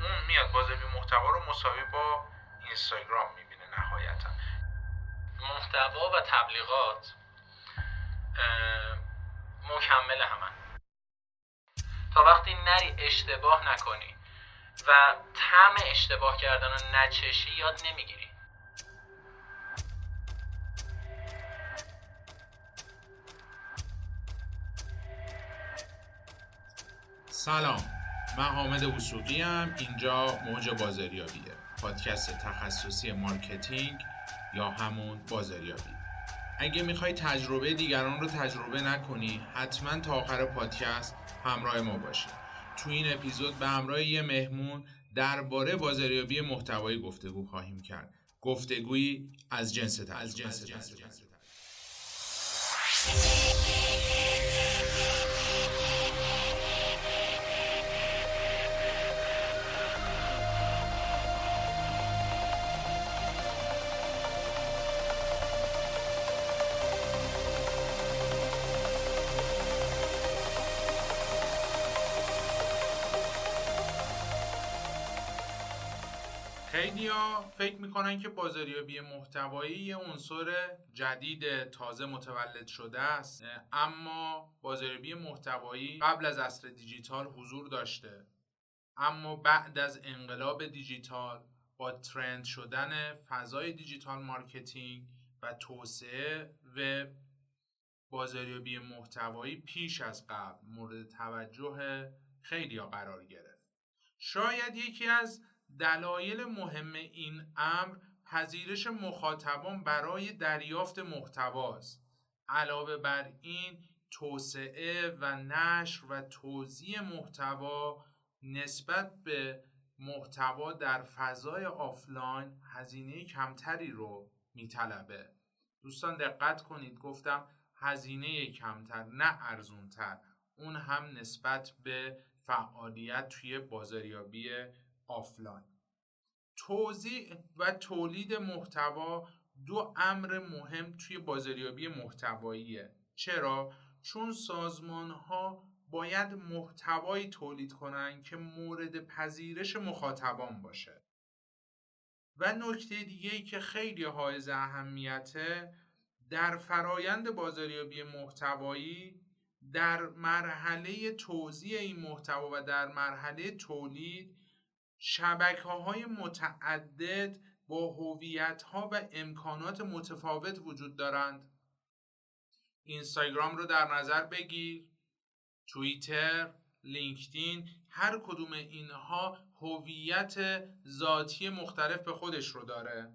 اون میاد بازاریابی محتوا رو مساوی با اینستاگرام می‌بینه نهایتا. محتوا و تبلیغات مکمل همن. تا وقتی نری اشتباه نکنی و طعم اشتباه کردن رو نچشی یاد نمی‌گیری. سلام. من حامد وسوقی هم اینجا موج بازاریابیه. پادکست تخصصی marketing یا همون بازاریابی. اگه می‌خوای تجربه دیگران رو تجربه نکنی حتما تا آخر پادکست همراه ما باشی. تو این اپیزود به همراه یه مهمون درباره بازاریابی محتوایی گفتگو خواهیم کرد. گفتگویی از جنس از جنس, جنس, جنس. ها فکر می‌کنن که بازاریابی محتوایی یه عنصر جدید تازه متولد شده است. اما بازاریابی محتوایی قبل از عصر دیجیتال حضور داشته. اما بعد از انقلاب دیجیتال با trend شدن فضای digital marketing و توسعه و بازاریابی محتوایی پیش از قبل مورد توجه خیلی قرار گرفت. شاید یکی از دلایل مهم این امر پذیرش مخاطبان برای دریافت محتواست. علاوه بر این توسعه و نشر و توزیع محتوا نسبت به محتوا در فضای آفلاین هزینه کمتری رو میطلبه. دوستان دقت کنید گفتم هزینه کمتر نه ارزونتر. اون هم نسبت به فعالیت توی بازاریابی آفلاین. توضیح و تولید محتوا دو امر مهم توی بازاریابی محتواییه. چرا؟ چون سازمان ها باید محتوایی تولید کنن که مورد پذیرش مخاطبان باشه. و نکته دیگه ای که خیلی حائز اهمیته در فرایند بازاریابی محتوایی در مرحله توزیع این محتوا و در مرحله تولید شبکه های متعدد با هویت ها و امکانات متفاوت وجود دارند. اینستاگرام رو در نظر بگیر توییتر لینکدین هر کدوم اینها هویت ذاتی مختلف به خودش رو داره.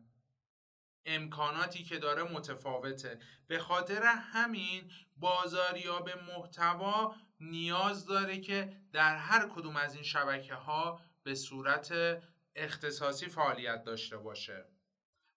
امکاناتی که داره متفاوته. به خاطر همین بازاریاب محتوا نیاز داره که در هر کدوم از این شبکه ها به صورت اختصاصی فعالیت داشته باشه.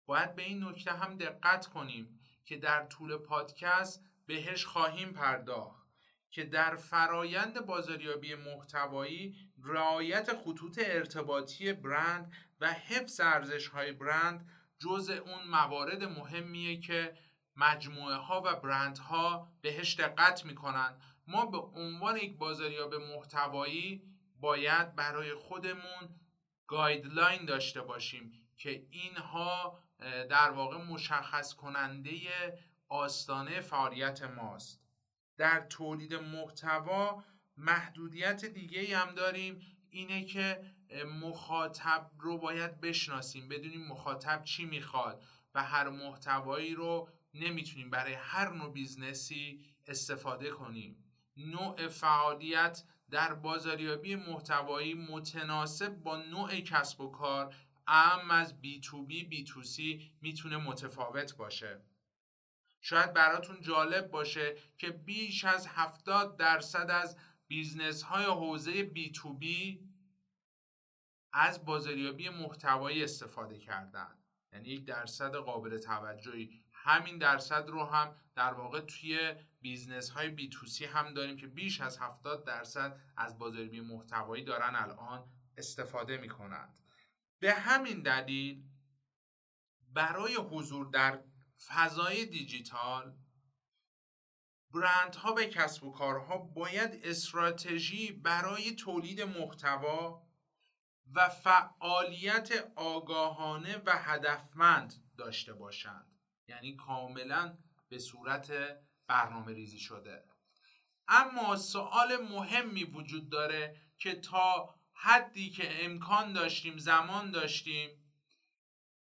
باید به این نکته هم دقت کنیم که در طول پادکست بهش خواهیم پرداخت که در فرایند بازاریابی محتوایی رعایت خطوط ارتباطی برند و حفظ ارزش های برند جز اون موارد مهمیه که مجموعه ها و برند ها بهش دقت می‌کنن. ما به عنوان یک بازاریاب محتوایی باید برای خودمون guideline داشته باشیم که اینها در واقع مشخص کننده آستانه فعالیت ماست. در تولید محتوا محدودیت دیگه هم داریم اینه که مخاطب رو باید بشناسیم بدونیم مخاطب چی می‌خواد و هر محتوایی رو نمی‌تونیم برای هر نوع business ی استفاده کنیم. نوع فعالیت در بازاریابی محتوایی متناسب با نوع کسب و کار ام از بی تو بی بی تو سی می‌تونه متفاوت باشه. شاید براتون جالب باشه که بیش از 70 درصد از business های حوزه B2B از بازاریابی محتوایی استفاده کردن. یعنی یک درصد قابل توجهی. همین درصد رو هم در واقع توی business های B2C هم داریم که بیش از 70 درصد از بازاریابی محتوایی دارن الان استفاده می کنند به همین دلیل برای حضور در فضای دیجیتال برندها و کسب و کارها باید استراتژی برای تولید محتوا و فعالیت آگاهانه و هدفمند داشته باشند. یعنی کاملا به صورت برنامه ریزی شده. اما سوال مهمی وجود داره که تا حدی که امکان داشتیم زمان داشتیم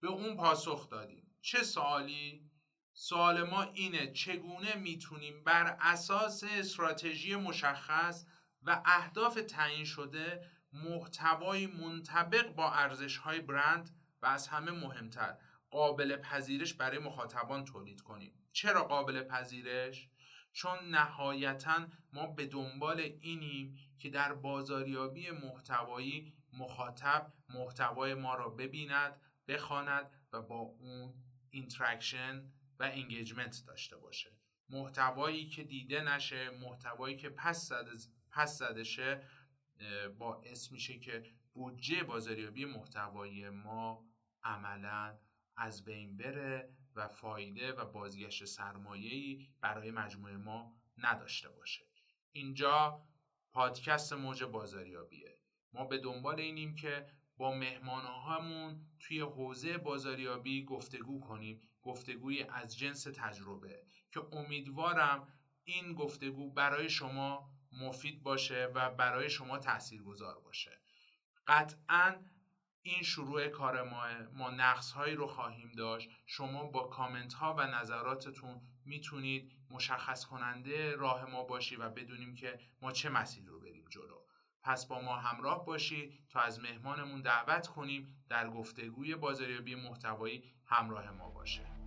به اون پاسخ دادیم. چه سوالی؟ سوال ما اینه چگونه می‌تونیم بر اساس استراتژی مشخص و اهداف تعیین شده محتوای منطبق با ارزش های برند و از همه مهمتر قابل پذیرش برای مخاطبان تولید کنیم؟ چرا قابل پذیرش؟ چون نهایتا ما به دنبال اینیم که در بازاریابی محتوایی مخاطب محتوای ما را ببیند بخواند و با اون interaction و engagement داشته باشه محتوایی که دیده نشه محتوایی که پس زده, پس شه باعث میشه که بودجه بازاریابی محتوایی ما عملا از بین بره و فایده و بازگشت سرمایه‌ای برای مجموعه ما نداشته باشه. اینجا پادکست موج بازاریابیه. ما به دنبال اینیم که با مهمانهامون توی حوزه بازاریابی گفتگو کنیم گفتگوی از جنس تجربه که امیدوارم این گفتگو برای شما مفید باشه و برای شما تاثیرگذار باشه. قطعا این شروع کار ما ما نقص هایی رو خواهیم داشت. شما با کامنت ها و نظراتتون می‌تونید مشخص کننده راه ما باشی و بدونیم که ما چه مسیر رو بریم جلو. پس با ما همراه باشید تا از مهمانمون دعوت کنیم در گفتگوی بازاریابی محتوایی همراه ما باشه.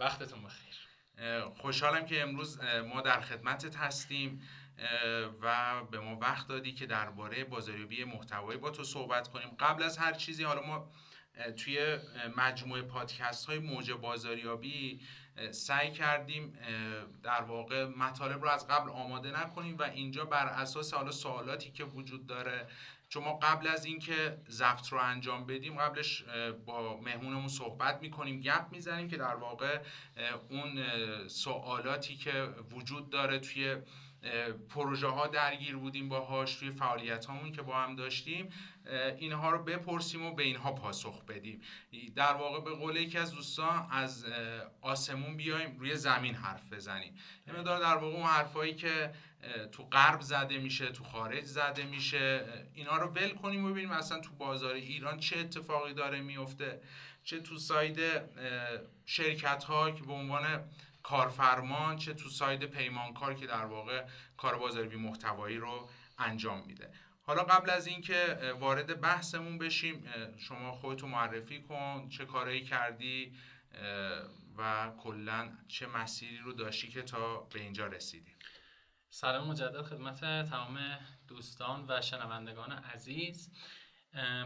وقتتون بخیر. خوشحالم که امروز ما در خدمتت هستیم و به ما وقت دادی که درباره بازاریابی محتوایی با تو صحبت کنیم. قبل از هر چیزی حالا ما توی مجموعه پادکست های موج بازاریابی سعی کردیم در واقع مطالب رو از قبل آماده نکنیم و اینجا بر اساس حالا سوالاتی که وجود داره چون ما قبل از اینکه ضبط رو انجام بدیم قبلش با مهمونمون صحبت می‌کنیم گپ می‌زنیم که در واقع اون سوالاتی که وجود داره توی پروژه ها درگیر بودیم باهاش توی فعالیت هامون که با هم داشتیم اینها رو بپرسیم و به اینها پاسخ بدیم. در واقع به قول یکی از دوستان از آسمون بیایم روی زمین حرف بزنیم. یه در واقع اون حرفایی که تو غرب زده میشه تو خارج زده میشه اینا رو ول کنیم و ببینیم اصلا تو بازار ایران چه اتفاقی داره میفته چه تو ساید شرکت ها که به عنوان کارفرمان چه تو ساید پیمانکار که در واقع کار بازاریابی محتوایی رو انجام میده. حالا قبل از اینکه وارد بحثمون بشیم شما خودتو معرفی کن چه کارایی کردی و کلا چه مسیری رو داشتی که تا به اینجا رسیدی؟ سلام مجدد خدمت تمام دوستان و شنوندگان عزیز.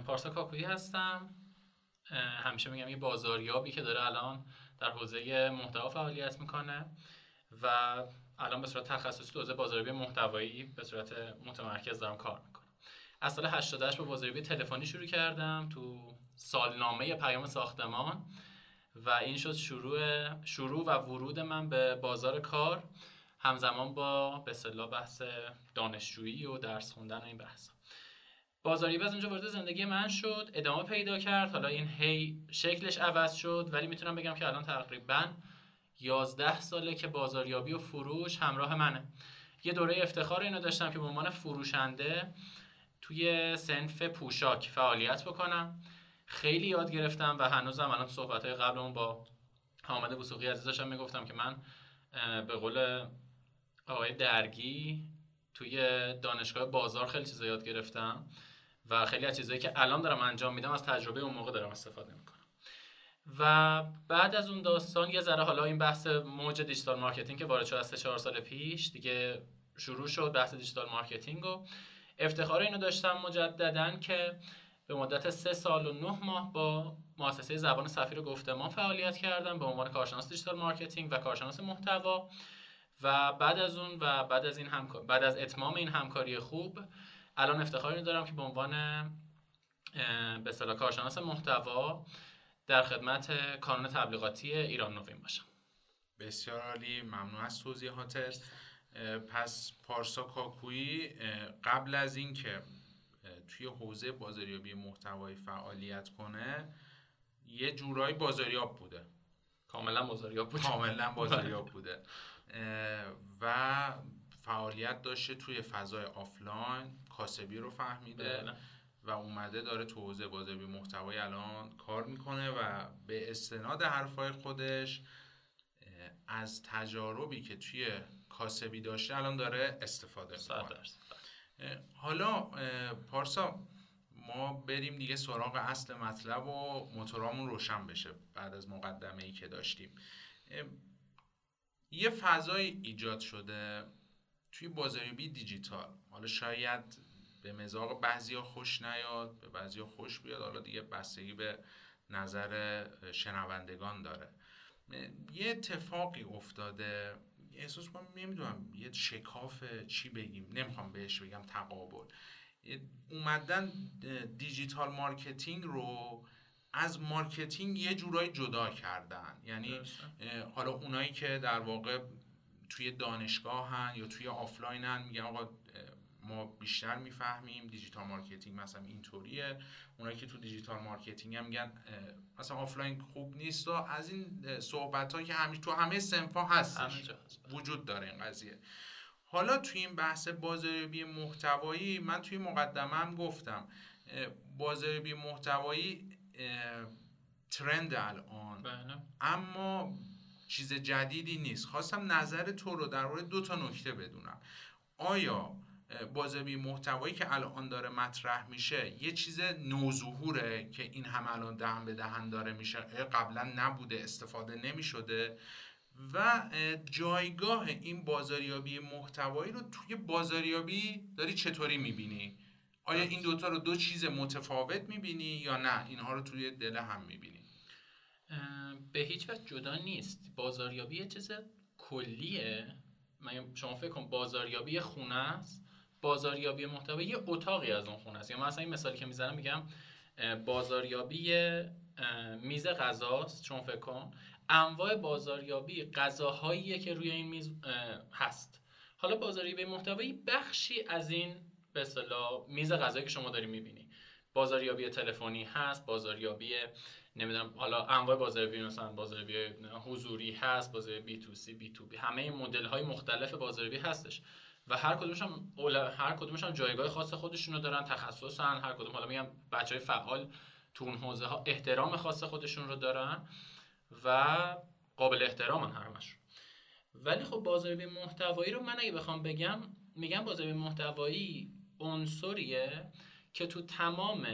پارسا کاکویی هستم. همیشه میگم یه بازاریابی که داره الان در حوزه محتوا فعالیت می‌کنه و الان به صورت تخصصی تو حوزه بازاریابی محتوایی به صورت متمرکز دارم کار می‌کنم. از سال 88 با بازاریابی تلفنی شروع کردم تو سالنامه پیام ساختمان و این شد شروع شروع و ورود من به بازار کار همزمان با به بحث دانشجویی و درس خوندن و این بحث. بازاریابی از اونجا وارد زندگی من شد ادامه پیدا کرد. حالا این هی شکلش عوض شد ولی می‌تونم بگم که الان تقریبا 11 ساله که بازاریابی و فروش همراه منه. یه دوره افتخار اینو داشتم که به عنوان فروشنده توی سنف پوشاک فعالیت بکنم. خیلی یاد گرفتم و هنوزم الان صحبت های قبل با حامد وسوقی عزیزشم می‌گفتم که من به قول آقای درگی توی دانشگاه بازار خیلی چیزا یاد گرفتم. و خیلی از چیزایی که الان دارم انجام میدم از تجربه اون موقع دارم استفاده می‌کنم. و بعد از اون داستان یه ذره حالا این بحث موج digital marketing که وارد شد از 4 سال پیش دیگه شروع شد بحث digital marketing و افتخار اینو داشتم مجددا که به مدت سه سال و نه ماه با مؤسسه زبان سفیر گفتمان فعالیت کردم به عنوان کارشناس digital marketing و کارشناس محتوا. و بعد از اون و بعد از این بعد از اتمام این همکاری خوب الان افتخاری دارم که به عنوان به اصطلاح کارشناس محتوا در خدمت کانون تبلیغاتی ایران نوین باشم. بسیار عالی ممنون از توضیحاتت پس پارسا کاکویی قبل از اینکه توی حوزه بازاریابی محتوایی فعالیت کنه یه جورایی بازاریاب بوده. کاملا بازاریاب بوده. کاملا بازاریاب بوده. و فعالیت داشته توی فضای آفلاین. کاسبی رو فهمیده بله. و اومده داره تو حوزه بازاریابی محتوایی الان کار می‌کنه و به استناد حرفای خودش از تجاربی که توی کاسبی داشته الان داره استفاده می‌کنه. حالا پارسا ما بریم دیگه سراغ اصل مطلب و موتورامون روشن بشه بعد از مقدمه ای که داشتیم. یه فضای ایجاد شده توی بازاریابی دیجیتال. حالا شاید به مزاق بعضیا خوش نیاد به بعضیا خوش بیاد. حالا دیگه بستگی به نظر شنوندگان داره. یه اتفاقی افتاده. احساس کنم نمی‌دونم یه شکاف چی بگیم. نمی‌خوام بهش بگم تقابل. اومدن digital marketing رو از marketing یه جورایی جدا کردن. یعنی حالا اونایی که در واقع توی دانشگاه هن یا توی آفلاین هن میگن آقا ما بیشتر می‌فهمیم digital marketing مثلا اینطوریه اونایی که تو digital marketing هم میگن مثلا آفلاین خوب نیست و از این صحبت که همیشه تو همه صنفا هست. وجود داره این قضیه. حالا توی این بحث بازاریابی محتوایی من توی مقدمه هم گفتم بازاریابی محتوایی trend الان. بله. اما چیز جدیدی نیست. خواستم نظر تو رو در مورد دو تا نکته بدونم. آیا بازبی محتوایی که الان داره مطرح میشه یه چیز نوظهوره که این هم الان دهن به دهن داره میشه. قبلا نبوده استفاده نمی‌شده. و جایگاه این بازاریابی محتوایی رو توی بازاریابی داری چطوری می‌بینی؟ آیا این دوتا رو دو چیز متفاوت می‌بینی یا نه؟ اینها رو توی دل هم می‌بینی؟ به هیچ وجه جدا نیست. بازاریابی یه چیز کلیه. شما فکر کن بازاریابی خونه است. بازاریابی محتوا یه اتاقی از اون خونه است. یا مثلا این مثالی که می‌زنم میگم بازاریابی میز غذاست چون فکر کن. انواع بازاریابی غذاهاییه که روی این میز هست. حالا بازاریابی محتوایی بخشی از این به میز غذایی که شما داری می‌بینی. بازاریابی تلفنی هست بازاریابی نمی‌دونم حالا انواع بازاریابی مثلا بازاریابی حضوری هست بازاریابی بی تو سی بی تو بی همه مدل های مختلف بازاریابی هستش. و هر کدومش هم هر کدومش هم جایگاه خاص خودشونو دارن تخصصن هر کدوم. حالا میگم بچهای فعال تو اون حوزه ها احترام خاص خودشون رو دارن و قابل احترامن همش ولی خب بازاریابی محتوایی رو من اگه بخوام بگم میگم بازاریابی محتوایی عنصریه که تو تمام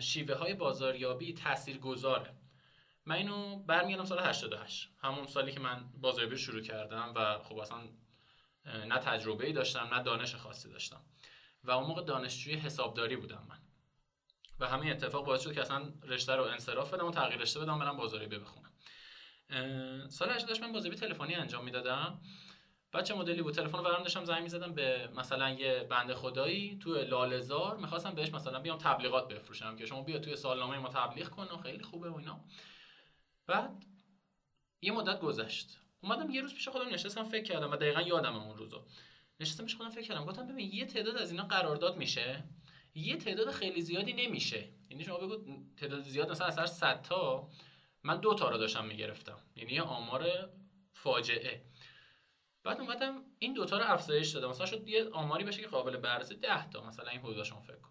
شیوه های بازاریابی تأثیر گذاره من اینو برمیگردم سال 88 همون سالی که من بازاریابی شروع کردم و خب اصلا نه تجربه ای داشتم نه دانش خاصی داشتم. و اون موقع دانشجوی حسابداری بودم من. و همین اتفاق باعث شد که اصلا رشته رو انصراف بدم و تغییر رشته بدم برم بازاریابی بخونم. سال 88 من بازاریابی تلفنی انجام می‌دادم. بچه مدلی بود. تلفن رو داشتم زنگ می‌زدم به مثلا یه بنده خدایی تو لالزار می‌خواستم بهش مثلا بیام تبلیغات بفروشم که شما بیا توی سالنامه ما تبلیغ کن و خیلی خوبه و اینا. بعد یه مدت گذشت. اومدم یه روز پیش خودم نشستم فکر کردم و دقیقا یادم اون روزو. نشستم پیش خودم فکر کردم. گفتم ببین یه تعداد از اینا قرارداد میشه. یه تعداد خیلی زیادی نمیشه. یعنی شما بگو تعداد زیاد مثلا از هر 100 تا من دو تا رو داشتم می‌گرفتم. یعنی یه آمار فاجعه. بعد اومدم این دوتا رو افزایش دادم. مثلا شد یه آماری بشه که قابل بررسی 10 تا مثلا این حدودشون فکر کن.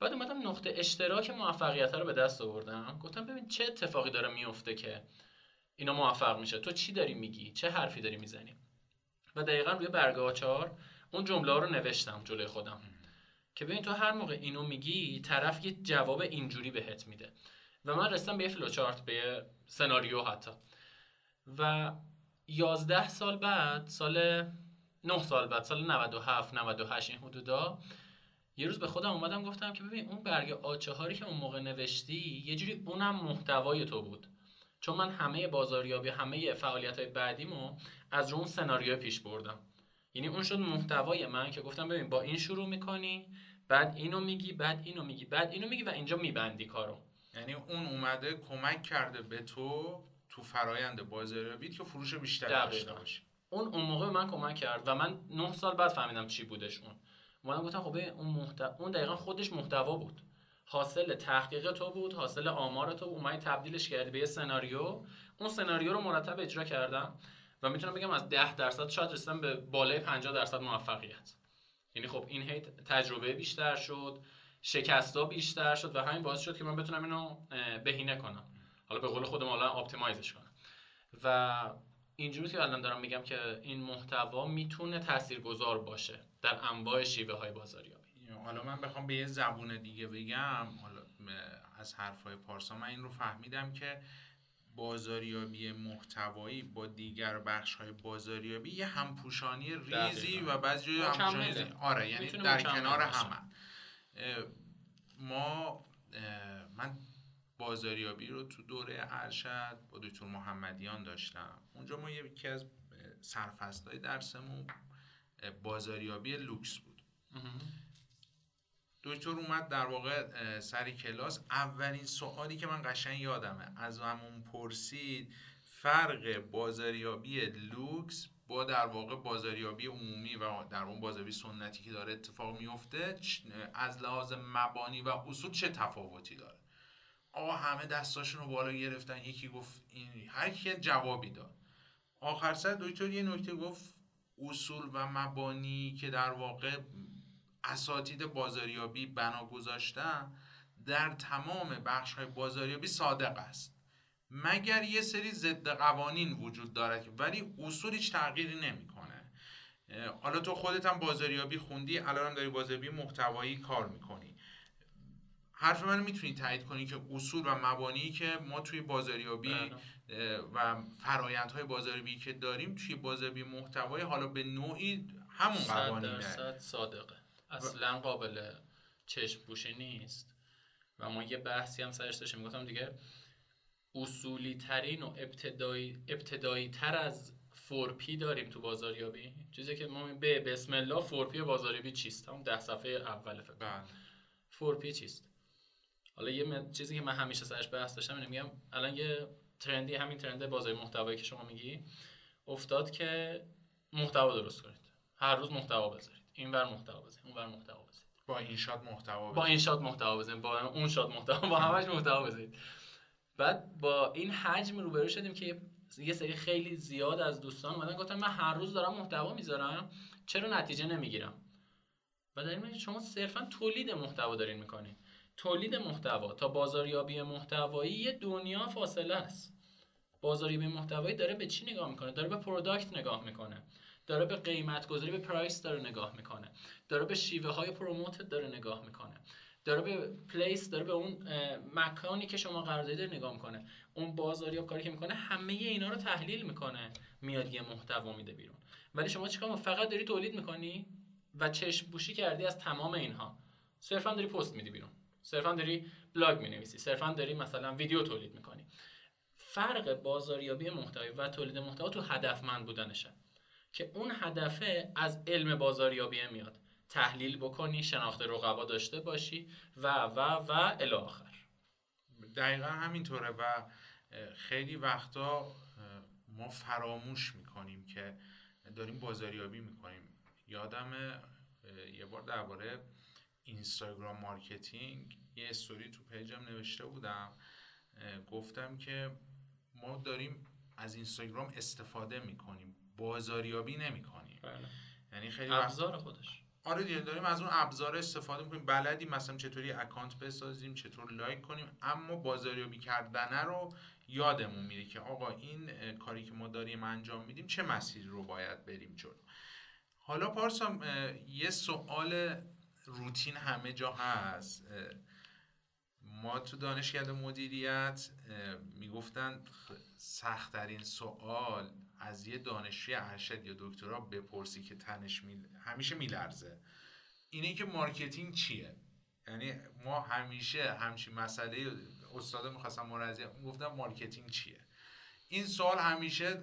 بعد اومدم نقطه اشتراک موفقیت رو به دست آوردم. گفتم ببین چه اتفاقی داره میفته که اینا موفق میشه. تو چی داری میگی؟ چه حرفی داری می‌زنی؟ و دقیقا روی برگه آچار اون جمله رو نوشتم جلوی خودم. که ببین تو هر موقع اینو میگی طرف یه جواب اینجوری بهت میده. و من رسیدم به فلوچارت به یه سناریو حتی. و 11 سال بعد سال 9 سال بعد سال 97 98 این حدودا یه روز به خودم اومدم گفتم که ببین اون برگ آچه هاری که اون موقع نوشتی یه جوری اونم محتوای تو بود. چون من همه بازاریابی همه فعالیت های بعدیمو از رو اون سناریو پیش بردم. یعنی اون شد محتوای من که گفتم ببین با این شروع می‌کنی بعد اینو میگی بعد اینو میگی بعد اینو میگی و اینجا میبندی کارو. یعنی اون اومده کمک کرده به تو تو فرایند بازاریابی که فروش بیشتری داشته باشی. اون اون موقع من کمک کرد و من 9 سال بعد فهمیدم چی بودش اون. من گفتم خب اون محتوا اون دقیقا خودش محتوا بود. حاصل تحقیق تو بود حاصل آمار تو اومدی تبدیلش کردی به یه سناریو. اون سناریو رو مرتب اجرا کردم و می‌تونم بگم از 10 درصد شاید رسیدم به بالای 50 درصد موفقیت. یعنی خب این هی تجربه بیشتر شد شکستا بیشتر شد و همین باعث شد که من بتونم اینو بهینه کنم. حالا به قول خودم حالا اپتیمایزش کنم. و اینجوری که الان دارم میگم که این محتوا می‌تونه تاثیرگذار باشه در انواع شیوه های بازاریابی. حالا من بخوام به یه زبون دیگه بگم حالا از حرفای پارسا من این رو فهمیدم که بازاریابی محتوایی با دیگر بخش های بازاریابی یه همپوشانی ریزی و بعضی جای همپوشانی ریزی. آره یعنی در کنار همه ما من بازاریابی رو تو دوره ارشد با دکتر محمدیان داشتم. اونجا ما یکی از های درسمون بازاریابی لوکس بود. دکتر اومد در واقع سری کلاس. اولین سوالی که من قشنگ یادمه از همون پرسید فرق بازاریابی لوکس با در واقع بازاریابی عمومی و در اون بازاریابی سنتی که داره اتفاق میفته از لحاظ مبانی و اصول چه تفاوتی داره؟ آقا همه دستاشون رو بالا گرفتن یکی گفت این هر کی جوابی داد. آخر سر دکتر یه نکته گفت اصول و مبانی که در واقع اساتید بازاریابی بنا گذاشتن در تمام بخش های بازاریابی صادق است. مگر یه سری ضد قوانین وجود دارد ولی اصول هیچ تغییری نمی‌کنه. حالا تو خودت هم بازاریابی خوندی الان داری بازاریابی محتوایی کار می‌کنی. حرف منو می‌تونی تایید کنی که اصول و مبانی که ما توی بازاریابی بله. و فرایندهای بازاریابی که داریم توی بازاریابی محتوایی حالا به نوعی همون قوانینه. صادقه. اصلا قابل چشم پوشی نیست. و ما یه بحثی هم سرش داشتیم. می‌گفتم دیگه اصولی ترین و ابتدایی, ابتدایی تر از four P داریم تو بازاریابی. چیزی که ما به بسم الله four P بازاریابی چیست؟ همون ده صفحه اول فکر بله. فورپی چیست؟ حالا یه چیزی که من همیشه سرش بحث داشتم اینه میگم الان یه ترندی همین ترند بازار محتوایی که شما میگی افتاد که محتوا درست کنید. هر روز محتوا بذارید. این ور محتوا بزنید اون ور محتوا بزنید با این شاد محتوا با این شاد محتوا بزنید با اون شاد محتوا با همش محتوا بزنید بعد با این حجم روبرو شدیم که یه سری خیلی زیاد از دوستان اومدن گفتن من هر روز دارم محتوا می‌ذارم چرا نتیجه نمی‌گیرم؟ و در این شما صرفا تولید محتوا دارین می‌کنین. تولید محتوا تا بازاریابی محتوایی یه دنیا فاصله است. بازاریابی محتوایی داره به چی نگاه می‌کنه؟ داره به product نگاه می‌کنه. داره به قیمت گذاری به price داره نگاه می‌کنه. داره به شیوه های promote داره نگاه می‌کنه. داره به place داره به اون مکانی که شما قرار دارید نگاه می‌کنه. اون بازاریاب کاری که می‌کنه همه اینا رو تحلیل می‌کنه. میاد یه محتوا میده بیرون. ولی شما چیکار فقط داری تولید می‌کنی و چشم بوشی کردی از تمام اینها. صرفا داری پست میدی بیرون. صرفا داری بلاگ می‌نویسی. صرفا داری مثلا ویدیو تولید می‌کنی. فرق بازاریابی محتوی و تولید محتوا تو هدفمند بودنشه. که اون هدفه از علم بازاریابی میاد. تحلیل بکنی شناخت رقبا داشته باشی و و و الی آخر. دقیقا همینطوره و خیلی وقتا ما فراموش می‌کنیم که داریم بازاریابی می‌کنیم. یادم یه بار درباره اینستاگرام marketing یه استوری تو page م نوشته بودم. گفتم که ما داریم از اینستاگرام استفاده می‌کنیم. بازاریابی نمی‌کنیم بله. یعنی خیلی ابزار خودش. آره دیگه داریم از اون ابزار استفاده می‌کنیم. بلدیم مثلا چطوری account بسازیم چطور like کنیم. اما بازاریابی کردنه رو یادمون میره که آقا این کاری که ما داریم انجام میدیم چه مسیری رو باید بریم جلو. حالا پارسا یه سوال روتین همه جا هست. ما تو دانشکده مدیریت می‌گفتن سختترین سوال از یه دانشجوی ارشد یا دکترا بپرسی که تنش می... همیشه میلرزه. اینه که marketing چیه؟ یعنی ما همیشه همچین مسئله استاد می‌خواستم مرزی گفتم marketing چیه؟ این سوال همیشه,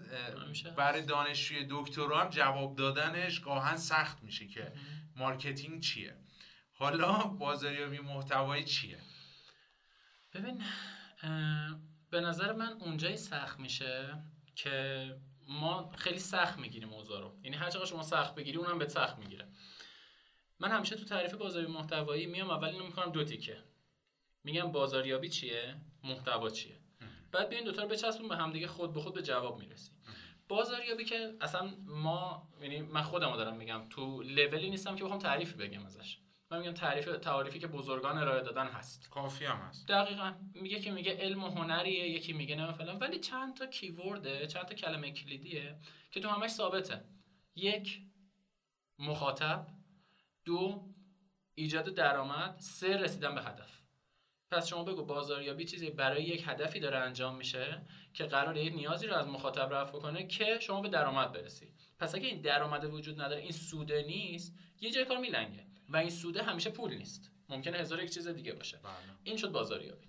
برای دانشجوی دکترا هم جواب دادنش گاهن سخت میشه که marketing چیه؟ حالا بازاریابی محتوایی چیه؟ ببین به نظر من اونجایی سخت میشه که ما خیلی سخت می‌گیریم موضوع رو. یعنی هر چقدر شما سخت بگیری اونم به سخت می‌گیره. من همیشه تو تعریف بازاریابی محتوایی میام اول اینو می‌کنم دو تیکه. میگم بازاریابی چیه؟ محتوا چیه؟ بعد بیاین دوتا رو بچسبون به همدیگه خود به خود به جواب می‌رسی بازاریابی که اصلا ما یعنی من خودم دارم میگم تو لولی نیستم که بخوام تعریفی بگم ازش. من میگم تعریف تعریفی که بزرگان ارائه دادن هست. کافی هم هست. دقیقا. میگه که میگه علم و هنریه یکی میگه نه فلان. ولی چند تا کیورده چند تا کلمه کلیدیه که تو همش ثابته. یک مخاطب. دو ایجاد درآمد. سه رسیدن به هدف. پس شما بگو بازاریابی چیزی برای یک هدفی داره انجام میشه که قرار یه نیازی رو از مخاطب رفع کنه که شما به درآمد برسی. پس اگه این درآمد وجود نداره این سوده نیست یه جای کار میلنگه و این سوده همیشه پول نیست. ممکنه هزار یک چیز دیگه باشه. بله. این شد بازاریابی.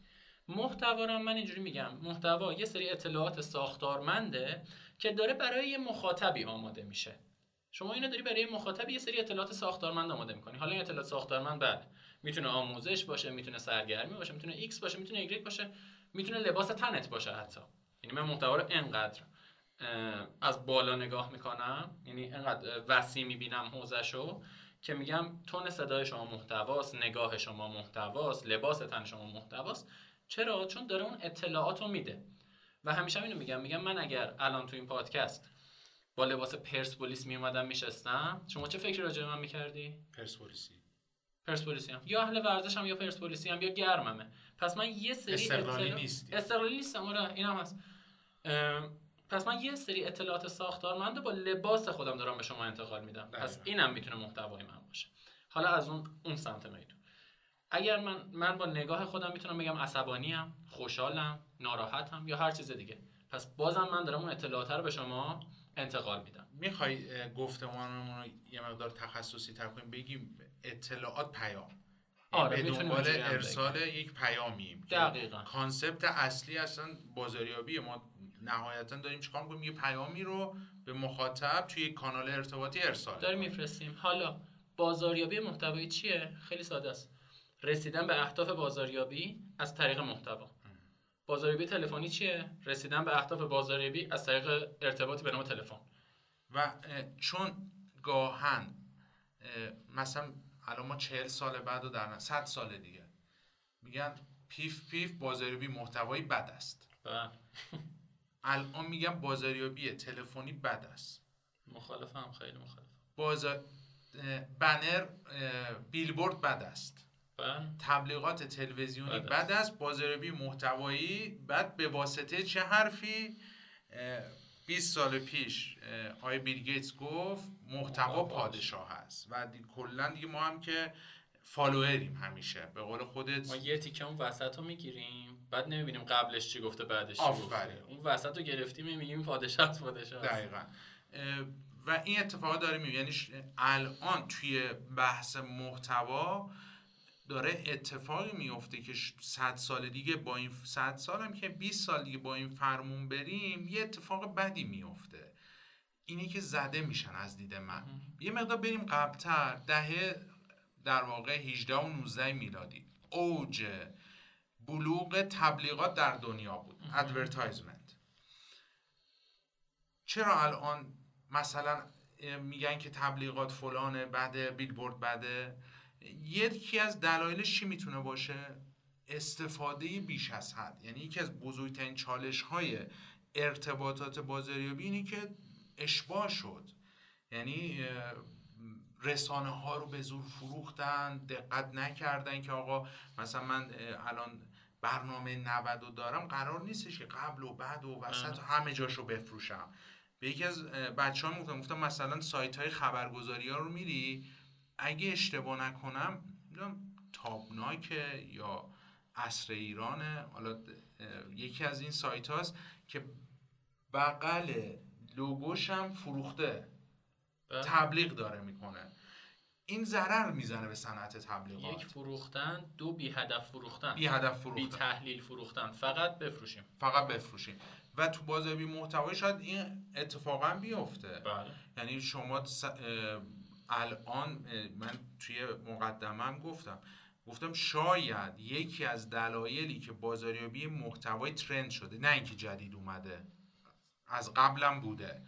محتوا رو من اینجوری میگم محتوا یه سری اطلاعات ساختارمنده که داره برای یه مخاطبی آماده میشه. شما اینو داری برای مخاطب یه سری اطلاعات ساختارمند آماده می‌کنی. حالا این اطلاعات ساختارمند بعد می‌تونه آموزش باشه می‌تونه سرگرمی باشه می‌تونه ایکس باشه می‌تونه ایگرگ باشه می‌تونه لباس تنت باشه حتی. یعنی من محتوا رو انقدر از بالا نگاه می‌کنم. یعنی انقدر وسیع می‌بینم حوزهشو که میگم تون صدای شما محتواست نگاه شما محتواست لباس تن شما محتواست. چرا؟ چون داره اون اطلاعات رو میده. و همیشه اینو میگم. میگم من اگر الان تو این پادکست با لباس پرسپولیس می اومدم میشستم شما چه فکری راجع من می‌کردی؟ پرسپولیسی. پرسپولیسی هم یا اهل ورزشم یا پرسپولیسی هم یا گرممه. پس من یه سری استقلالی نیستی. استقلالی نیستم. آره اینم هست. پس من یه سری اطلاعات ساختارمند با لباس خودم دارم به شما انتقال میدم. پس اینم می‌تونه محتوای من باشه. حالا از اون اون سمت میدون. اگر من من با نگاه خودم می‌تونم بگم عصبانیم خوشحالم ناراحتم یا هر چیز دیگه. پس بازم من دارم اون اطلاعات رو به شما انتقال میدم. می‌خوای گفتمانمون رو یه مقدار تخصصی تر کنیم؟ بگیم اطلاعات پیام. آره به دنبال ارسال یک پیامیم دقیقا. کانسپت اصلی اصلا بازاریابی ما نهایتا داریم چیکار می‌کنیم؟ یه پیامی رو به مخاطب توی یک کانال ارتباطی ارسال داریم میفرستیم. حالا بازاریابی محتوایی چیه؟ خیلی ساده است. رسیدن به اهداف بازاریابی از طریق محتوا. بازاریابی تلفنی چیه؟ رسیدن به اهداف بازاریابی از طریق ارتباطی به نام تلفن. و چون گاهن مثلا الان ما چهل سال بعد و در صد سال دیگه. میگن پیف پیف بازاریابی محتوایی بد است. بله. الان میگم بازاریابی تلفنی بد است. مخالفم خیلی مخالف بازار بنر بیلبورد بد است. بله. تبلیغات تلویزیونی بد است. بازاریابی محتوایی بعد به واسطه چه حرفی؟ 20 سال پیش آقای بیل گیتس گفت محتوا پادشاه هست و کلا دیگه ما هم که فالووریم همیشه. به قول خودت ما یه تیکه اون وسط رو می‌گیریم. بعد نمی‌بینیم قبلش چی گفته بعدش چی گفته. اون وسط رو گرفتیم میگیم پادشاه پادشاه. دقیقا. و این اتفاق داره می‌بینیم یعنی الان توی بحث محتوا داره اتفاقی میفته که 100 سال دیگه با این 100 سال هم که 20 سال دیگه با این فرمون بریم یه اتفاق بدی میفته اینی که زده میشن از دید من. یه مقدار بریم قبلتر. دهه در واقع 18 و 19 میلادی. اوج بلوغ تبلیغات در دنیا بود. advertisement چرا الان مثلا میگن که تبلیغات فلانه بده بیلبورد بده یکی از دلایلش چی می‌تونه باشه؟ استفاده بیش از حد. یعنی یکی از بزرگترین چالش های ارتباطات بازاریابی اینی که اشباه شد. یعنی رسانه ها رو به زور فروختن دقت نکردن که آقا مثلا من الان برنامه 90 دارم قرار نیستش که قبل و بعد و وسط و همه جاش رو بفروشم. به یکی از بچه ها گفتم گفتم مثلا سایت های خبرگزاری ها رو میری؟ اگه اشتباه نکنم تابناک یا اصر ایرانه. حالا یکی از این سایت هاست که بغل لوگوش هم فروخته. بله. تبلیغ داره می‌کنه. این ضرر می‌زنه به صنعت تبلیغات. یک فروختن دو بی هدف فروختن. بی هدف فروختن. بی تحلیل فروختن. فقط بفروشیم. فقط بفروشیم. و تو بازاری محتوای شاید این اتفاقا بیفته. بله. یعنی شما الان من توی مقدمم گفتم. گفتم شاید یکی از دلایلی که بازاریابی محتوای ترند شده نه اینکه جدید اومده از قبلم بوده.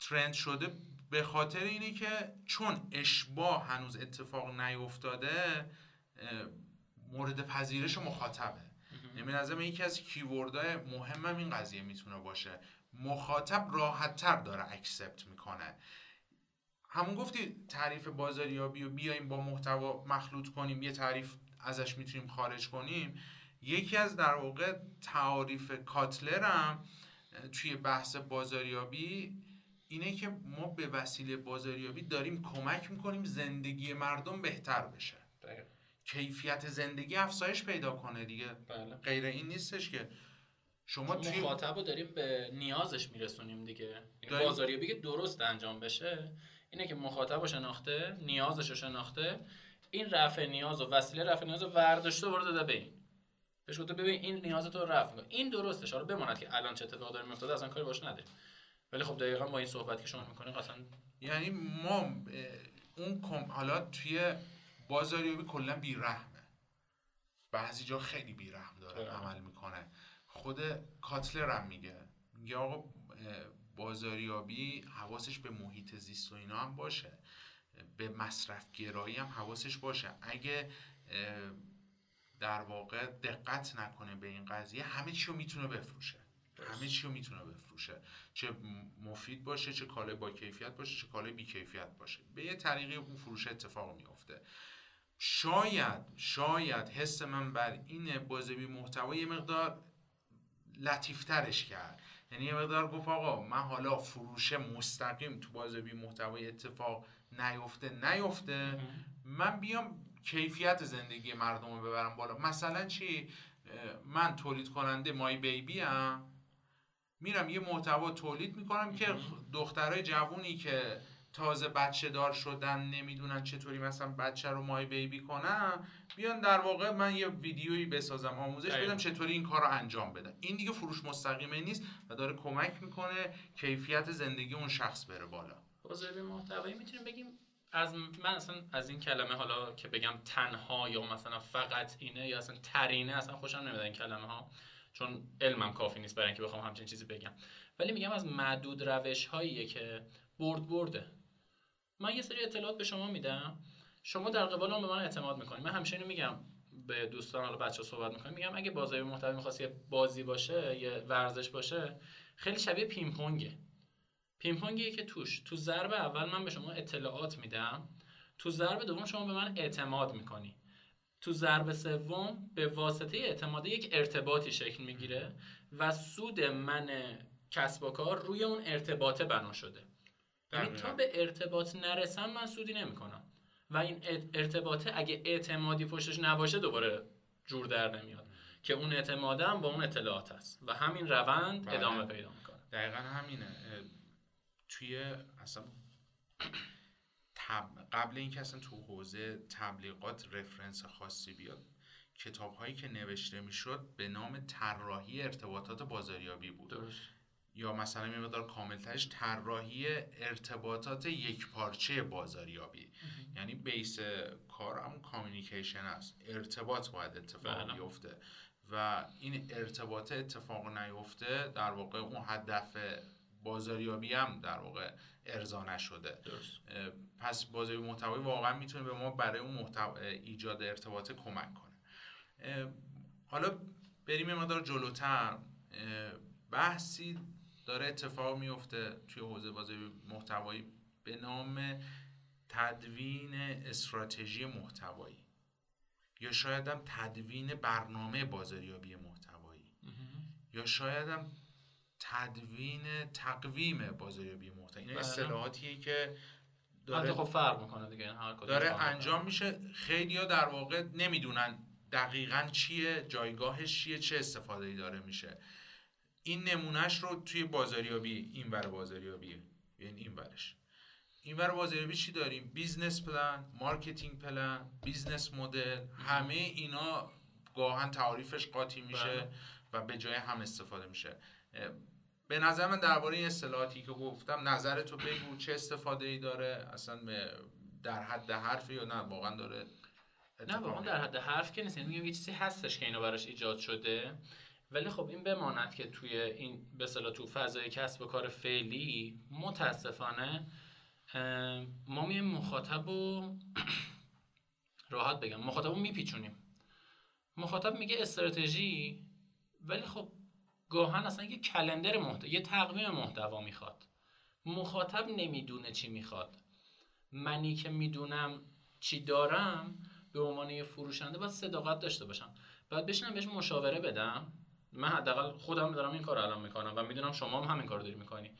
ترند شده به خاطر اینه که چون اشباه هنوز اتفاق نیفتاده مورد پذیرش مخاطبه. یعنی نظرم یکی از کیوردهای مهمم این قضیه می‌تونه باشه. مخاطب راحت تر داره اکسپت می‌کنه. همون گفتی تعریف بازاریابی و بیایم با محتوا مخلوط کنیم یه تعریف ازش می‌تونیم خارج کنیم. یکی از در واقع تعاریف کاتلرم توی بحث بازاریابی اینه که ما به وسیله بازاریابی داریم کمک می‌کنیم زندگی مردم بهتر بشه. کیفیت زندگی افزایش پیدا کنه دیگه. بله. غیر این نیستش که شما توی مخاطب رو داریم به نیازش میرسونیم دیگه. یعنی بازاریابی که درست انجام بشه اینه که مخاطب رو شناخته نیازش رو شناخته این رفع نیاز و وسیله رفع نیاز رو ورداشته برده داده به این. بهش گفته ببین این نیاز تو رفع این درسته حالا بماند که الان چه اتفاقی داره میفته اصلا کاری باش نده. ولی خب دقیقا با این صحبت که شما می‌کنید اصلا یعنی ما اون کم حالا توی بازاریابی کلا بیرحمه. بعضی جا خیلی بیرحم داره. عمل می‌کنه. خود کاتلر هم میگه. میگه آقا بازاریابی حواسش به محیط زیست و اینا هم باشه. به مصرف گرایی هم حواسش باشه. اگه در واقع دقت نکنه به این قضیه همه چی رو می‌تونه بفروشه. همه چی رو می‌تونه بفروشه. چه مفید باشه چه کالای با کیفیت باشه چه کالای بی کیفیت باشه. به یه طریقی اون فروش اتفاق میفته شاید شاید حس من بر این بازبی محتوا یه مقدار لطیفترش کرد. یعنی یه مقدار گفت آقا من حالا فروش مستقیم تو بازبی محتوای اتفاق نیفته نیفته. من بیام کیفیت زندگی مردم رو ببرم بالا. مثلا چی؟ من تولید کننده مای بیبی هم میرم یه محتوا تولید می‌کنم که دخترای جوونی که تازه بچه دار شدن نمی‌دونن چطوری مثلا بچه رو مای بیبی کنم بیان در واقع من یه ویدیویی بسازم آموزش بدم چطوری این کار رو انجام بدم این دیگه فروش مستقیمه نیست و داره کمک می‌کنه کیفیت زندگی اون شخص بره بالا. بازاریابی محتوایی می‌تونیم بگیم؟ از من اصلا از این کلمه حالا که بگم تنها یا مثلا فقط اینه یا اصلا ترینه اصلا خوشم نمیاد این کلمه ها چون علمم کافی نیست برای اینکه بخوام همچین چیزی بگم. ولی میگم از معدود روش هاییه که برد برده. من یه سری اطلاعات به شما میدم. شما در قبال اون به من اعتماد می‌کنید من همیشه اینو میگم به دوستان حالا بچه صحبت می‌کنم میگم اگه بازی محتوی می‌خواست یه بازی باشه یه ورزش باشه خیلی شبیه پینگ پونگه. پینگ پونگیه که توش. تو ضرب اول من به شما اطلاعات میدم. تو ضرب دوم شما به من اعتماد می‌کنی. تو ضرب سوم به واسطه اعتماد یک ارتباطی شکل می‌گیره و سود من کسب و کار روی اون ارتباطه بنا شده. یعنی تا به ارتباط نرسم من سودی نمی‌کنم. و این ارتباطه اگه اعتمادی پشتش نباشه دوباره جور در نمیاد. که اون اعتمادم با اون اطلاعات هست و همین روند بله. ادامه پیدا می‌کنه. دقیقا همینه. توی اصلا قبل اینکه اصلا تو حوزه تبلیغات رفرنس خاصی بیاد کتاب هایی که نوشته می‌شد به نام طراحی ارتباطات بازاریابی بود. درست. یا مثلا می مقدار کاملترش طراحی ارتباطات یک پارچه بازاریابی. یعنی بیس کار همون کامیونیکیشن است. ارتباط باید اتفاق بله. بیفته. و این ارتباط اتفاق نیفته در واقع اون هدف بازاریابی هم در واقع ارضا نشده. پس بازاری محتوایی واقعا می‌تونه به ما برای اون محتو... ایجاد ارتباط کمک کنه. حالا بریم یه مقدار جلوتر. بحثی داره اتفاق میفته توی حوزه بازاری محتوایی به نام تدوین استراتژی محتوایی. یا شاید هم تدوین برنامه بازاریابی محتوایی. یا شاید هم تدوین تقویم بازاریابی محتوایی این بله. اصطلاحاتیه که داره خب فرق می‌کنه دیگه هر داره انجام میشه. خیلی ها در واقع نمی‌دونن دقیقا چیه جایگاهش چیه چه استفاده ای داره میشه. این نمونهش رو توی بازاریابی این ور بازاریابی یعنی این ورش. این ور بازاریابی چی داریم؟ business plan marketing plan business model همه اینا گاهن تعریفش قاطی میشه بله. و به جای هم استفاده میشه. به نظر من درباره این اصطلاحاتی که گفتم نظر تو بگو چه استفاده ای داره اصلا در حد حرفی یا نه واقعا داره نه واقعا در حد حرف که نیست یعنی میگم یه چیزی هستش که اینو براش ایجاد شده ولی خب این بماند که توی این به تو فضای کسب و کار فعلی متاسفانه ما میایم مخاطب و راحت بگم مخاطب رو میپیچونیم. مخاطب میگه استراتژی ولی خب گاهن اصلا یه کلندر محتوا یه تقویم محتوا می‌خواد. مخاطب نمی‌دونه چی می‌خواد. منی که می‌دونم چی دارم به عنوان یه فروشنده باید صداقت داشته باشم. باید بشینم بهش مشاوره بدم. من حداقل خودم دارم این کار الان می‌کنم و می‌دونم شما هم همین کار داری می‌کنی.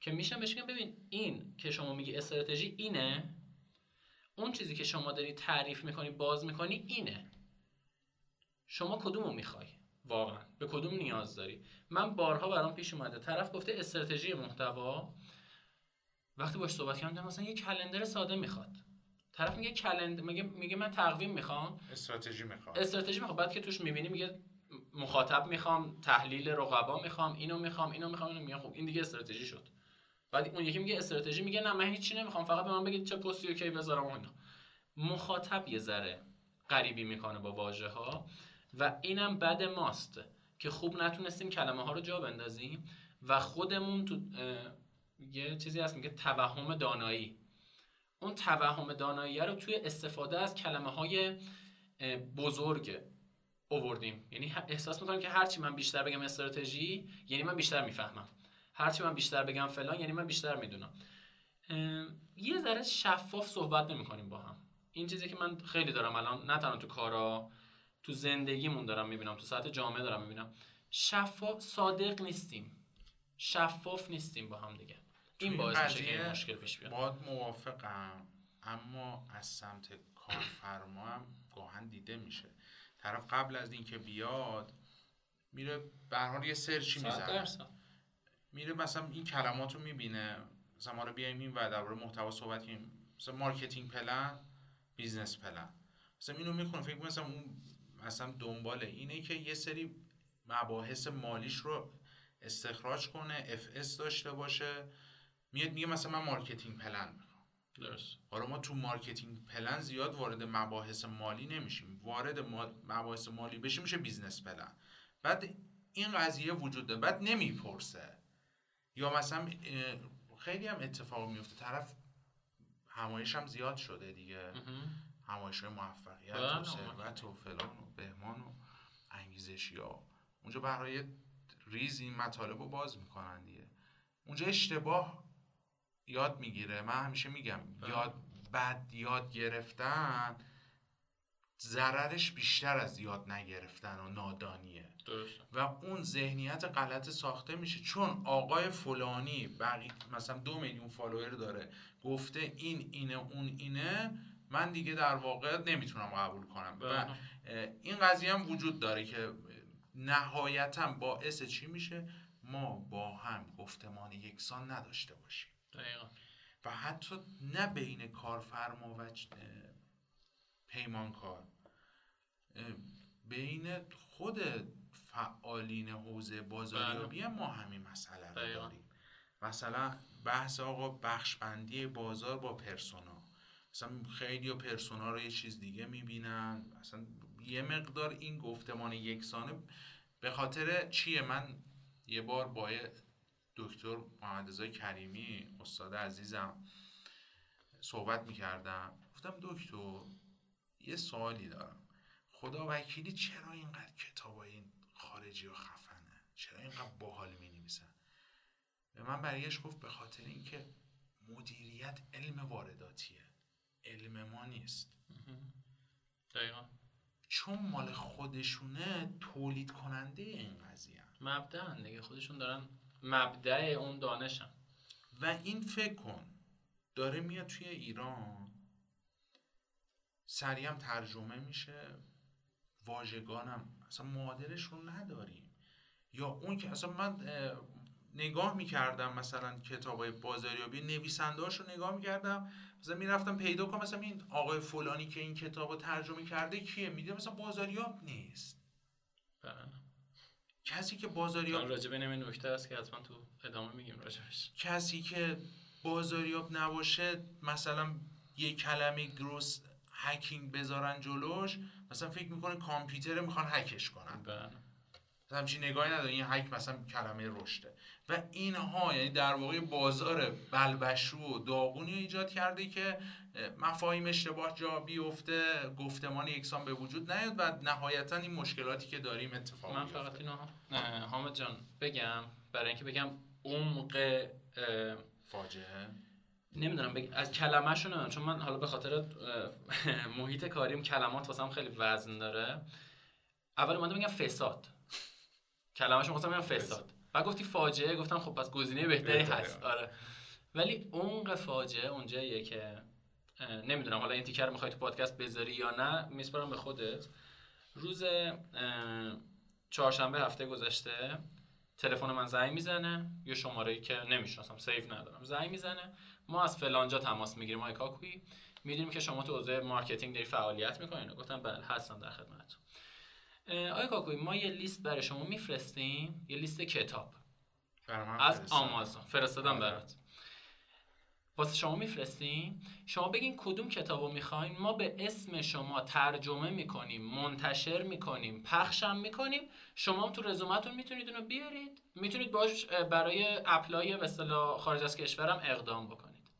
که میشم بهش میگم ببین این که شما میگی استراتژی اینه. اون چیزی که شما داری تعریف می‌کنی باز می‌کنی اینه. شما کدومو می‌خوای؟ واقعا. به کدوم نیاز داری؟ من بارها برام پیش اومده. طرف گفته استراتژی محتوا. وقتی باش صحبت کردم مثلا یه کلندر ساده می‌خواد. طرف میگه کلند میگه میگه من تقویم می‌خوام. استراتژی می‌خوام استراتژی می‌خوام. بعد که توش می‌بینی میگه مخاطب می‌خوام تحلیل رقبا می‌خوام اینو می‌خوام اینو می‌خوام اینو میگم خب این دیگه استراتژی شد. بعد اون یکی میگه استراتژی میگه نه من هیچی نمی‌خوام. فقط به من بگید چه پستی اوکی بذارم اون مخاطب یه ذره غریبی می‌کنه با واژه ها و اینم بد ماست که خوب نتونستیم کلمه ها رو جا بندازیم و خودمون تو یه چیزی هست میگه توهم دانایی. اون توهم دانایی رو توی استفاده از کلمه های بزرگ اووردیم. یعنی احساس می‌کنم که هرچی من بیشتر بگم استراتژی یعنی من بیشتر می‌فهمم. هرچی من بیشتر بگم فلان یعنی من بیشتر می‌دونم. یه ذره شفاف صحبت نمی‌کنیم با هم. این چیزی که من خیلی دارم الان نه تنها تو کارا تو زندگیمون دارم می‌بینم تو ساعت جامعه دارم می‌بینم. شفاف صادق نیستیم. شفاف نیستیم با هم دیگه. این باعث میشه که مشکل پیش بیاد. باید موافقم اما از سمت کارفرما هم گاهن دیده میشه. طرف قبل از اینکه بیاد میره به حال یه search ی می‌زنه. میره مثلا این کلمات رو می‌بینه. مثلا ما رو بیایم این و درباره محتوا صحبت کنیم. مثلا marketing plan business plan. مثلا اینو می‌خونه فکر مثلا اون مثلا دنبال اینه که یه سری مباحث مالیش رو استخراج کنه FS داشته باشه. میاد میگه مثلا من marketing plan می‌خوام. درست. حالا ما تو marketing plan زیاد وارد مباحث مالی نمیشیم. وارد مباحث مالی بشیم میشه business plan. بعد این قضیه وجود داره. بعد نمی‌پرسه. یا مثلا خیلی هم اتفاق میفته طرف همایش هم زیاد شده دیگه. همایش های موفقیت و ثروت و فلان و بهمان و انگیزشی ها. اونجا برای ریز این مطالب رو باز می‌کنن دیگه. اونجا اشتباه یاد می‌گیره. من همیشه میگم بله. یاد بد یاد گرفتن ضررش بیشتر از یاد نگرفتن و نادانیه. و اون ذهنیت غلط ساخته میشه. چون آقای فلانی بقی مثلا دو میلیون فالوور داره گفته این اینه اون اینه من دیگه در واقع نمی‌تونم قبول کنم و بله. این قضیه هم وجود داره که نهایتا باعث چی میشه ما با هم گفتمان یکسان نداشته باشیم دقیقا. و حتی نه بین کارفرما و پیمانکار بین خود فعالین حوزه بازاریابی بله. ما همین مسئله رو داریم مثلا بحث آقا بخشبندی بازار با پرسونا مثلا خیلی و پرسونا رو یه چیز دیگه می‌بینن. مثلا یه مقدار این گفتمان یکسانه به خاطر چیه؟ من یه بار با دکتر محمد کریمی استاد عزیزم صحبت می‌کردم. گفتم دکتر یه سوالی دارم. خدا وکیلی چرا اینقدر کتاب این خارجی و خفنه؟ چرا اینقدر باحال می نویسن به من برگشت گفت به خاطر اینکه مدیریت علم وارداتیه. علم ما نیست. دقیقا. چون مال خودشونه تولید کننده این قضیه مبدع دیگه. خودشون دارن مبدع اون دانشن. و این فکر کن داره میاد توی ایران سریع ترجمه میشه واژگانم اصلا معادلش رو نداریم. یا اون که اصلا من نگاه می‌کردم مثلا کتاب های بازاریابی نویسنده رو نگاه می‌کردم. مثلا می‌رفتم پیدا کنم مثلا این آقای فلانی که این کتاب رو ترجمه کرده کیه؟ میده مثلا بازاریاب نیست. بله. کسی که بازاریاب راجبه نمی نکته است که حتما تو ادامه میگیم راجبش. کسی که بازاریاب نباشه مثلا یه کلمه گروس هکینگ بذارن جلوش مثلا فکر می‌کنه کامپیوتر می‌خوان هکش کنن. بله. همچین نگاهی نداره. این هک مثلا کلمه رشده. و اینها یعنی در واقع بازار بلبشو و داغونی ایجاد کرده که مفاهیم اشتباه جا بیفته گفتمان یکسان به وجود نیاد و نهایتا این مشکلاتی که داریم اتفاق من فقط اینو حامد جان بگم. برای اینکه بگم عمق فاجعه. نمی‌دونم بگ... از کلمه‌شو نمی‌دونم. چون من حالا به خاطر محیط کاریم کلمات واسم خیلی وزن داره. اول اومدم بگم فساد. کلمه‌شو خواستم بگم فساد. بعد گفتی فاجعه گفتم خب پس گزینه بهتری هست. آره. ولی عمق فاجعه اونجاییه که نمی‌دونم حالا این تیکر می‌خوای تو پادکست بذاری یا نه میسپارم به خودت. روز چهارشنبه هفته گذشته تلفن من زنگ می‌زنه. یه شماره ای که نمی‌شناسم سیف ندارم. زنگ می‌زنه. ما از فلانجا تماس می‌گیریم. ما کاکوی. می‌دونیم که شما تو حوزه marketing داری فعالیت می‌کنین گفتم بله هستم در خدمتتون. آقای کاکویی ما یه لیست برای شما میفرستیم یه لیست کتاب. از آمازون. فرستادم آره. برات. واسه شما میفرستیم. شما بگین کدوم کتابو می‌خواین. ما به اسم شما ترجمه می‌کنیم منتشر می‌کنیم پخشم می‌کنیم. شما هم تو رزومتون می‌تونید اونو بیارید. می‌تونید باش برای apply به خارج از کشورم اقدام بکنید.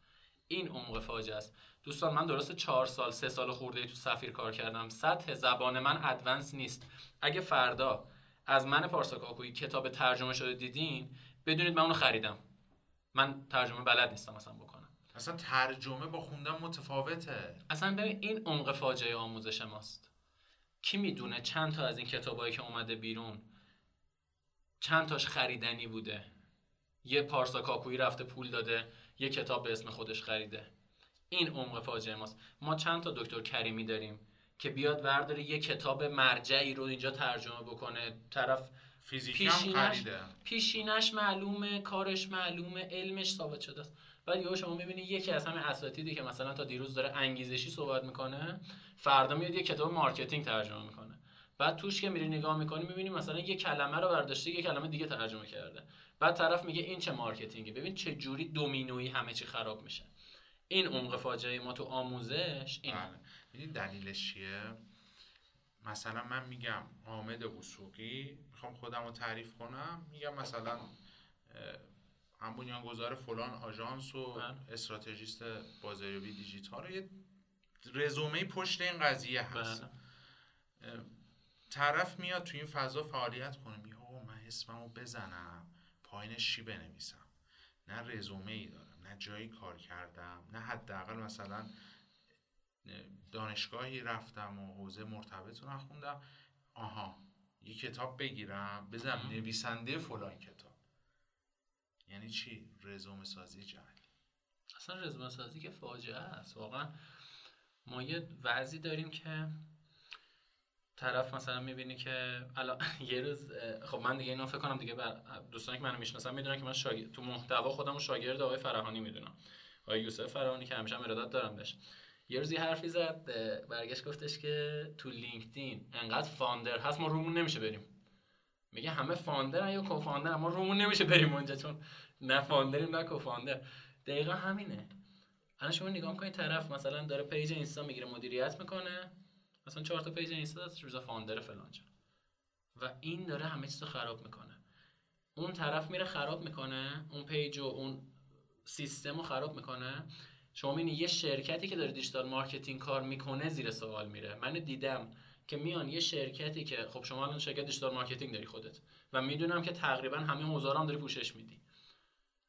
این عمق فاجعه است. دوستان من درست چهار سال سه سال خورده تو سفیر کار کردم. سطح زبان من ادوانس نیست. اگه فردا از من پارسا کتاب ترجمه شده دیدین بدونید من اونو خریدم. من ترجمه بلد نیستم مثلا بکنم. اصلا ترجمه با خوندن متفاوته. اصلا ببین این عمق فاجعه آموزش ماست. کی می‌دونه چند تا از این کتابایی که اومده بیرون چند تاش خریدنی بوده. یه پارسا کاکویی رفته پول داده یه کتاب به اسم خودش خریده. این عمق فاجعه ماست. ما چند تا دکتر کریمی داریم که بیاد ورداره یه کتاب مرجعی رو اینجا ترجمه بکنه. طرف پیشینش, پیشینش معلومه کارش معلومه علمش ثابت شده است. بعد یهو شما می‌بینی یکی از همین اساتیدی که مثلا تا دیروز داره انگیزشی صحبت می‌کنه فردا میاد یه کتاب marketing ترجمه می‌کنه. بعد توش که میری نگاه می‌کنی می‌بینی مثلا یه کلمه رو برداشته یه کلمه دیگه ترجمه کرده. بعد طرف میگه این چه marketing ی؟ ببین چه جوری دومینویی همه چی خراب میشه. این عمق فاجعه ما تو آموزش این بله. دلیلش چیه؟ مثلا من میگم حامد وثوقی می‌خوام خودم رو تعریف کنم میگم مثلا هم بنیانگذار فلان آژانس و بله. استراتژیست بازاریابی دیجیتال. یه رزومه پشت این قضیه هست. بله. طرف میاد تو این فضا فعالیت کنه میگه من اسممو بزنم پایینش چی بنویسم؟ نه رزومه ای دارم نه جایی کار کردم نه حداقل مثلا دانشگاهی رفتم و حوزه مرتبط رو نخوندم. آها یه کتاب بگیرم بزنم نویسنده فلان کتاب. یعنی چی؟ رزومه سازی جهل اصلا رزومه سازی که فاجعه است. واقعا ما یه وضعی داریم که طرف مثلا می‌بینی که الان یه روز خب من دیگه اینو فکر کنم دیگه دوستانی که منو می‌شناسن می‌دونن که من شاگرد تو محتوا خودم شاگرد آقای فرهانی می‌دونم. آقای یوسف فرهانی که همیشه ارادت دارم بهش. یه روز یه حرفی زد برگشت گفتش که تو لینکدین انقدر فاندر هست ما رومون نمیشه بریم. میگه همه فاندر یا کوفاندر ما رومون نمیشه بریم اونجا چون نه founder یم نه co-founder. دقیقا همینه. الان شما نگاه کنید طرف مثلا داره page اینستا می‌گیره مدیریت می‌کنه. مثلا چهار تا page اینستا دستشه زده founder فلان و این داره همه چیزو خراب می‌کنه. اون طرف میره خراب می‌کنه اون page و اون سیستم رو خراب می‌کنه. شما می‌بینی یه شرکتی که داره digital marketing کار می‌کنه زیر سوال میره. من دیدم که میان یه شرکتی که خب شما الان شرکت digital marketing داری خودت و می‌دونم که تقریبا همه حوزه هم داری پوشش میدی.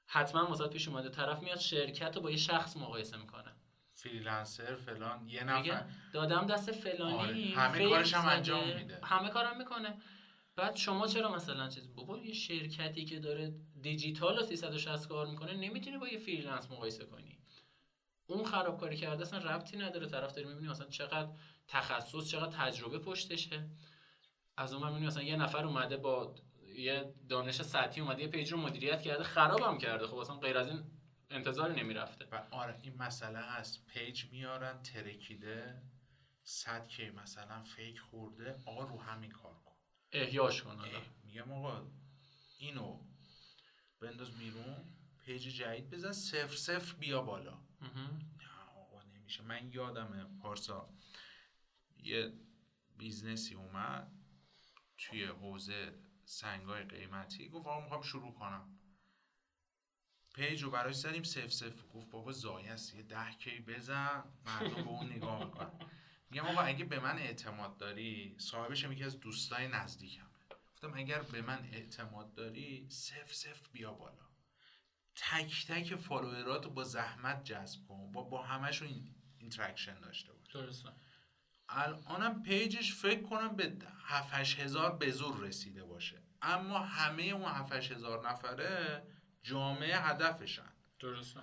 حتما واست پیش اومده طرف میاد شرکت رو با یه شخص مقایسه می‌کنه. freelancer فلان یه نفر. دادم دست فلانی آره. همه کارش هم انجام میده. همه کارم می‌کنه. بعد شما چرا مثلا چیز بابا یه شرکتی که داره دیجیتال و 360 کار می‌کنه نمی‌تونی با یه freelance مقایسه کنی. اون خرابکاری کرده اصلا ربطی نداره. طرف داری می‌بینی مثلا چقدر تخصص چقدر تجربه پشتشه. از اون می‌بینی مثلا یه نفر اومده با یه دانش سطحی اومده یه page رو مدیریت کرده خرابم کرده. خب اصلا غیر از این انتظاری نمی‌رفته. و آره این مسئله هست page میارن ترکیده صد که مثلا fake خورده آقا رو همین کار کن. احیاش کن میگم آقا اینو بنداز بیرون page جدید بزن صفر صفر بیا بالا. نه آقا نمیشه. من یادمه پارسا یه business ی اومد توی حوزه سنگای قیمتی گفت آقا می‌خوام شروع کنم. page رو براش زدیم صفر صفر گفت بابا ضایعست یه ده K بزن مردم به اون نگاه می‌کنن. میگم آقا اگه به من اعتماد داری صاحبش یکی از دوستای نزدیکم گفتم اگر به من اعتماد داری صفر صفر بیا بالا. تک تک follower ات با زحمت جذب کن با با همشون این interaction داشته باش. درسته. الانم page ش فکر کنم به 7 هزار به زور رسیده باشه. اما همه اون 7 هزار نفره جامعه هدفشن. درسته.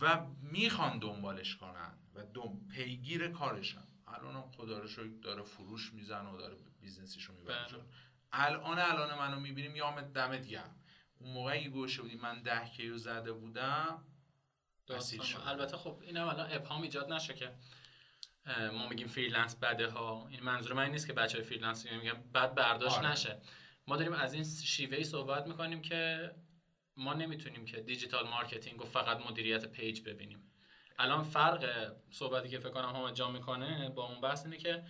و می‌خوان دنبالش کنن و دم پیگیر کارشن. الان خدا رو داره فروش میزن و داره business شو می‌بره بله. الان الان منو می‌بینیم یا دمت گرم. اون موقعی گوشه بودی من ده K و زده بودم البته خب این الان ابهام ایجاد نشه که ما میگیم freelance بده ها. این منظور من نیست که بچه های freelance میگم بد برداشت آره. نشه. ما داریم از این شیوهی صحبت می‌کنیم که ما نمی‌تونیم که digital marketing و فقط مدیریت page ببینیم. الان فرق صحبتی که فکر کنم هم جا می‌کنه با اون بحث اینه که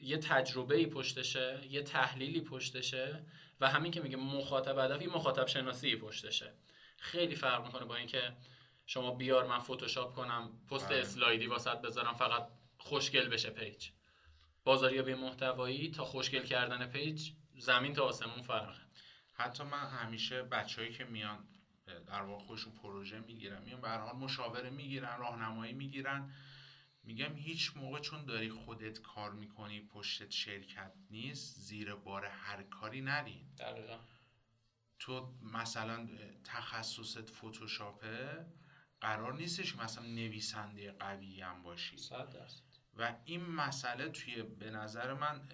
یه تجربه ای پشتشه یه تحلیلی پشتشه و همین که میگه مخاطب هدفی مخاطب شناسی پشتشه. خیلی فرق می‌کنه با اینکه شما بیار من فتوشاپ کنم پست بله. اسلایدی واست بذارم فقط خوشگل بشه page. بازاریابی محتوایی تا خوشگل کردن page زمین تا آسمون فرقه. حتی من همیشه بچههایی که میان در واقع خودشون پروژه می‌گیرن میان به حال مشاوره می‌گیرن راهنمایی می‌گیرن. میگم هیچ موقع چون داری خودت کار می‌کنی پشتت شرکت نیست زیر بار هر کاری نری. تو مثلا تخصصت فتوشاپه قرار نیستش مثلا نویسنده قوی هم باشی. و این مسئله توی به نظر من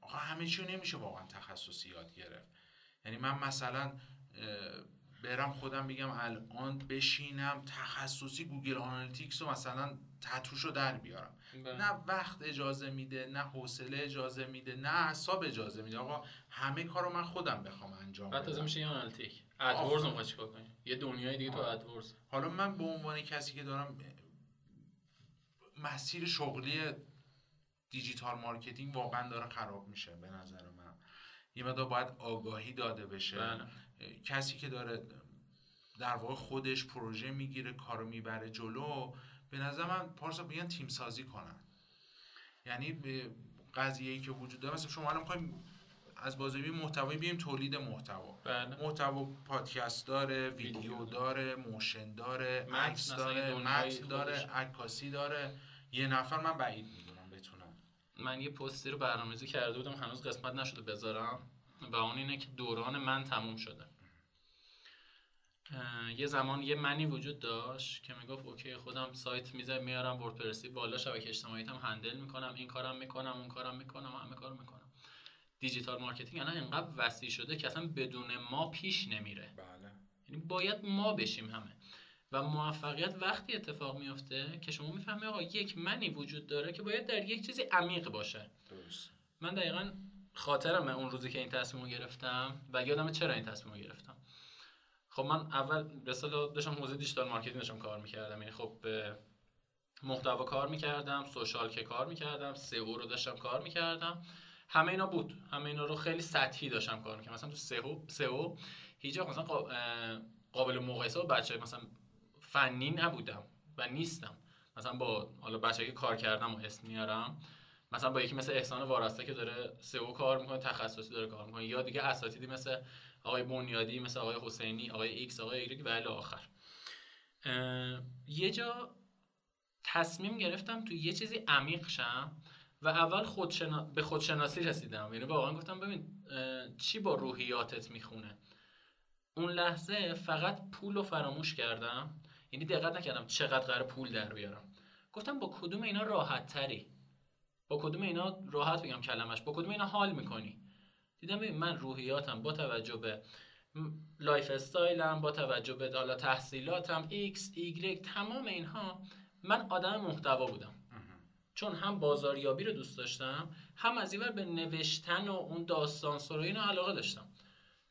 آقا همه چی نمیشه واقعا تخصصی یاد گرفت. یعنی من مثلا برم خودم بگم الان بشینم تخصصی Google Analytics رو مثلا ته و توش رو در بیارم. بله. نه وقت اجازه میده نه حوصله اجازه میده نه حساب اجازه میده. آقا همه کار رو من خودم بخوام انجام بدم. بعد میشه Analytic. AdWords رو چیکار کنی؟ یه دنیای دیگه تو AdWords حالا من به عنوان کسی که دارم مسیر شغلی digital marketing واقعا داره خراب میشه به نظر من. یه مقدار باید آگاهی داده بشه. بله. کسی که داره در واقع خودش پروژه می‌گیره کارو می‌بره جلو به نظر من پارسا بیان تیم سازی کنن. یعنی به قضیه ای که وجود داره مثلا شما الان می‌خوایم از بازاریابی محتوایی بگیم تولید محتوا. بله. محتوا پادکست داره ویدیو داره. motion داره عکس داره متن داره عکاسی داره. یه نفر من بعید من یه پستی رو برنامه‌ریزی کرده بودم هنوز قسمت نشده بذارم. و اون اینه که دوران من تموم شده. یه زمان یه منی وجود داشت که می‌گفت اوکی خودم سایت می‌زنم میارم WordPress ی بالا شبکه اجتماعی هم هندل می‌کنم این کارم می‌کنم اون کارم می‌کنم همه کار می‌کنم. digital marketing الان اینقدر وسیع شده که اصلا بدون ما پیش نمیره. بله. یعنی باید ما بشیم همه. و موفقیت وقتی اتفاق میفته که شما می‌فهمی آقا یک منی وجود داره که باید در یک چیزی عمیق باشه. درست. من دقیقا خاطرم اون روزی که این تصمیم رو گرفتم و یادم چرا این تصمیم رو گرفتم. خب من اول به داشتم حوزه digital marketing داشتم کار می‌کردم. یعنی خب به محتوا کار می‌کردم social که کار می‌کردم SEO رو داشتم کار می‌کردم. همه اینا بود. همه اینا رو خیلی سطحی داشتم کار می‌کردم. مثلا تو SEO SEO هیچ مثلا قابل مقایسه با بچه مثلا فنی نبودم و نیستم. مثلا با حالا بچه که کار کردم و اسم میارم مثلا با یکی مثل احسان وارسته که داره SEO کار می‌کنه تخصصی داره کار می‌کنه. یا دیگه اساتیدی مثل آقای بنیادی مثل آقای حسینی آقای X آقای ایگرگ و الی آخر. یه جا تصمیم گرفتم تو یه چیزی عمیق شم و اول خودشنا... به خودشناسی رسیدم. یعنی واقعا گفتم ببین چی با روحیاتت می‌خونه؟ اون لحظه فقط پول رو فراموش کردم. یعنی دقت نکردم چقدر قرار پول در بیارم. گفتم با کدوم اینا راحت تری با کدوم اینا راحت بگم کلمش؟ با کدوم اینا حال می‌کنی؟ دیدم من روحیاتم با توجه به lifestyle م با توجه به حالا تحصیلاتم X, Y تمام اینها من آدم محتوا بودم. چون هم بازاریابی رو دوست داشتم هم از اینور به نوشتن و اون داستان سرایی علاقه داشتم.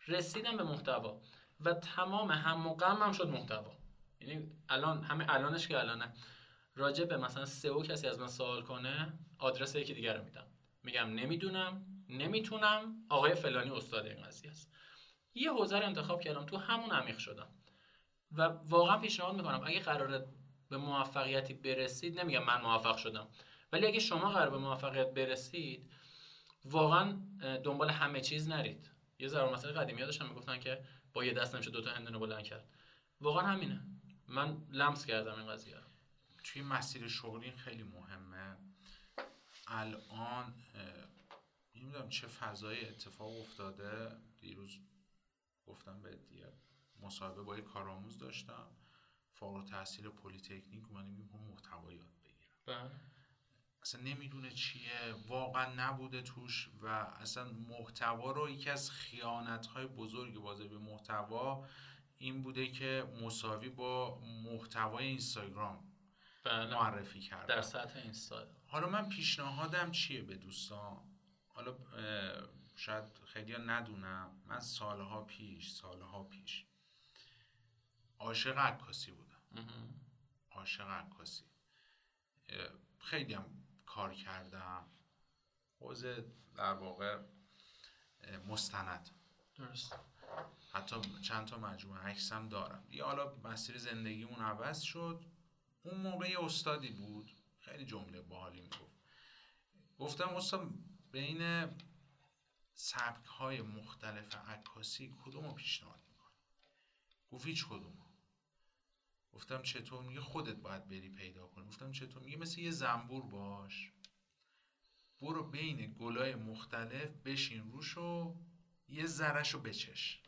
رسیدم به محتوا و تمام هم و غمم شد محتوا. یعنی الان همه الانش که الانه. راجع به مثلا سئو کسی از من سوال کنه آدرس یکی دیگر رو میدم. میگم نمی‌دونم نمی‌تونم آقای فلانی استاد این قضیه است. یه حوزه رو انتخاب کردم تو همون عمیق شدم. و واقعا پیشنهاد می‌کنم اگه قراره به موفقیتی برسید نمیگم من موفق شدم. ولی اگه شما قرار به موفقیت برسید واقعا دنبال همه چیز نرید. یه ذره مثلا قدیمی داشتن می‌گفتن که با یه دست نمیشه دوتا هندونه بلند کرد. واقعا همینه. من لمس کردم این قضیه رو. توی مسیر شغلی خیلی مهمه. الان نمی‌دونم چه فضای اتفاق افتاده. دیروز گفتم به دیگه مصاحبه با یه کارآموز داشتم. فارغ تحصیل پلی تکنیک اومده میگم محتوا یاد بگیرم. بله. اصلا نمی‌دونه چیه. واقعا نبوده توش و اصلا محتوا رو یکی از خیانت های بزرگ بازه به محتوا این بوده که مساوی با محتوای اینستاگرام بله. معرفی کرد در سطح اینستا. حالا من پیشنهادم چیه به دوستان؟ حالا شاید خیلی ندونم. من سالها پیش سالها پیش عاشق عکاسی بودم. عاشق عکاسی. خیلی هم کار کردم. حوزه در واقع مستند. درست حتی چند تا مجموعه عکسم دارم. یه حالا مسیر زندگیمون عوض شد. اون موقع یه استادی بود. خیلی جمله باحالی می‌گفت. گفتم استاد بین سبک های مختلف عکاسی کدوم رو پیشنهاد می‌کنی؟ گفت هیچ کدوم گفتم چطور؟ میگه خودت باید بری پیدا کنی. گفتم چطور؟ میگه مثل یه زنبور باش. برو بین گلای مختلف بشین روش و یه ذرش رو بچش.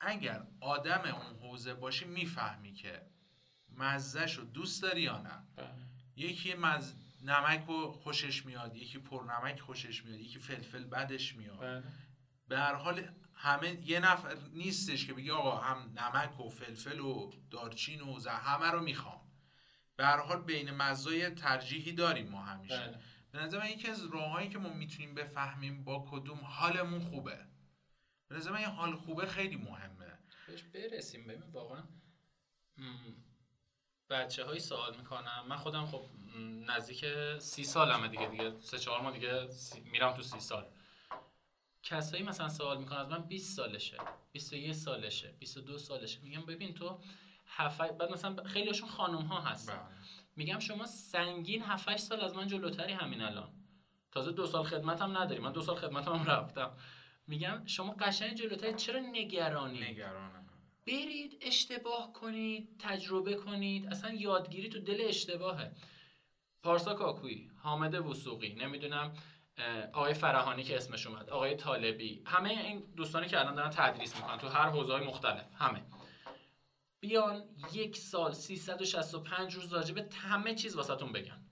اگر آدم اون حوزه باشی می‌فهمی که مزهش رو دوست داری یا نه بله. یکی مز... نمک رو خوشش میاد یکی پر نمک خوشش میاد یکی فلفل بدش میاد بله. به هر حال همه یه نفر نیستش که بگی آقا هم نمک و فلفل و دارچین و زه همه رو می‌خوام به هر حال بین مزای ترجیحی داریم ما همیشه بله. به نظر من یکی از راههایی که ما می‌تونیم بفهمیم با کدوم حالمون خوبه به نظر من یه حال خوبه خیلی مهمه بهش برسیم. ببین واقعا بچه های سوال می‌کنم. من خودم خب نزدیک سی سالمه دیگه دیگه سه چهار ماه دیگه سی- میرم تو سی سال. کسایی مثلا سوال می‌کنن از من 20 سالشه 21 سالشه 22 سالشه. میگم ببین تو هفت بعد مثلا خیلیشون خانم ها هستن. میگم شما سنگین 7 سال از من جلوتری همین الان. تازه دو سال خدمتم نداری. من دو سال خدمتم هم رفتم. میگم شما قشنگ جلوتری چرا نگرانی؟ نگرانم. برید اشتباه کنید تجربه کنید. اصلا یادگیری تو دل اشتباهه. پارسا کاکویی حامد وسوقی نمی‌دونم آقای فرهانی که اسمش اومد آقای طالبی. همه این دوستانی که الان دارن تدریس می‌کنن تو هر حوزه مختلف. همه. بیان یک سال 365 روز راجع به همه چیز واسهتون بگن.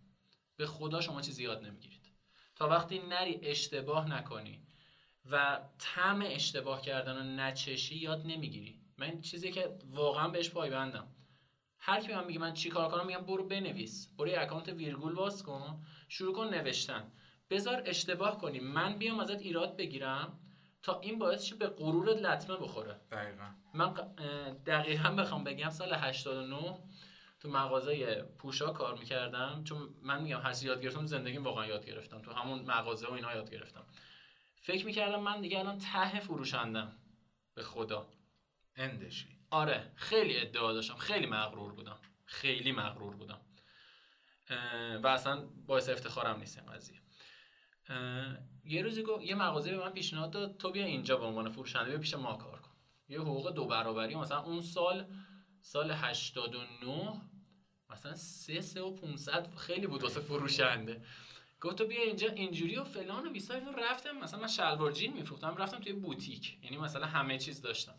به خدا شما چیزی یاد نمی‌گیرید. تا وقتی نری اشتباه نکنی و طعم اشتباه کردن رو نچشی یاد نمی‌گیری. من این چیزی که واقعا بهش پایبندم هر کی من میگه من چی کار کنم میگم برو بنویس. برو یه اکانت ویرگول باز کن. شروع کن نوشتن. بذار اشتباه کنی. من بیام ازت ایراد بگیرم تا این باعث شه به غرورت لطمه بخوره. دقیقا. من دقیقا بخوام بگم سال 89 تو مغازه پوشا کار می‌کردم. چون من میگم هر یاد گرفتم زندگیم واقعا یاد گرفتم. تو همون مغازه و اینا یاد گرفتم. فکر می‌کردم من دیگه الان ته فروشندم. به خدا. اندشی. آره خیلی ادعا داشتم. خیلی مغرور بودم. خیلی مغرور بودم. و اصلا باعث افتخارم نیست این قضیه. یه روزی گفت یه مغازه به من پیشنهاد داد تو بیا اینجا به عنوان فروشنده بیا پیش ما کار کن. یه حقوق دو برابری مثلا اون سال سال 89 مثلا 3 3 و 500 خیلی بود واسه فروشنده. گفت تو بیا اینجا اینجوری و فلان و بیسار رفتم. مثلا من شلوار جین میفروختم رفتم توی بوتیک. یعنی مثلا همه چیز داشتم.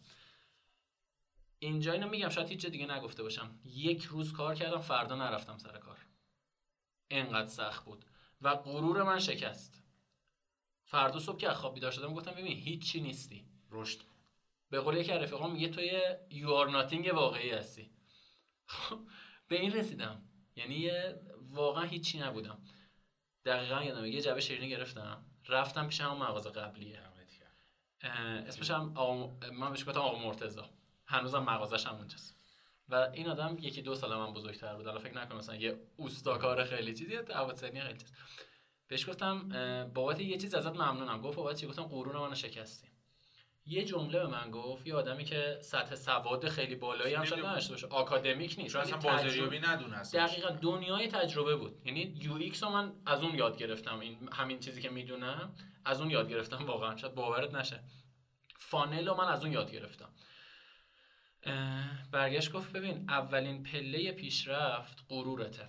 اینجا اینو میگم شاید هیچ دیگه نگفته باشم. یک روز کار کردم فردا نرفتم سر کار. انقدر سخت بود. و غرور من شکست. فردا صبح که خواب بیدار شدم گفتم ببین هیچی نیستی. رشد. به قول یکی رفیقام میگه تو یه یو آر ناتینگ واقعی هستی. به این رسیدم. یعنی واقعا هیچی نبودم. دقیقا یادم یه جعبه شیرینی گرفتم. رفتم پیش همون مغازه قبلیه. اسمش هم آقا من بهش گفتم آقا مرتضی. هنوزم مغازش هم اونجاست. و این آدم یکی دو سال من بزرگتر بود. الان فکر نکنم مثلا یه اوستاکار خیلی چیزی دعوت سنی خیلی چیز. بهش گفتم بابت یه چیز ازت ممنونم. گفت بابت چی؟ گفتم غرور منو شکستی. یه جمله به من گفت یه آدمی که سطح سواد خیلی بالایی هم شاید نداشته باشه. آکادمیک نیست اصلا بازاریابی ندونست دقیقا دنیای تجربه بود. یعنی UX رو من از اون یاد گرفتم. این همین چیزی که می‌دونم از اون یاد گرفتم واقعا. شاید باورت نشه. فانل رو من از اون یاد گرفتم. برگشت گفت ببین اولین پله پیشرفت غرورته.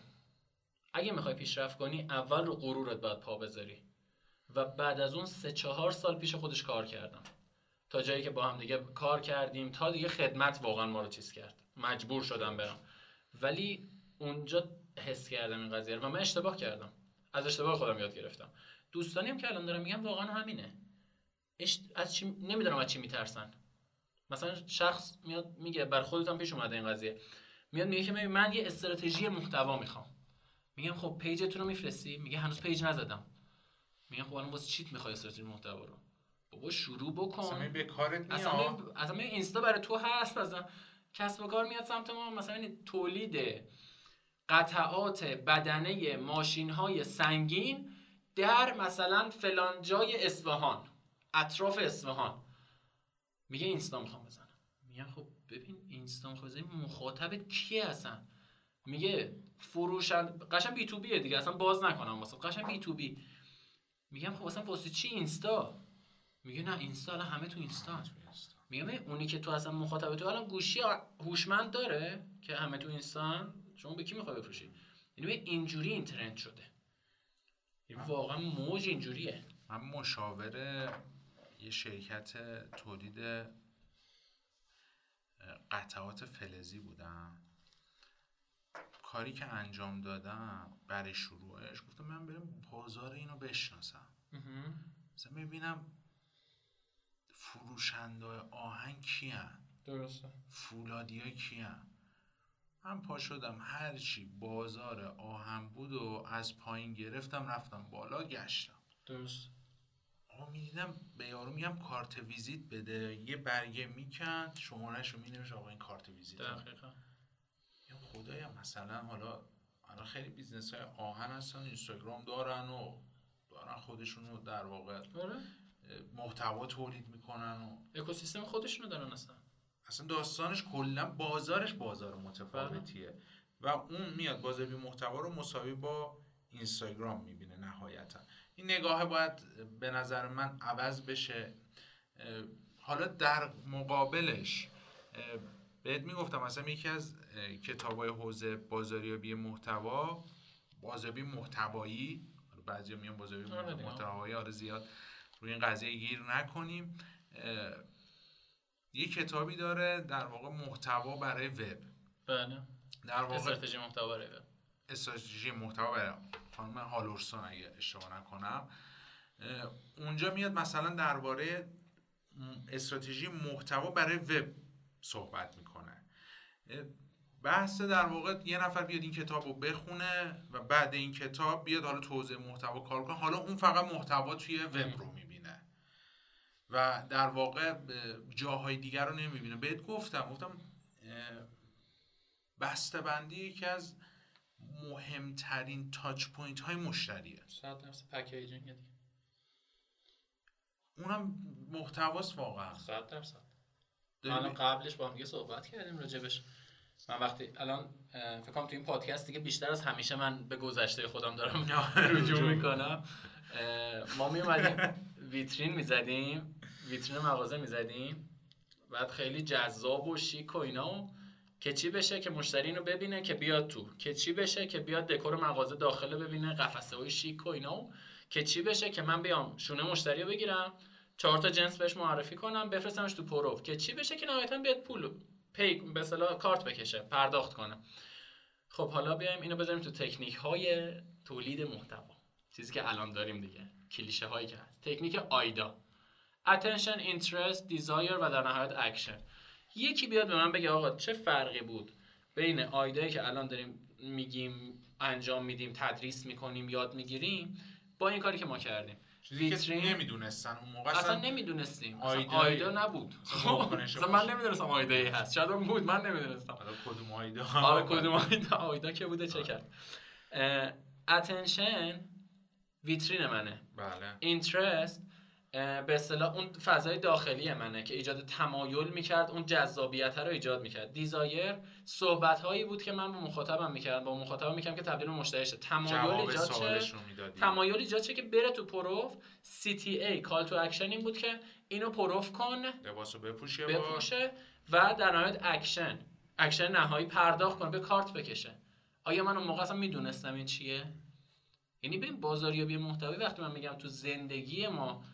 اگه می‌خوای پیشرفت کنی اول رو غرورت باید پا بذاری. و بعد از اون سه چهار سال پیش خودش کار کردم. تا جایی که با هم دیگه کار کردیم تا دیگه خدمت واقعا ما رو چیز کرد. مجبور شدم برم. ولی اونجا حس کردم این قضیه و من اشتباه کردم. از اشتباه خودم یاد گرفتم. دوستانی هم که الان دارم میگم واقعا همینه. از چی نمی‌دونم از چی میترسن. مثلا شخص میاد میگه بر خودت هم پیش اومده این قضیه. میاد میگه که من یه استراتژی محتوا می‌خوام. میگم خب پیجتون رو میفرستی؟ میگه هنوز پیج نزدم. میگم خب الان واسه چیت می‌خوای استراتژی محتوا رو؟ بابا شروع بکن. اصلا به کارت میاد. اصلا, اصلا اینستا برای تو هست اصلا. کسب و کار میاد سمت ما. مثلا تولید قطعات بدنه ماشین های سنگین در مثلا فلان جای اصفهان اطراف اصفهان. میگه اینستا می‌خوام بزنم. میگم خب ببین اینستا می‌خوام بزنم. مخاطبت کیه اصلا؟ میگه فروشند قشنگ بی تو بیه دیگه. اصلا باز نکنم واسه. قشنگ بی تو بی میگم خب اصلا واسه چی اینستا؟ میگه نه اینستا الان همه تو اینستا میگم اونی که تو اصلا مخاطب تو الان گوشی هوشمند داره که همه تو اینستا شما به کی می‌خوای بفروشی؟ یعنی اینجوری این ترند شده. یعنی واقعا موج اینجوریه. من مشاور یه شرکت تولید قطعات فلزی بودم کاری که انجام دادم برای شروعش گفتم من برم بازار اینو بشناسم. مثلا ببینم فروشنده آهن کیان. درسته. فولادی های کیان. من پا شدم هرچی بازار آهن بود و از پایین گرفتم رفتم بالا گشتم. درست آقا می‌دیدم به یارو میگم کارت ویزیت بده. یه برگه می‌کند شمارش رو می‌نوشت آقا این کارت ویزیت دقیقا. یا خدایا مثلا حالا حالا خیلی business های آهن هستن اینستاگرام دارن و دارن خودشونو در واقع آره. محتوا تولید می‌کنن و اکوسیستم خودشونو دارن اصلا. اصلا داستانش کلا بازارش بازار متفاوتیه. و اون میاد بازاری محتوا رو مساوی با اینستاگرام می‌بینه نهایتا. این نگاه باید به نظر من عوض بشه. حالا در مقابلش بهت می‌گفتم مثلا یکی از کتاب های حوزه بازاریابی محتوا بازاریابی محتوایی. بعضی میان بازاریابی آره محتوایی آره زیاد روی این قضیه گیر نکنیم. یه کتابی داره در واقع محتوا برای وب. بله. در واقع استراتژی محتوا برای وب. استراتژی محتوا برای خانم هالورسون اگه اشتباه نکنم. اونجا میاد مثلا درباره استراتژی محتوا برای وب صحبت می‌کنه. بحث در واقع یه نفر بیاد این کتاب رو بخونه و بعد این کتاب بیاد حالا توضیح محتوا کار کنه. حالا اون فقط محتوا توی وب رو می‌بینه. و در واقع جاهای دیگر رو نمی‌بینه. بهت گفتم گفتم بسته بندی یکی از مهمترین touchpoint های مشتریه. 100 درصد packaging دیگه. اونم محتواست واقعا. 100 درصد. الان قبلش با هم دیگه صحبت کردیم راجبش. من وقتی الان فکر کنم تو این پادکست دیگه بیشتر از همیشه من به گذشته خودم دارم رجوع می‌کنم. ما می اومدیم ویترین می‌زدیم ویترین مغازه می‌زدیم. بعد خیلی جذاب و شیک و اینا و که چی بشه که مشتری اینو ببینه که بیاد تو. که چی بشه که بیاد دکور مغازه داخله ببینه قفسه های شیک و اینا. که چی بشه که من بیام شونه مشتری رو بگیرم چهار تا جنس بهش معرفی کنم بفرستمش تو پروف که چی بشه که نهایتا بیاد پول پی به کارت بکشه پرداخت کنه. خب حالا بیایم اینو بذاریم تو تکنیک های تولید محتوا. چیزی که الان داریم دیگه کلیشه هایی که هست. تکنیک آیدا. Attention interest desire و در نهایت action. یکی بیاد به من بگه آقا چه فرقی بود بین آیدایی که الان داریم میگیم انجام میدیم تدریس می‌کنیم یاد می‌گیریم با این کاری که ما کردیم. ویترین- نمی‌دونستن اون موقع اصلا نمی‌دونستیم. AIDA- AIDA نبود. اصلا اصلا من نمی‌دونستم AIDA یی هست. شاید اون بود من نمی‌دونستم. حالا کدوم آیدا؟ آره کدوم آیدا؟ آیدا که بوده چه کرد؟ attention ویترین منه. بله. interest به اصطلاح اون فضای داخلی منه که ایجاد تمایل می‌کرد اون جذابیت رو ایجاد می‌کرد. desire صحبت هایی بود که من با مخاطبم می‌کردم. با مخاطبم می‌کردم که تبدیل به مشتری شه تمایل ایجاد شه می‌دادی. تمایل ایجاد شه که بره تو پرو CTA call to action این بود که اینو پرو کن لباسو بپوش یه بار بپوشه و در نهایت action action نهایی پرداخت کنه به کارت بکشه. آیا من اون موقع اصلا می‌دونستم این چیه؟ یعنی ببین بازاریابی محتوایی وقتی من میگم تو زندگی ما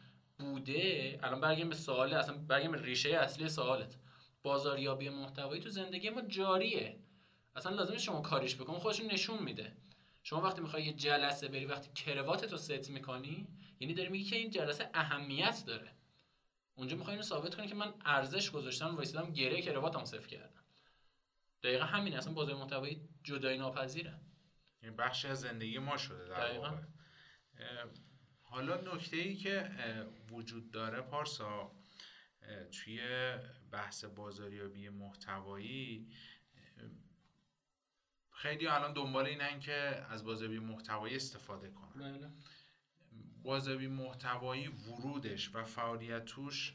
بوده الان برگردیم به سوال اصلا برگردیم به ریشه اصلی سوالت. بازاریابی محتوایی تو زندگی ما جاریه. اصلا لازم نیست شما کاریش بکنی خودش نشون میده. شما وقتی می‌خوای یه جلسه بری وقتی کرواتت رو ست می‌کنی یعنی داری میگی که این جلسه اهمیت داره. اونجا می‌خوای اینو ثابت کنی که من ارزش گذاشتم وایسادم گره کرواتم صفر کردم. دقیقا همین اصلا بازار محتوایی جدایی ناپذیره. این بخشی از زندگی ما شده در. واقع. حالا نکته ای که وجود داره پارسا توی بحث بازاریابی محتوایی خیلی الان دنبال اینن که از بازاریابی محتوایی استفاده کنن. بله. بازاریابی محتوایی ورودش و فعالیت توش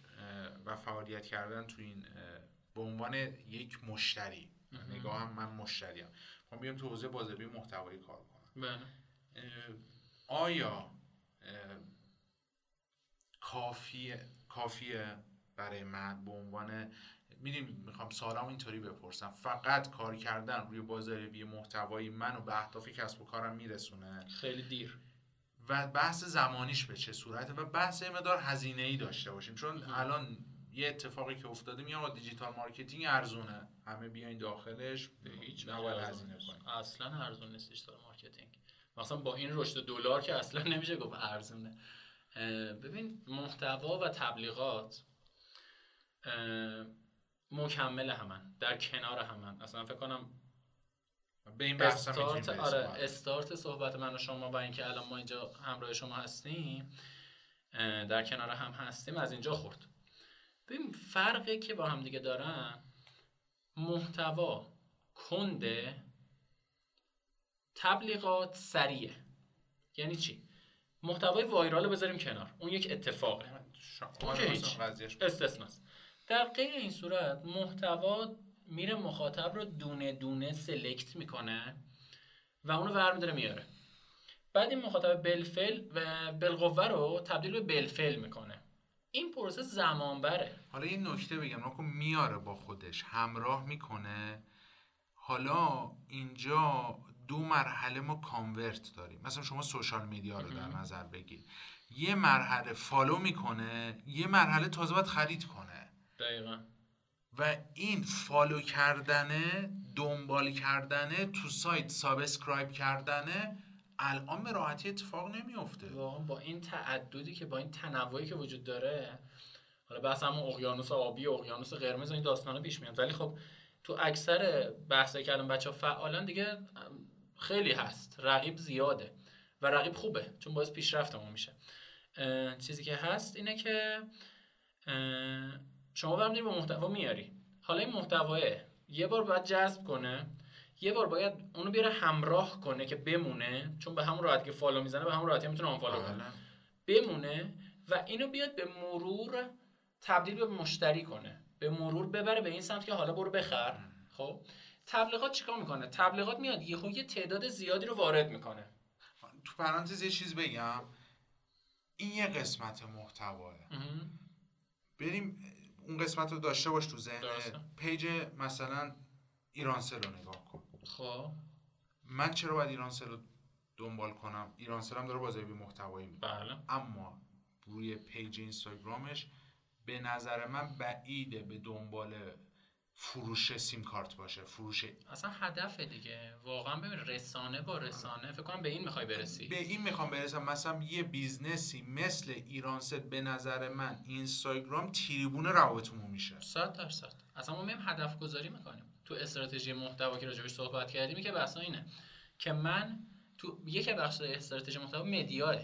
و فعالیت کردن تو این به عنوان یک مشتری. نگاه هم من مشتریم. ما بیام تو حوزه بازاریابی محتوایی کار کنم بله. آیا کافیه کافیه برای من به عنوان می‌دونی می‌خوام سوالم اینطوری بپرسم. فقط کار کردن روی بازاریابی محتوایی منو به اهداف کسب و کارم میرسونه؟ خیلی دیر. و بحث زمانیش به چه صورته و بحث یه مقدار هزینه ای داشته باشیم. چون مهم. الان یه اتفاقی که افتاده آقا digital marketing ارزونه. همه بیاین داخلش هیچ نباید هزینه. کنیم. اصلا ارزون نیست digital marketing. مثلا با این رشد دلار که اصلا نمیشه گفت ارزونه ببین محتوا و تبلیغات مکمل همن در کنار همن. اصلا فکر کنم به این استارت آره. استارت صحبت من و شما و اینکه الان ما اینجا همراه شما هستیم در کنار هم هستیم از اینجا خورد. ببین فرقی که با هم دیگه دارن محتوا کنده تبلیغات سریعه. یعنی چی؟ محتوای وایرال رو بذاریم کنار. اون یک اتفاقه. قضیهش استثناست. در غیر این صورت محتوا میره مخاطب رو دونه دونه سلکت می‌کنه و اونو برمیداره میاره. بعد این مخاطب بلفل و بالقوه رو تبدیل به بلفل می‌کنه. این پروسه زمان بره حالا یه نکته بگم. نکن میاره با خودش. همراه می‌کنه. حالا اینجا دو مرحله ما convert داریم. مثلا شما social media رو در. نظر بگیر. یه مرحله follow می‌کنه یه مرحله تازه باید خرید کنه. دقیقا. و این follow کردنه دنبال کردنه تو سایت subscribe کردنه الان به راحتی اتفاق نمیفته واقعا با این تعددی که با این تنوعی که وجود داره حالا بحث همون اقیانوس آبی اقیانوس قرمز این داستانا پیش میاد. ولی خب تو اکثر بحثایی که الان بچه ها فعالن دیگه خیلی هست. رقیب زیاده و رقیب خوبه چون باعث پیشرفتمون میشه. چیزی که هست اینه که شما برمیداری با محتوا میاری. حالا این محتواه یه بار باید جذب کنه یه بار باید اونو بیاره همراه کنه که بمونه چون به همون راحتی که فالو می‌زنه به همون راحتی می‌تونه آنفالو کنه. بله. بمونه و اینو بیاد به مرور تبدیل به مشتری کنه. به مرور ببره به این سمت که حالا برو بخر. خب؟ تبلیغات چیکار می‌کنه؟ تبلیغات میاد یهو یه تعداد زیادی رو وارد می‌کنه. تو پرانتز یه چیز بگم. این یه قسمت محتواه. بریم اون قسمت رو داشته باش تو ذهن. پیج مثلا ایرانسل رو نگاه کن. خب. من چرا باید ایرانسل رو دنبال کنم؟ ایرانسل هم داره بازاریابی محتوایی می‌کنه. بله. اما روی page اینستاگرامش به نظر من بعیده به دنبال فروش سیم کارت باشه فروش اصلا هدف دیگه. واقعا ببین رسانه با رسانه. فکر کنم به این می‌خوای برسی. به این می‌خوام برسم. مثلا یه business ی مثل ایرانسل به نظر من اینستاگرام تریبون روابط میشه. صد درصد. اصلا ما میایم هدف گذاری می‌کنیم. تو استراتژی محتوا که راجبش صحبت کردیم که بحثا اینه که من تو یک بخش استراتژی محتوا media ه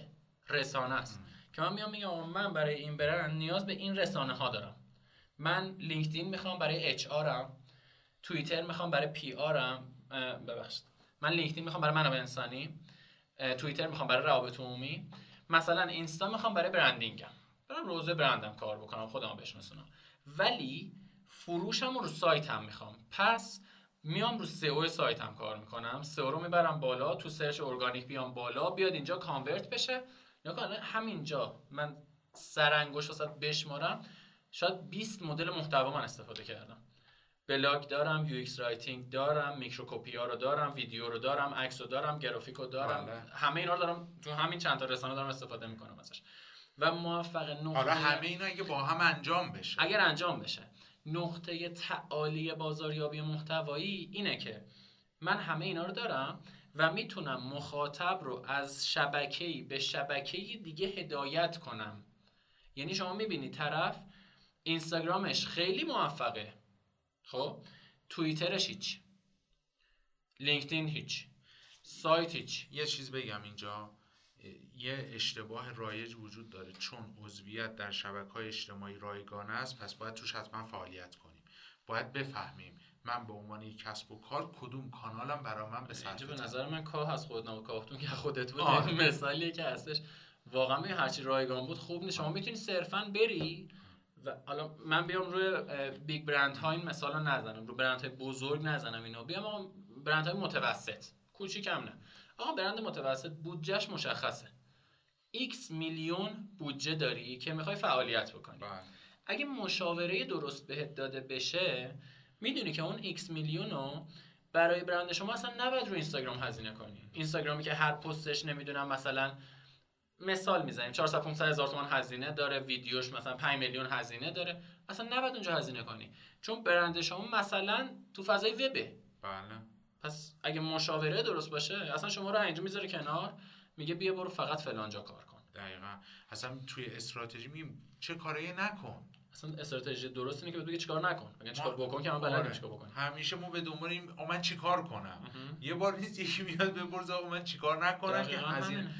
رسانه است. که من میام میگم من برای این برند نیاز به این رسانه ها دارم. من لینکدین می‌خوام برای HR م توییتر می‌خوام برای PR م ببخشید. من لینکدین می‌خوام برای منابع انسانی. توییتر می‌خوام برای روابط عمومی. مثلا اینستا می‌خوام برای branding م. برم روی برندم کار بکنم خودم بشناسونم ولی فروشم رو سایتم می‌خوام. پس میام رو سئو سایتم کار می‌کنم. سئو رو می‌برم بالا تو search organic بیام بالا بیاد اینجا convert بشه. یا همینجا. من سرانگشت واسه بشمارم. شاید 20 مدل محتوا من استفاده کردم. بلاگ دارم UX writing دارم microcopy ها رو دارم ویدیو رو دارم عکس رو دارم گرافیک رو دارم. بله. همه اینا رو دارم تو همین چند تا رسانه دارم استفاده می‌کنم ازش. و موفق نقطه حالا همه اینا اگه با هم انجام بشه. اگر انجام بشه. نقطه تعالی بازاریابی محتوایی اینه که من همه اینا رو دارم و می‌تونم مخاطب رو از شبکه‌ای به شبکه دیگه هدایت کنم. یعنی شما می‌بینی طرف اینستاگرامش خیلی موفقه. خب؟ توییترش هیچ. لینکدین هیچ. سایت هیچ. یه چیز بگم اینجا. یه اشتباه رایج وجود داره. چون عضویت در شبکه های اجتماعی رایگانه است پس باید توش حتما فعالیت کنیم. باید بفهمیم من به عنوان یک کسب و کار کدوم کانالم برای من به اینجا به نظر من کاه از خود کاهدون که خودت بود. آره. مثالیه که هستش. واقعا هرچی رایگان بود خوب نیست. شما می‌تونی صرفا بری و حالا من بیام روی big brand ها این مثال رو نزنم رو برند های بزرگ نزنم اینو. بیام آقا برند های متوسط. کوچیکم نه. آقا برند متوسط بودجهش مشخصه. X میلیون بودجه داری که می‌خوای فعالیت بکنی. بله. اگه مشاوره درست بهت داده بشه می‌دونی که اون x میلیون رو برای برند شما اصلا نباید رو اینستاگرام هزینه کنی. اینستاگرامی که هر پستش نمی‌دونم مثلا مثال می‌زنیم. 400 500 هزار تومان هزینه داره ویدیوش مثلا 5 میلیون هزینه داره. اصلا نباید اونجا هزینه کنی. چون برند شما مثلا تو فضای وبه. بله. پس اگه مشاوره درست باشه اصلا شما رو اینجا می‌ذاره کنار میگه بیا برو فقط فلانجا کار کن. دقیقا. اصلا توی استراتژی میگیم چه کاری نکن. اصلا استراتژی درست اینه که بگه چیکار نکن. اگه چیکار بکن که من بلدم آره. چیکار بکنم. همیشه ما به دنبالیم آ من چیکار کنم. یه بار نیست یکی میاد بپرسه آقا من چیکار نکنم که هزینه.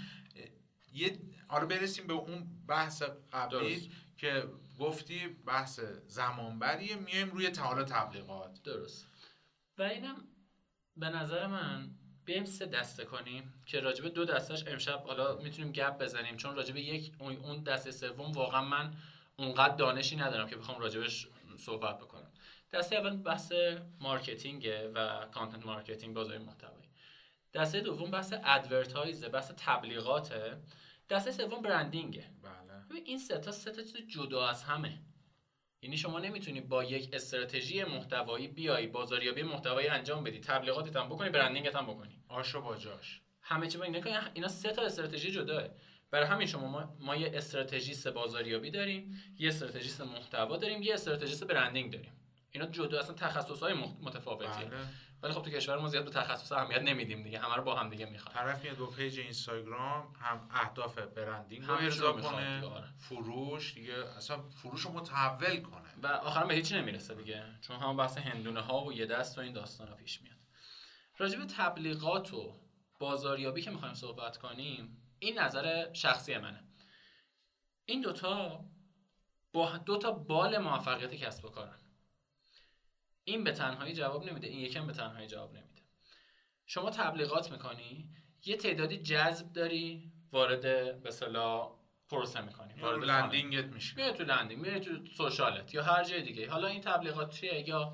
یه حالا برسیم به اون بحث قبلی درست. که گفتی بحث زمانبریه میایم روی تعالی تبلیغات. درست. و اینم به نظر من بیایم سه دسته کنیم که راجبه دو دستش امشب حالا می‌تونیم گپ بزنیم چون راجبه یک اون- دسته سوم واقعا من اونقدر دانشی ندارم که بخوام راجبش صحبت بکنم. دسته اول بحث marketing ه و content marketing بازار محتوایی دسته دوم بحث advertise ه بحث تبلیغاته. دسته سوم branding ه بله. این سه تا سه تا چیز جدا از همه. یعنی شما نمی‌تونی با یک استراتژی محتوایی بیای بازاریابی محتوایی انجام بدی تبلیغاتت هم بکنی branding ت هم بکنی. آش با جاش همه چی با اینا اینا سه تا استراتژی جداه برای همین شما ما, ما یه استراتژیست بازاریابی داریم یه استراتژیست محتوا داریم یه استراتژیست branding داریم. اینا جدا اصلا تخصصهای متفاوتیه. بله. ولی خب تو کشور ما زیاد به تخصص اهمیت نمیدیم دیگه. همه رو با هم دیگه می‌خوان طرف میاد با page اینستاگرام هم اهداف branding رو ارضا کنه. آره. فروش دیگه اصلا فروش رو متحول کنه. و آخرم به هیچی نمی‌رسه دیگه. چون هم بحث هندونه ها و یه دست و این داستان ها پیش میاد. راجع به تبلیغات و بازاریابی که می‌خوایم صحبت کنیم این نظر شخصی منه. این دوتا با دوتا بال موفقیت کسب و کارن. این به تنهایی جواب نمیده این یکم به تنهایی جواب نمیده. شما تبلیغات می‌کنی یه تعدادی جذب داری وارد به پروسه می‌کنی رو وارد. landing ت میشه میره تو landing میره تو social ت یا هر جای دیگه. حالا این تبلیغات چیه؟ یا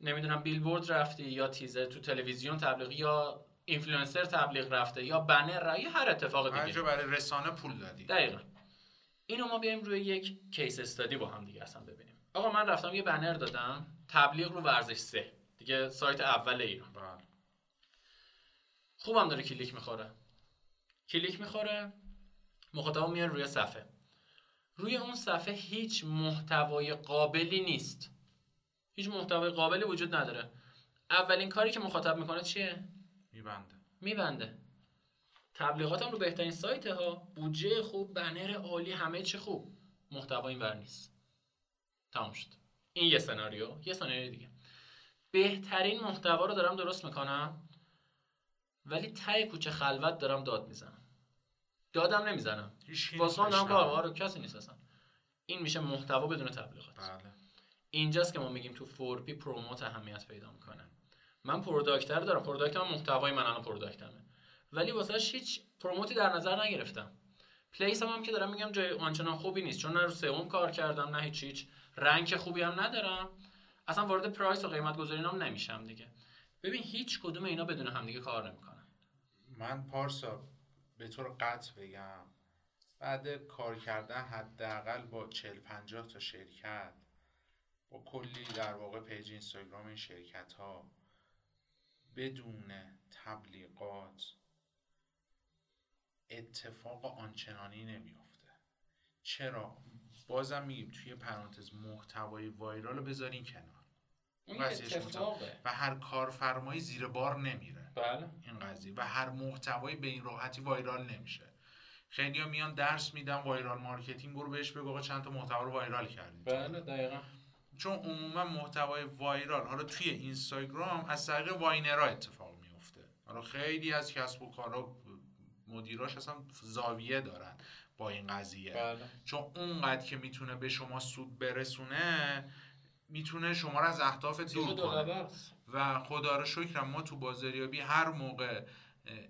نمی‌دونم بیلبورد رفتی یا تیزر تو تلویزیون تبلیغ یا اینفلوئنسر تبلیغ رفته یا بنر یا هر اتفاق هر دیگه. جا برای رسانه پول دادی. دقیقا. اینو ما بیایم روی یک case study با هم دیگه اصلا ببینیم. آقا من رفتم یه بنر دادم. تبلیغ رو ورزش سه. دیگه سایت اول ایران. بله خوبم داره کلیک می‌خوره. کلیک می‌خوره مخاطب میان روی صفحه. روی اون صفحه هیچ محتوای قابلی نیست. هیچ محتوای قابلی وجود نداره. اولین کاری که مخاطب می‌کنه چیه؟ میبنده. میبنده. تبلیغاتم رو بهترین سایت ها بودجه خوب بنر عالی همه چی خوب. محتوا اینور نیست. تمام شد. این یه سناریو یه سناریو دیگه. بهترین محتوا رو دارم درست می‌کنم ولی ته کوچه خلوت دارم داد می‌زنم. دادم نمی‌زنم. واسه دارم کار آره کسی نیست اصلا. این میشه محتوا بدون تبلیغات. بله. اینجاست که ما میگیم تو four P promote اهمیت پیدا می‌کنه. من product دارم. product هم محتوای من الان product مه. ولی واسهش هیچ promote ی در نظر نگرفتم. place هم, هم که دارم میگم جای آنچنان خوبی نیست. چون نه رو سئوم کار کردم نه هیچ هیچ. رنگ خوبی هم ندارم. اصلا وارد price و قیمت گذاری هم نمیشم دیگه. ببین هیچ کدوم اینا بدون همدیگه کار نمی‌کنن. من پارسا به طور قطع بگم بعد کار کردن حداقل با 40 50 تا شرکت با کلی در واقع پیج اینستاگرام این شرکت ها بدون تبلیغات اتفاق آنچنانی نمیافته. چرا؟ بازم میگیم توی پرانتز محتوای وایرال رو بذارین کنار. اتفاقه. و هر کارفرمایی زیر بار نمیره. بله. این قضیه. و هر محتوایی به این راحتی وایرال نمیشه. خیلی ها میان درس میدن viral marketing رو بهش بگو آقا چند تا محتوا رو viral کردیم بله دقیقا. چون عموما محتوای viral حالا توی اینستاگرام از طریق viner ها اتفاق میفته حالا خیلی از کسب و کارا مدیراش اصلا زاویه دارن. با این قضیه. بله. چون اونقدر که می‌تونه به شما سود برسونه می‌تونه شما رو از اهداف دور کنه. و خدا رو شکرم ما تو بازاریابی هر موقع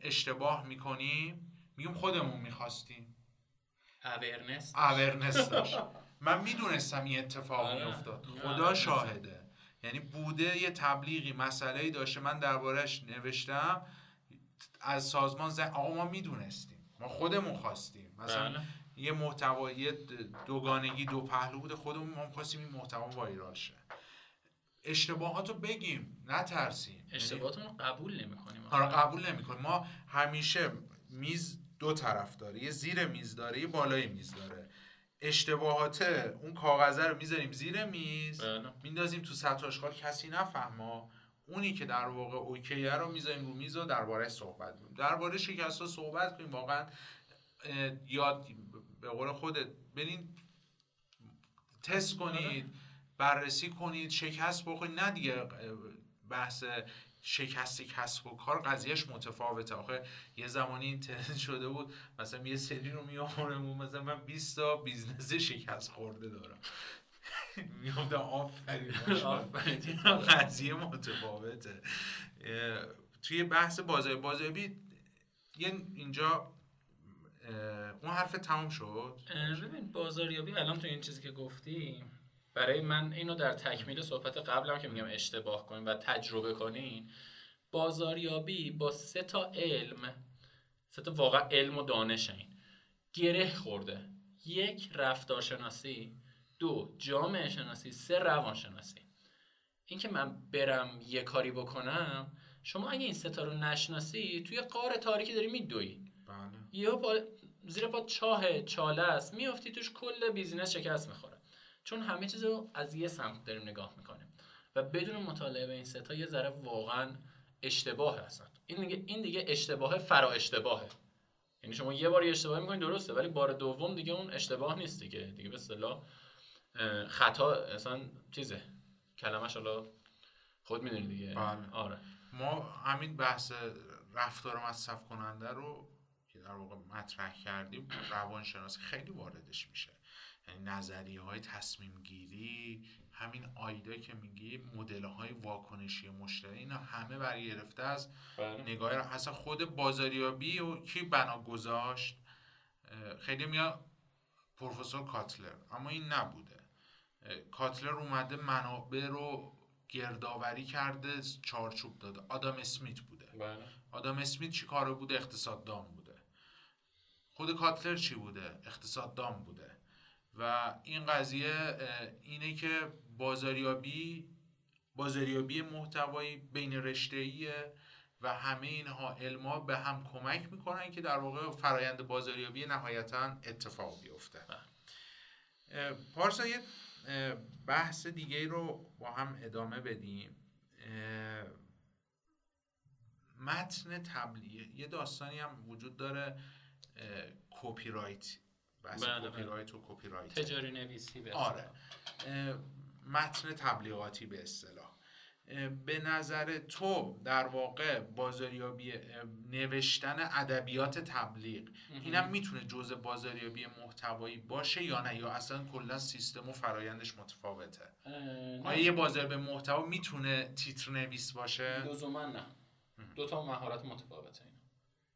اشتباه می‌کنیم میگیم خودمون می‌خواستیم. اورنس اورنس داشت. من می‌دونستم این اتفاق آره. میافتاد. نه، خدا. شاهده. یعنی بوده یه تبلیغی مسئله ای داشته. من دربارهش نوشتم. از سازمان زن آقا ما می‌دونستیم. ما خودمون خواستیم. مثلا بله. یه محتوا یه دوگانگی دو پهلو بوده خودمون ما خواستیم این محتوا وایرال شه. اشتباهات رو بگیم نترسیم. یعنی اشتباهاتون رو قبول نمی‌کنیم. آره قبول نمی‌کنیم. ما همیشه میز دو طرف داره. یه زیر میز داره یه بالای میز داره. اشتباهات اون کاغذه رو می‌ذاریم زیر میز. بله. میندازیم تو سطح آشغال کسی نفهمه اونی که در واقع اوکیه رو می‌ذاریم رو میز و درباره صحبت کنیم. درباره شکست ها صحبت کنیم. واقعا یاد به قول خودت برین تست کنید بررسی کنید شکست بخورید. نه دیگه بحث شکست کسب و کار قضیهش متفاوته. آخه یه زمانی این trend شده بود مثلا یه سری رو میآورمون مثلا من 20 تا business شکست خورده دارم. می‌گفتم آفرین. قضیه متفاوته. توی بحث بازار بازاریابی یه اینجا اون حرف تمام شد؟ ببین بازاریابی الان تو این چیزی که گفتی برای من اینو در تکمیل صحبت قبلم که میگم اشتباه کنین و تجربه کنین بازاریابی با سه تا علم سه تا واقعا علم و دانش این. گره خورده. یک رفتارشناسی دو جامعه شناسی سه روانشناسی. اینکه من برم یه کاری بکنم شما اگه این سه تا رو نشناسی توی قار تاریکی داری میدوی. بله. یه پا زیر پا چاه چاله است میافتی توش کل بیزینس شکست می‌خوره. چون همه چیز رو از یه سمت داریم نگاه می‌کنیم و بدون مطالعه به این ستا یه ذره واقعا اشتباه هستن. این دیگه این دیگه اشتباه فرا اشتباهه. یعنی شما یه بار اشتباه می‌کنید درسته ولی بار دوم دیگه اون اشتباه نیست دیگه. دیگه به اصطلاح خطا اصلا چیزه؟ کلمش حالا خود می‌دونی دیگه. بله. آره. ما همین بحث رفتار مصرف کننده رو که در واقع مطرح کردیم روانشناسی خیلی واردش میشه. یعنی نظریه های تصمیم گیری همین آیدا که میگی مدل های واکنشی مشتری اینا همه برگرفته از بله. نگاه را اصلا خود بازاریابی و کی بنا گذاشت خیلی میاد پروفسور کاتلر اما این نبوده. کاتلر اومده منابع رو گردآوری کرده چارچوب داده. آدم اسمیت بوده. بله. آدم اسمیت چی کاره بوده؟ اقتصاددان بوده. خود کاتلر چی بوده؟ اقتصاددان بوده. و این قضیه اینه که بازاریابی بازاریابی محتوایی بین رشته‌ایه و همه اینها علما به هم کمک می‌کنن که در واقع فرایند بازاریابی نهایتا اتفاق بیفته. اه، پارسا یه بحث دیگه رو با هم ادامه بدیم. متن تبلیغ. یه داستانی هم وجود داره copywrite بحث کپی بله. write و copywrite تجاری نویسی به آره. متن تبلیغاتی به اصطلاح. به نظر تو در واقع بازاریابی نوشتن ادبیات تبلیغ اینم می‌تونه جزء بازاریابی محتوایی باشه یا نه؟ یا اصلا کلا سیستم و فرایندش متفاوته؟ آیا یه بازار به محتوا می‌تونه تیتر نویس باشه؟ لزوما نه. دو تا مهارت متفاوته اینا.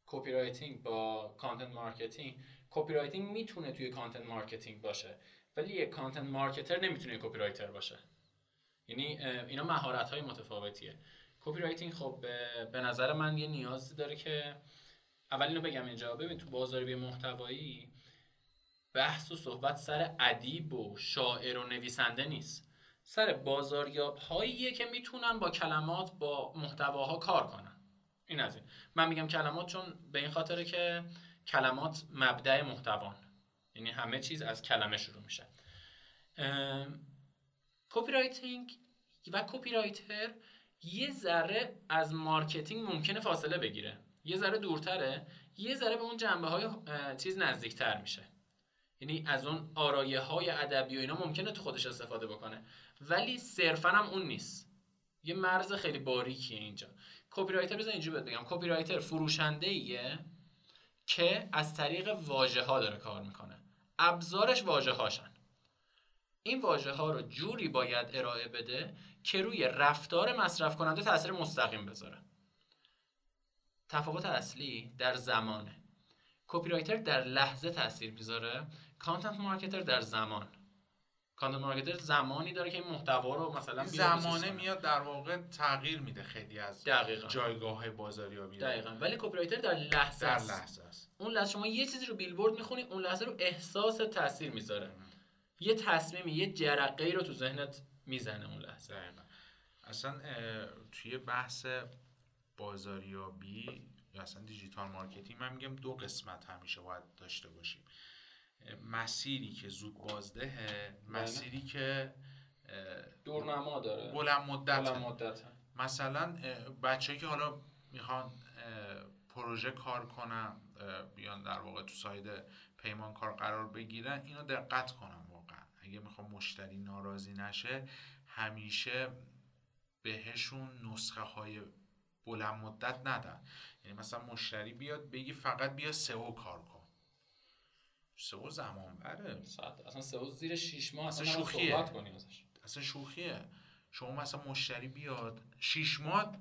copywriting با content marketing copywriting می‌تونه توی content marketing باشه ولی یک content marketer نمی‌تونه copywriter باشه. یعنی اینا مهارت های متفاوتیه. copywriting خب به- نظر من یه نیازی داره که اول اینو بگم اینجا. ببین تو بازاریابی محتوایی بحث و صحبت سر ادیب و شاعر و نویسنده نیست. سر بازاریاب هاییه که می‌تونن با کلمات با محتواها کار کنن. این از این. من میگم کلمات چون به این خاطره که کلمات مبدأ محتوان. یعنی همه چیز از کلمه شروع میشه. copywriting و copywriter یه ذره از marketing ممکنه فاصله بگیره. یه ذره دورتره. یه ذره به اون جنبه های چیز نزدیکتر میشه. یعنی از اون آرایه های ادبی و اینا ممکنه تو خودش استفاده بکنه. ولی صرفا هم اون نیست. یه مرز خیلی باریکیه اینجا. کپی رایتر بزن اینجوری بگم. کپی رایتر فروشنده ایه که از طریق واژه ها داره کار می‌کنه. ابزارش واژه هاشن این واژه ها رو جوری باید ارائه بده که روی رفتار مصرف کننده تاثیر مستقیم بذاره. تفاوت اصلی در زمانه. copywriter در لحظه تاثیر می‌ذاره content marketer در زمان. content marketer زمانی داره که این محتوا رو مثلا زمانه. میاد در واقع تغییر میده خیلی از دقیقا. جایگاه بازاریابی. دقیقا. ولی copy writer در لحظه در. لحظه است. اون لحظه شما یه چیزی رو بیلبورد می‌خونی اون لحظه رو احساس تاثیر می‌ذاره. یه تصمیمی یه جرقه رو تو ذهنت می‌زنه اون لحظه. دقیقا. اصلا توی بحث بازاریابی یا اصلا digital marketing من میگم دو قسمت همیشه باید داشته باشیم. مسیری که زود بازدهه مسیری که دورنما داره. بلند مدت بلند مدت مثلا بچه که حالا می‌خوان پروژه کار کنن بیان در واقع تو ساید پیمانکار قرار بگیرن اینو دقت کنن واقعا اگه می‌خوام مشتری ناراضی نشه همیشه بهشون نسخه های بلند مدت ندن. یعنی مثلا مشتری بیاد بگی فقط بیا سئو کار کن. سئو زمان بره ساعت اصلا سئو زیر 6 ماه اصلا اصلا شوخیه. صحبت کنی ازش. اصلا شوخیه. شما مثلا مشتری بیاد شیش ماه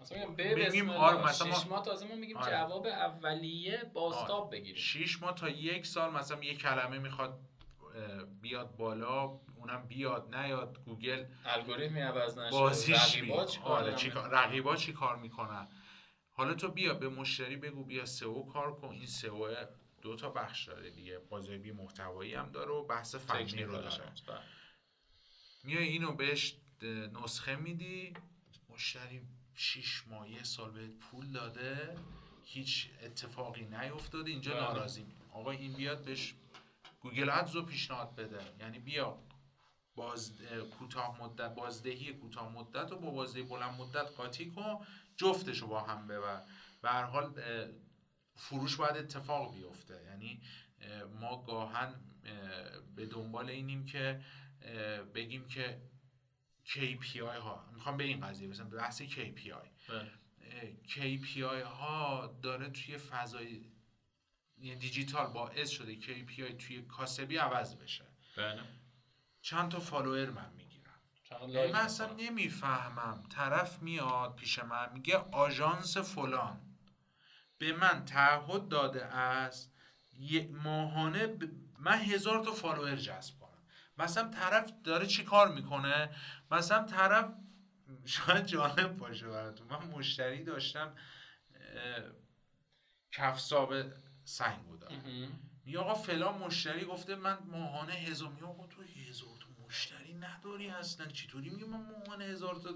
اصلا میگم به بگیم آره، مثلا ما- 6 ماه تازه ما میگیم آره. جواب اولیه بازتاب بگیریم. شیش ماه تا یک سال مثلا یه کلمه می‌خواد بیاد بالا اونم بیاد نیاد گوگل الگوریتمی عوض نشه. بازیش آره چی کار- رقیبا چی کار می‌کنن؟ حالا تو بیا به مشتری بگو بیا سئو کار کن. این سئو دو تا بخش داره دیگه. بازاریابی محتوایی هم داره و بحث فنی رو داره. بله. میای اینو بهش نسخه میدی. مشتری شیش ماه یه سال بهت پول داده. هیچ اتفاقی نیفتاده. اینجا بله. ناراضی. آقا این بیاد بهش گوگل ادز رو پیشنهاد بده. یعنی بیا باز اه، کوتاه مدت بازدهی کوتاه مدت رو با بازدهی بلند مدت قاطی کن جفتش رو با هم ببر. به هر حال فروش باید اتفاق بیفته. یعنی ما گاهن اه، به دنبال اینیم که بگیم که KPI ها می‌خوام به این قضیه مثلا بحث KPI بله. KPI ها داره توی فضای دیجیتال باعث شده KPI توی کاسبی عوض بشه. بله. چند تا فالوور من می‌گیرم. یعنی من اصلا. نمی‌فهمم. طرف میاد پیش من میگه آژانس فلان. به من تعهد داده است یه ماهانه ب- من هزار تا فالوور جذب کنم. مثلا طرف داره چی کار می‌کنه؟ مثلا طرف شاید جالب باشه براتون. من مشتری داشتم اه، کفساب سنگ بودم مهم. میگه آقا فلان مشتری گفته من ماهانه هزار میگه آقا تو هزار تا مشتری نداری اصلا. چطوری میگه من ماهانه هزار تا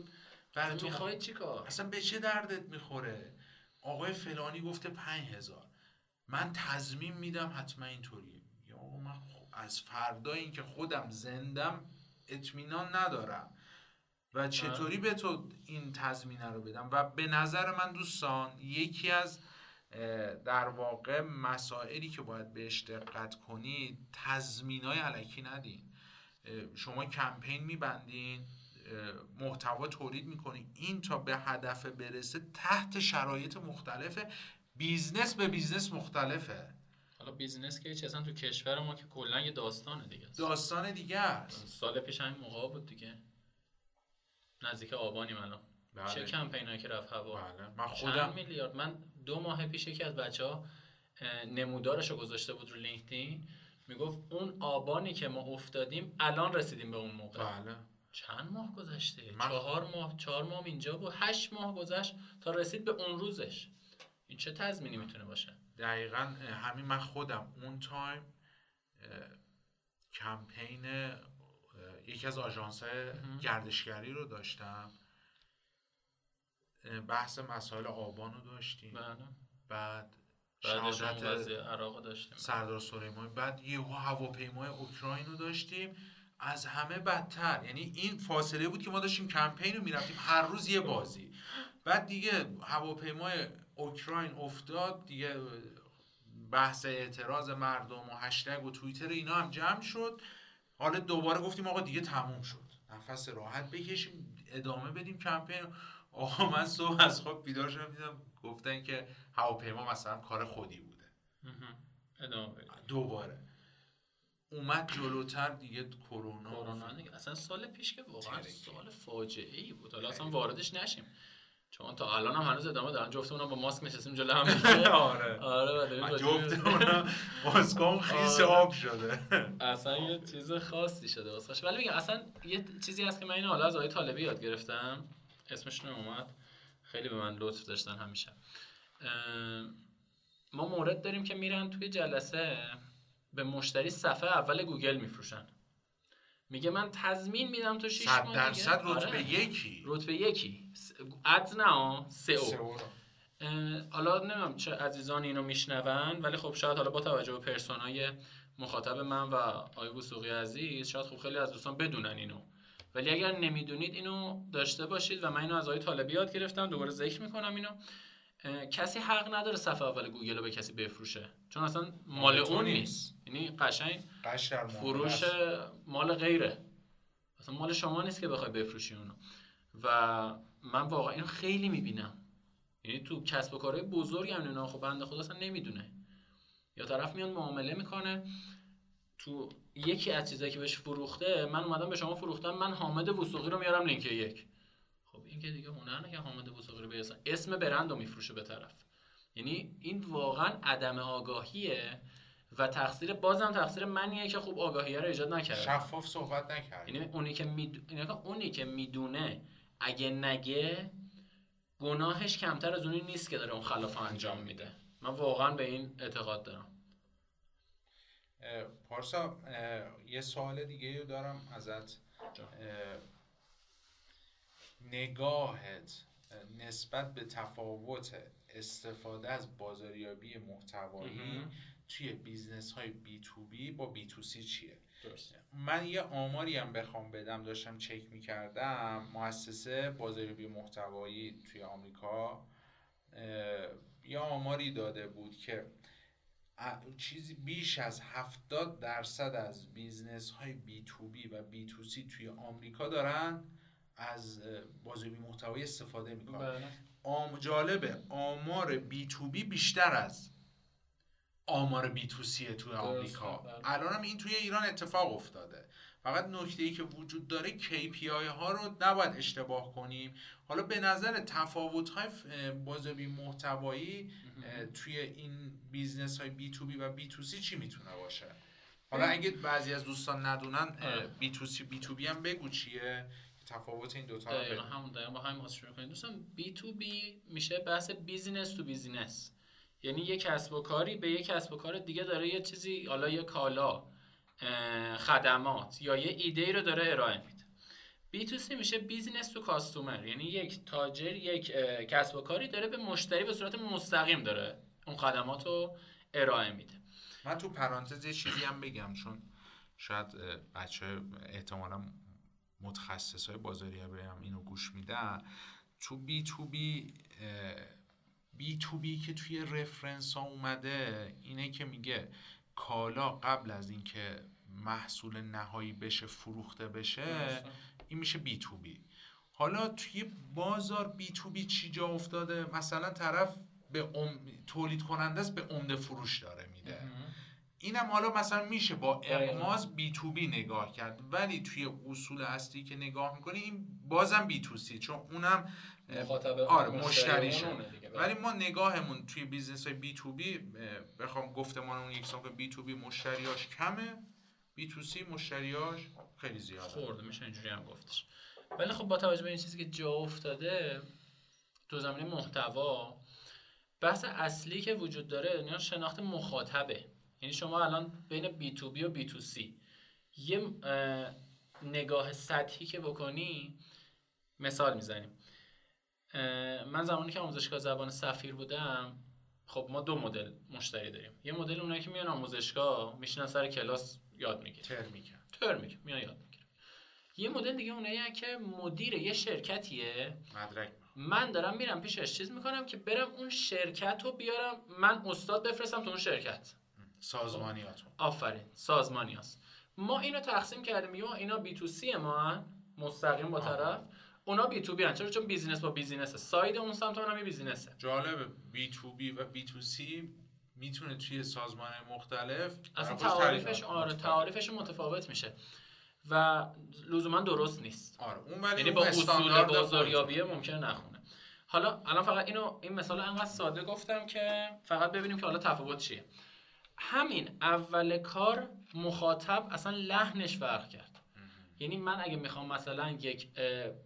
برای تو می‌خوای چی کار؟ اصلا به چه دردت می‌خوره؟ آقای فلانی گفته پنج هزار. من تضمین میدم حتما اینطوریه. یا آقا من از فردا اینکه خودم زندم اطمینان ندارم. و چطوری به تو این تضمینه رو بدم؟ و به نظر من دوستان یکی از در واقع مسائلی که باید بهش دقت کنید تضمین های علکی ندین. شما کمپین میبندین محتوا تولید می‌کنین. این تا به هدف برسه تحت شرایط مختلفه. business به business مختلفه. حالا business که چه تو کشور ما که کلا یه داستانه دیگه داستان دیگه است. سال پیش همین موقع بود دیگه. نزدیک آبانیم الان. بله. چه کمپینایی که رفت هوا؟ بله. من خودم میلیارد؟ من دو ماه پیش یکی از بچه ها نمودارش رو گذاشته بود رو لینکدین. می‌گفت اون آبانی که ما افتادیم الان رسیدیم به اون موقع. بله. چند ماه گذشته؟ چهار ماه چهار ماه اینجا بود. هشت ماه گذشت تا رسید به اون روزش. این چه تضمینی می‌تونه باشه؟ دقیقا همین من خودم. اون تایم کمپین یکی از آژانس گردشگری رو داشتم. بحث مسائل آبان رو داشتیم. بله. بعد شهادت عراق داشتیم. سردار سلیمانی. بعد یه هواپیمای اوکراین رو داشتیم. از همه بدتر. یعنی این فاصله بود که ما داشتیم کمپین رو می‌رفتیم. هر روز یه بازی. بعد دیگه هواپیمای اوکراین افتاد. دیگه بحث اعتراض مردم و هشتگ و توییتر اینا هم جمع شد. حالا دوباره گفتیم آقا دیگه تموم شد. نفس راحت بکشیم. ادامه بدیم کمپین آقا من صبح از خواب بیدار شدم دیدم گفتن که هواپیما مثلا کار خودی بوده. ادامه دوباره. اومد جلوتر دیگه کرونا. کرونا دیگه. اصلا سال پیش که واقعا سال فاجعه ای بود. حالا اصلا واردش نشیم. چون تا الان هم هنوز ادامه دارن. جفتمون با ماسک نشستیم جلو هم. آره. آره جفتمون ماسکام خیس آره. آب شده. اصلا یه چیز خاصی شده واسه ولی میگم اصلا یه چیزی هست که من اینو حالا از آقای طالبی یاد گرفتم. اسمش اومد؟ خیلی به من لطف داشتن همیشه. ما مورد داریم که میرن توی جلسه به مشتری صفحه اول گوگل میفروشن. میگه من تضمین میدم تو 6 ماه درصد رتبه آره. یکی. رتبه یکی. اد نه سه او. حالا نمی‌دونم چه عزیزان اینو میشنون ولی خب شاید حالا با توجه به پرسونای مخاطب من و آقای وسوقی عزیز شاید خب خیلی از دوستان بدونن اینو. ولی اگر نمی‌دونید اینو داشته باشید و من اینو از آقای طالبی یاد گرفتم دوباره ذکر می‌کنم اینو. کسی حق نداره صفحه اول گوگل رو به کسی بفروشه. چون اصلا مال اون نیست. یعنی قشنگ فروش مال غیره. اصلا مال شما نیست که بخوای بفروشی اونو. و من واقعا اینو خیلی می‌بینم. یعنی تو کسب و کارهای بزرگ هم اینا خب بنده خدا اصلا نمی‌دونه. یا طرف میاد معامله می‌کنه. تو یکی از چیزایی که بهش فروخته من اومدم به شما فروختم من حامد وسوقی رو میارم لینک یک. خب این که دیگه هنر که حامد وسوقی رو بیاسن اسم برند رو میفروشه به طرف. یعنی این واقعا عدم آگاهیه و تقصیر بازم تقصیر منیه که خوب آگاهی رو ایجاد نکرد. شفاف صحبت نکرد. یعنی اونی که می... یعنی اونی که می‌دونه اگه نگه گناهش کمتر از اونی نیست که داره اون خلاف انجام میده. من واقعا به این اعتقاد دارم. پارسا یه سوال دیگه دارم ازت. نگاهت نسبت به تفاوت استفاده از بازاریابی محتوایی توی بیزنس های بی تو بی با بی تو سی چیه من یه آماری هم بخوام بدم داشتم چک می‌کردم. مؤسسه بازاریابی محتوایی توی آمریکا یه آماری داده بود که چیزی بیش از 70 درصد از بیزنس های بی تو بی و بی تو سی توی آمریکا دارن از بازاریابی محتوایی استفاده می‌کنن بله. آم جالبه آمار بی تو بی بیشتر از آمار بی تو سیه توی آمریکا بله. الان هم این توی ایران اتفاق افتاده فقط نکته ای که وجود داره KPI ها رو نباید اشتباه کنیم حالا به نظر تفاوت های بازاریابی محتوایی توی این بیزنس های بی تو بی و بی تو سی چی می‌تونه باشه؟ حالا اگه بعضی از دوستان ندونن بی تو سی بی تو بی هم بگو چیه؟ تفاوت این دوتا دقیقا همون دقیقا با همین شروع کنیم. دوستان B2B میشه بحث business to business. یعنی یک کسب و کاری به یک کسب و کار دیگه داره یه چیزی حالا یه کالا خدمات یا یه ایده رو داره ارائه میده. B2C میشه business to customer. یعنی یک تاجر یک کسب و کاری داره به مشتری به صورت مستقیم داره. اون خدمات رو ارائه میده. من تو پرانتز یه چیزی هم بگم چون شاید بچه احتمالا متخصص های بازاریابی هم اینو گوش میدن. تو بی تو بی بی تو بی که توی رفرنس ها اومده اینه که میگه کالا قبل از اینکه محصول نهایی بشه فروخته بشه این میشه بی تو بی حالا توی بازار بی تو بی چی جا افتاده؟ مثلا طرف به تولید کننده است به عمده فروش داره میده. اینم حالا مثلا میشه با اغماض B2B نگاه کرد. ولی توی اصول اصلی که نگاه می‌کنی این بازم B2C چون اونم آره مشتریشه ولی ما نگاهمون توی business های B2B بخوام گفتمان اون یک که B2B مشتریاش کمه. بی تو سی مشتریاش خیلی زیاده. خورده میشه اینجوری هم گفتش. ولی خب با توجه به این چیزی که جا افتاده تو زمینه محتوا بحث اصلی که وجود داره یعنی شناخت مخاطبه. یعنی شما الان بین بی تو بی و بی تو سی یه نگاه سطحی که بکنی مثال می‌زنیم. من زمانی که آموزشگاه زبان سفیر بودم خب ما دو مدل مشتری داریم. یه مدل اونایی که میان آموزشگاه میشینن سر کلاس یاد می‌گیرن. ترمیکن ترمیک میان یاد می‌گیرن یه مدل دیگه اونایی که مدیر یه شرکتیه. مدرک. من دارم میرم پیشش چیز می‌کنم که برم اون شرکت رو بیارم من استاد بفرستم تو اون شرکت. سازمانیاتون آفرین. سازمانی هست. ما اینو تقسیم کردیم. یا اینا B2C ما. مستقیم با طرف. اونا B2B هن. چرا؟ چون business با business ه. side اون سمت هم یه business ه. جالبه. بی تو بی و بی تو سی می‌تونه توی سازمان مختلف اصلا تعاریفش آره تعاریفش متفاوت میشه. و لزوما درست نیست. آره اون ولی یعنی با اصول بازاریابی ممکنه نخونه. حالا الان فقط اینو این مثال انقدر ساده گفتم که فقط ببینیم که حالا تفاوت چیه. همین اول کار مخاطب اصلا لحنش فرق کرد. یعنی من اگه می‌خوام مثلا یک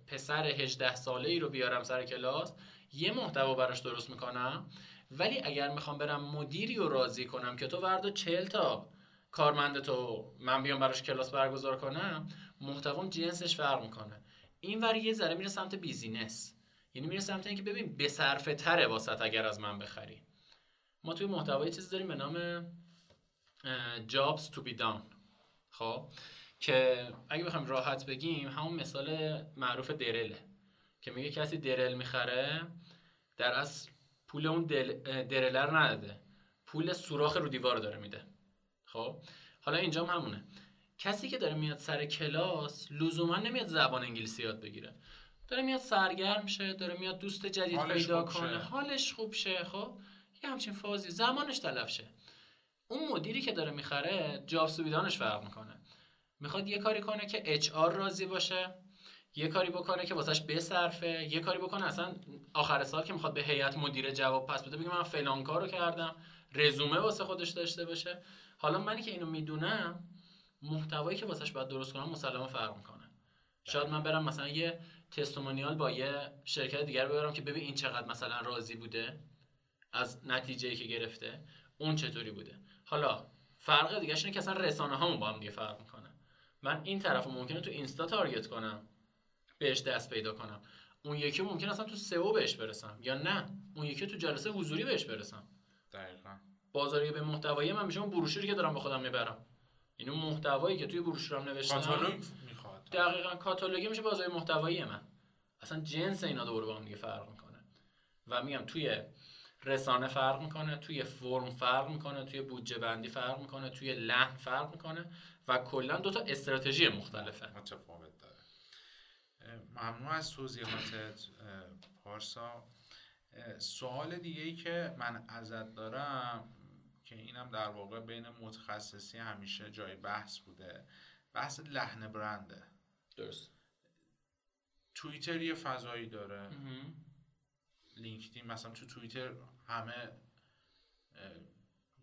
پسر 18 ساله ای رو بیارم سر کلاس یه محتوا براش درست می‌کنم ولی اگر می‌خوام برم مدیری رو راضی کنم که تو وردا 40 تا کارمند تو من بیام براش کلاس برگزار کنم محتوام جنسش فرق می‌کنه. این ور یه ذره میره سمت بیزینس. یعنی میره سمت اینکه ببین به صرفه تره واسط اگر از من بخری. ما توی محتوای چیزی داریم به نام jobs to be done. خب؟ که اگه بخوایم راحت بگیم همون مثال معروف درله. که میگه کسی درل می‌خره در اصل پول اون دل... درلر نداده. پول سوراخ رو دیوار داره میده. خب؟ حالا اینجا هم همونه. کسی که داره میاد سر کلاس لزوما نمیاد زبان انگلیسی یاد بگیره. داره میاد سرگرم شه داره میاد دوست جدید پیدا کنه. حالش خوب شه خب؟ یه همچین فازی. زمانش تلف شه. اون مدیری که داره می‌خره جاسوبیدانش فرق می‌کنه. می‌خواد یه کاری کنه که اچ آر راضی باشه. یه کاری بکنه که واسش بصرفه یه کاری بکنه اصلا آخر سال که می‌خواد به هیئت مدیره جواب پس بده بگه من فلان کارو کردم رزومه واسه خودش داشته باشه. حالا منی که اینو می‌دونم محتوایی که واسش باید درست کنم مسلما فرق می‌کنه شاید من برم مثلا یه تستومونیال با یه شرکت دیگر ببرم که ببین این چقدر مثلا راضی بوده از نتیجه که گرفته اون چطوری بوده. حالا فرق دیگه اینه که اصلا رسانه هامون با هم دیگه فرق می‌کنه. من این طرف ممکنه تو اینستا تارگت کنم. بهش دست پیدا کنم. اون یکی ممکن اصلا تو سئو بهش برسم یا نه. اون یکی تو جلسه حضوری بهش برسم. دقیقا. بازاری به محتوایی من میشه اون بروشوری که دارم به خودم می‌برم. این اون محتوایی که توی بروشورم نوشتم کاتالوگ می‌خواد. دقیقا کاتالوگی میشه بازاری محتوایی من. اصلا جنس اینا دور با هم دیگه فرق می‌کنه. و میگم توی رسانه فرق می‌کنه توی فرم فرق می‌کنه توی بودجه بندی فرق می‌کنه توی لحن فرق می‌کنه و کلا دو تا استراتژی مختلفه. متفاوت. ممنون از توضیحاتت پارسا. سوال دیگه ای که من ازت دارم که اینم در واقع بین متخصصی همیشه جای بحث بوده. بحث لحن برنده درست. توییتر یه فضایی داره. لینکدین مثلا تو توییتر همه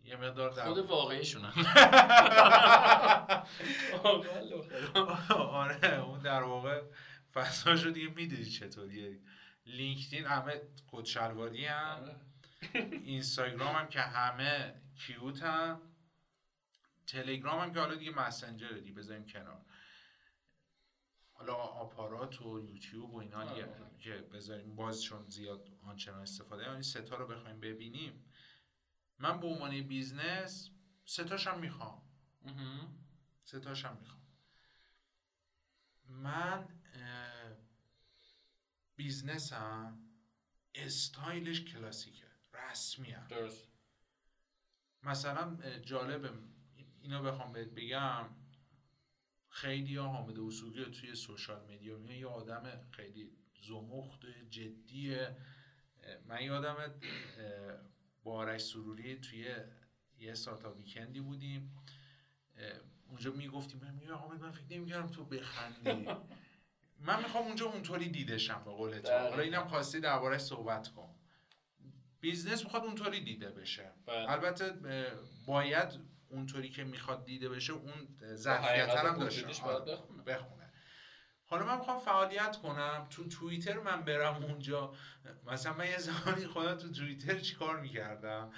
یه مقدار در خود واقعیشون آره اون در واقع فضاشو دیگه می‌دونی چطوریه لینکدین همه کدشلواری هم. آره. اینستاگرام هم که همه کیوت هم. تلگرام هم که حالا دیگه مسنجر دی بذاریم کنار. حالا آپارات و یوتیوب و اینا دیگه آره. که بذاریم باز چون زیاد آنچنان استفاده. یعنی ستا رو بخوایم ببینیم. من به عنوان بیزنس ستاشم می‌خوام. ستاشم می‌خوام. من بیزنسم استایلش کلاسیکه رسمی هم. درست. مثلا جالبه اینو بخوام بهت بگم خیلی ها حامد اصولی توی سوشال میدیا میگن یه آدم خیلی زمخت جدیه. من یادم با آرش سروری توی یه ساتا ویکندی بودیم. اونجا می‌گفتیم من میگم حامد من فکر نمی‌کردم تو بخندی. من می‌خوام اونجا اونطوری دیدشم به قول تو. حالا اینم خواستی دربارش صحبت کن. بیزنس می‌خواد اونطوری دیده بشه. بله. البته باید اونطوری که می‌خواد دیده بشه اون ظرفیت هم داشته آره. بخونه. حالا من می‌خوام فعالیت کنم. تو توییتر من برم اونجا. مثلا من یه زمانی خودم تو توییتر چیکار می‌کردم؟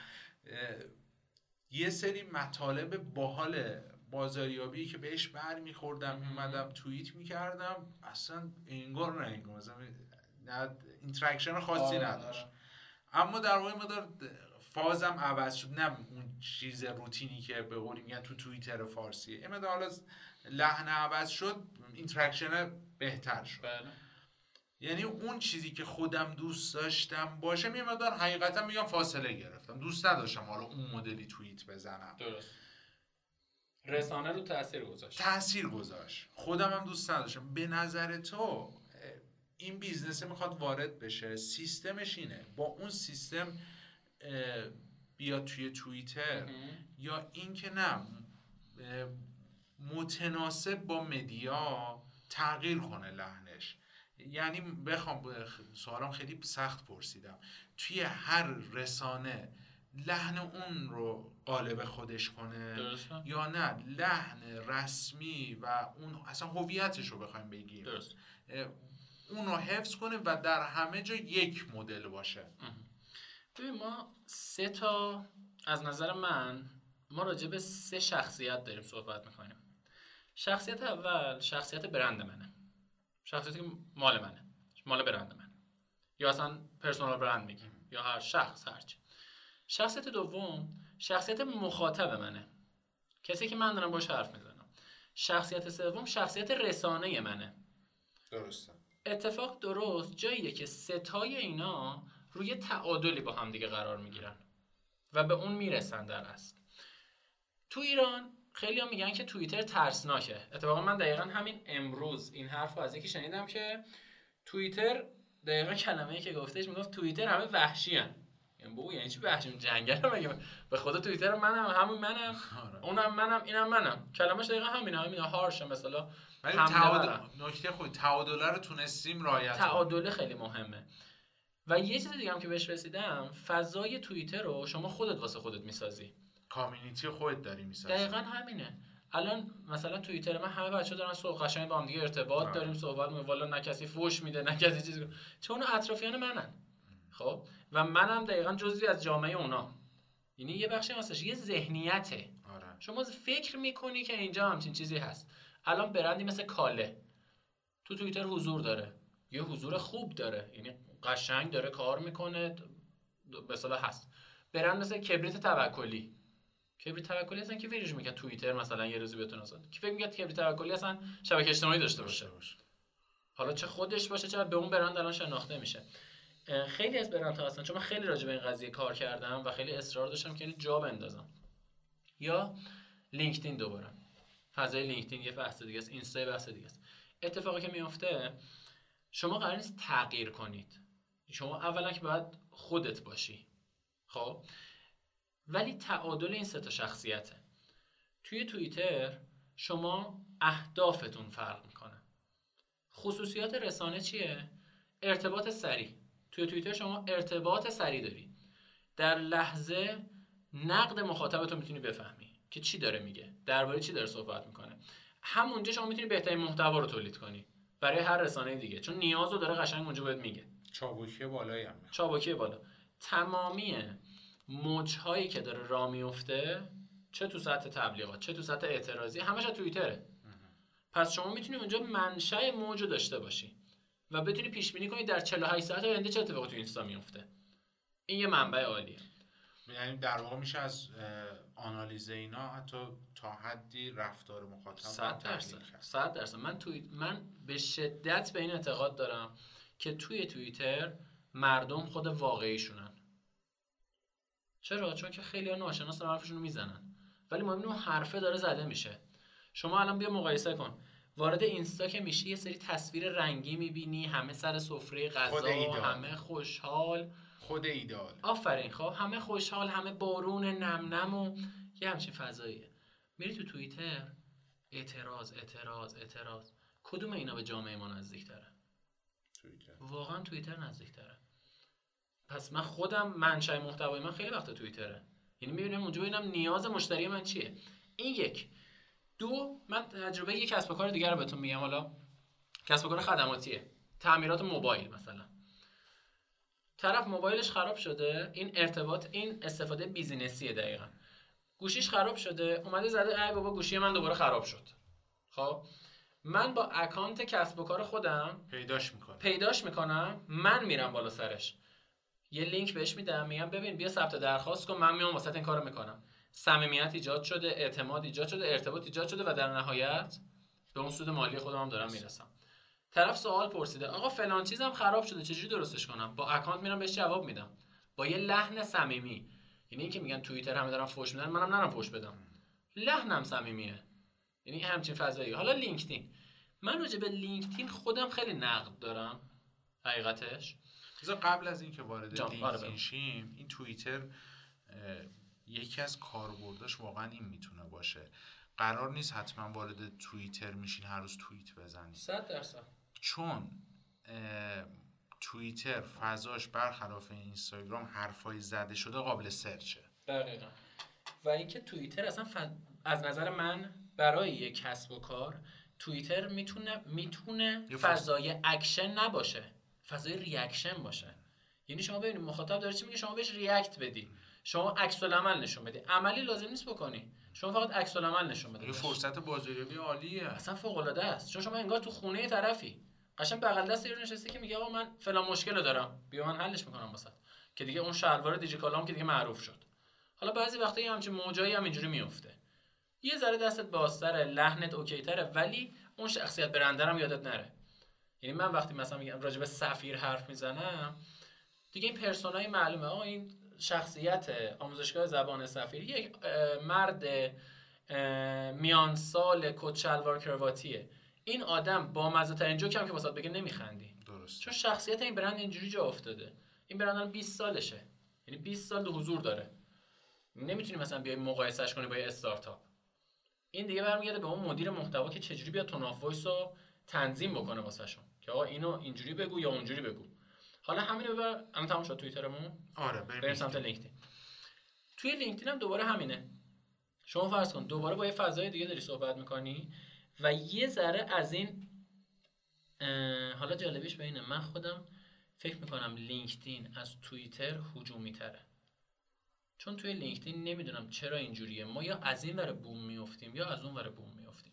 یه سری مطالب باحال بازاریابی که بهش بر میخوردم میمدم توییت می‌کردم اصلا انگار نه انگار مثلا interaction خاصی آره، نداشت. آره. اما در واقع مدار فازم عوض شد. نه اون چیز روتینی که به قولی میگن تو توییتر فارسی. این حالا لحن عوض شد interaction بهتر شد. بله. یعنی اون چیزی که خودم دوست داشتم باشه یه مقدار حقیقتا میگم فاصله گرفتم. دوست نداشتم حالا اون مدلی توییت بزنم. درست. رسانه رو تاثیر گذاشت. تاثیر گذاشت. خودم هم دوست نداشتم. به نظر تو این business می‌خواد وارد بشه. سیستمش اینه. با اون سیستم بیاد توی توییتر. یا اینکه نه متناسب با media تغییر کنه لحنش. یعنی بخوام سوالم خیلی سخت پرسیدم. توی هر رسانه لحن اون رو قالب خودش کنه. یا نه لحن رسمی و اون اصلا هویتش رو بخوایم بگیم. درست. اون رو حفظ کنه و در همه جا یک مدل باشه. ببین ما سه تا از نظر من ما راجع به سه شخصیت داریم صحبت می‌کنیم. شخصیت اول شخصیت برند منه. شخصیتی که مال منه. مال برند منه. یا اصلا پرسونال برند میگیم. یا هر شخص هرچی شخصیت دوم شخصیت مخاطب منه. کسی که من دارم باش حرف می‌زنم. شخصیت سوم شخصیت رسانه منه. درسته. اتفاق درست جاییه که ستای اینا روی تعادلی با هم دیگه قرار می‌گیرن و به اون می‌رسن در اصل. تو ایران خیلی هم میگن که توییتر ترسناکه. اتفاقا من دقیقا همین امروز این حرف رو از یکی شنیدم که توییتر دقیقا کلمه ای که گفتش می‌گفت توییتر همه وحشی هن. بو یعنی چی وحشی جنگل مگه به خدا توییتر منم همون منم. آره. اونم منم اینم منم. کلمش دقیقا همینه همین هارش مثلا. ولی تعادل نکته خود تعادل رو تونستیم رعایت تعادل خیلی مهمه. و یه چیز دیگه هم که بهش رسیدم فضای توییتر رو شما خودت واسه خودت می‌سازی. کامیونیتی خودت داری می‌سازی. دقیقا همینه. الان مثلا توییتر من همه بچه دارن صحبت قشنگ با هم دیگه ارتباط داریم صحبت می‌کنیم. والا نه کسی فوش میده نه کسی چیزی چون اطرافیان منن. خب؟ و منم دقیقا جزوی از جامعه اونا. یعنی یه بخشی هستش یه ذهنیته. آره. شما فکر می‌کنی که اینجا همچین چیزی هست. الان برندی مثل کاله. تو توییتر حضور داره. یه حضور خوب داره. یعنی قشنگ داره کار می‌کنه. به هست. برند مثل کبریت توکلی. کبریت توکلی اصلا که فکرش می‌کرد توییتر مثلا یه روزی بتونه اصلا کی فکر می‌کرد کبریت توکلی اصلا شبکه اجتماعی داشته باشه. حالا چه خودش باشه چه به اون برند الان شناخته میشه. خیلی از برندها هستن. چون من خیلی راجع به این قضیه کار کردم و خیلی اصرار داشتم که اینو جا بندازم. یا لینکدین دوباره. فضای لینکدین یه بحث دیگه است اینستا بحث دیگه است. اتفاقی که میفته شما قرار نیست تغییر کنید. شما اولا که باید خودت باشی. خب؟ ولی تعادل این سه تا شخصیته. توی توییتر شما اهدافتون فرق می‌کنه. خصوصیات رسانه چیه؟ ارتباط سریع. توی توییتر شما ارتباط سریع داری. در لحظه نقد مخاطبتون می‌تونی بفهمی که چی داره میگه درباره چی داره صحبت می‌کنه. همونجا شما می‌تونی بهترین محتوا رو تولید کنی برای هر رسانه دیگه چون نیاز رو داره قشنگ اونجا بهت میگه. چابکی بالایی هم چابکی بالا. تمامی موجهایی که داره راه میفته چه تو سطح تبلیغات چه تو سطح اعتراضی همش توییتره. پس شما می‌تونی اونجا منشأ موج داشته باشی. و بتونی پیش بینی کنی در 48 ساعت آینده چه اتفاقی تو اینستا میفته این یه منبع عالیه. یعنی در واقع میشه از آنالیز اینا حتی تا حدی رفتار مخاطب صد درصد. صد درصد. من توی من به شدت به این اعتقاد دارم که توی توییتر مردم خود واقعیشونن. چرا؟ چون که خیلی ها ناشناس حرفشون رو می‌زنن. ولی مهم اون حرفه داره زده میشه. شما الان بیا مقایسه کن. وارد اینستا که میشی یه سری تصویر رنگی می‌بینی همه سر سفره غذا همه خوشحال. خود ایدال. آفرین خب همه خوشحال همه بارون نم نم و یه همچین فضاییه. میری تو توییتر اعتراض اعتراض اعتراض. کدوم اینا به جامعه ما نزدیک توییتر. واقعا توییتر نزدیک پس من خودم منشأ محتوای من خیلی وقت توییتره. یعنی می‌بینم اونجا ببینم نیاز مشتری من چیه. این یک. دو من تجربه یک کسب و کار دیگر رو بهتون میگم. حالا کسب و کار خدماتیه. تعمیرات موبایل مثلا. طرف موبایلش خراب شده این ارتباط این استفاده بیزینسیه دقیقا. گوشیش خراب شده اومده زده ای بابا گوشی من دوباره خراب شد. خب؟ من با اکانت کسب و کار خودم پیداش می‌کنم. پیداش می‌کنم من میرم بالا سرش. یه لینک بهش میدم میگم ببین بیا ثبت درخواست کن من میام واسه این کارو می‌کنم. صمیمیت ایجاد شده اعتماد ایجاد شده ارتباط ایجاد شده و در نهایت به اون سود مالی خودم هم دارم می‌رسم. طرف سوال پرسیده آقا فلان چیزم خراب شده چجوری درستش کنم؟ با اکانت میرم بهش جواب میدم. با یه لحن صمیمی. یعنی اینکه میگن توییتر همه دارن فوش میدن منم نرم فوش بدم. لحنم صمیمیه. یعنی همچین فضایی. حالا لینکدین. من راجع به لینکدین خودم خیلی نقد دارم. حقیقتش. قبل از اینکه وارد آره، لینکدین شیم این توییتر یکی از کاربرداش واقعا این می‌تونه باشه. قرار نیست حتما وارد توییتر میشین هر روز توییت بزنید صد درصد. چون توییتر فضاش برخلاف اینستاگرام حرفای زده شده قابل سرچه. دقیقا. و اینکه توییتر اصلا از نظر من برای یک کسب و کار توییتر می‌تونه می‌تونه فضای اکشن نباشه. فضای reaction باشه. یعنی شما ببینید مخاطب داره چی میگه؟ شما بهش react بدی شما عکس العمل نشون بدی. عملی لازم نیست بکنی. شما فقط عکس العمل نشون بده یه فرصت بازاریابی عالیه. اصلا فوق العاده است چون شما انگار تو خونه طرفی. قشنگ بغل دست یارو نشسته که میگه آقا من فلان مشکل دارم. بیا من حلش می‌کنم واسه. که دیگه اون شلوار دیجیکالام که دیگه معروف شد. حالا بعضی وقتا یه همچین موجایی هم اینجوری میفته یه ذره دستت بازتره لحنت اوکی تره ولی اون شخصیت برنده هم یادت نره. یعنی من وقتی مثلا میگم راجع به سفیر حرف می‌زنم دیگه این پرسونای معلومه. آقا این شخصیت آموزشگاه زبان سفیر یک مرد میان سال کچلوار کرواتیه. این آدم با مزه ترین جوک هم که واسات بگه نمیخندی. درست چون شخصیت این برند اینجوری جا افتاده. این برند الان 20 سالشه. یعنی 20 سال حضور داره. نمی‌تونی مثلا بیای مقایسهش کنی با یه استارتاپ. این دیگه برمیگرده به اون مدیر محتوا که چجوری بیاد tone voice رو تنظیم بکنه واسهشون. که آقا اینو اینجوری بگو یا اونجوری بگو. حالا همینو ببر. الان تموم شد توییترمون؟ آره بریم سمت لینکدین. توی لینکدین هم دوباره همینه. شما فرض کن دوباره با یه فضای دیگه داری صحبت می‌کنی و یه ذره از این حالا جالبیش به اینه من خودم فکر می‌کنم لینکدین از توییتر هجومی تره چون توی لینکدین نمی‌دونم چرا اینجوریه. ما یا از این ور بوم میفتیم یا از اون ور بوم میفتیم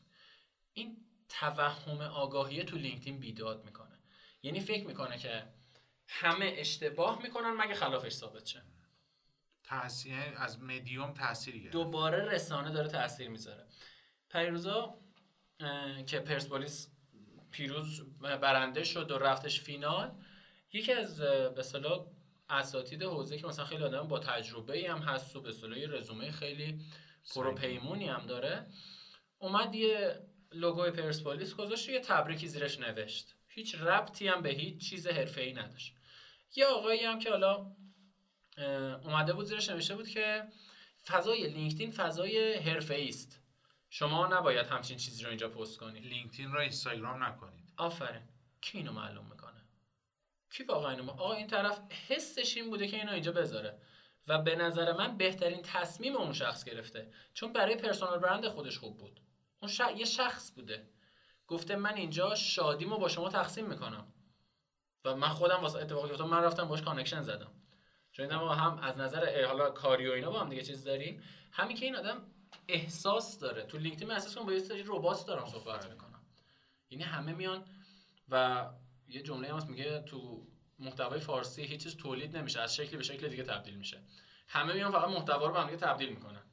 این توهم آگاهی تو لینکدین بیداد می‌کنه. یعنی فکر می‌کنه که همه اشتباه می‌کنن مگه خلافش ثابت شه؟ تاثیر از مدیوم تاثیری گرفت. دوباره رسانه داره تاثیر می‌ذاره. پیروزا که پرسپولیس پیروز برنده شد و رفتش فینال یکی از به صلاح اساتید حوزه که مثلا خیلی آدم با تجربه هم هست و به صلاح رزومه خیلی پروپیمونی هم داره اومد یه لوگوی پرسپولیس گذاشت یه تبریکی زیرش نوشت. هیچ ربطی هم به هیچ چیز حرفه‌ای نداشت. یه آقایی هم که حالا اومده بود زیرش نوشته بود که فضای لینکدین فضای حرفه‌ای است. شما نباید همچین چیزی رو اینجا پست کنید. لینکدین رو اینستاگرام نکنید. آفرین. کی اینو معلوم می‌کنه؟ کی واقعا اینو آقا این طرف حسش این بوده که اینو اینجا بذاره. و به نظر من بهترین تصمیم اون شخص گرفته. چون برای personal brand خودش خوب بود. اون ش... یه شخص بوده. گفته من اینجا شادیمو با شما تقسیم می‌کنم. و من خودم واسه اتفاقی افتاد من رفتم باش connection زدم. چون ما هم از نظر حالا کاری و اینا با هم دیگه چیز داریم. همین که این آدم احساس داره. تو لینکدین احساس کنم با یه سری ربات دارم صحبت می‌کنم. یعنی همه میان و یه جمله هم میگه تو محتوای فارسی هیچ چیز تولید نمیشه از شکلی به شکل دیگه تبدیل میشه. همه میان فقط محتوا رو به هم تبدیل می‌کنن.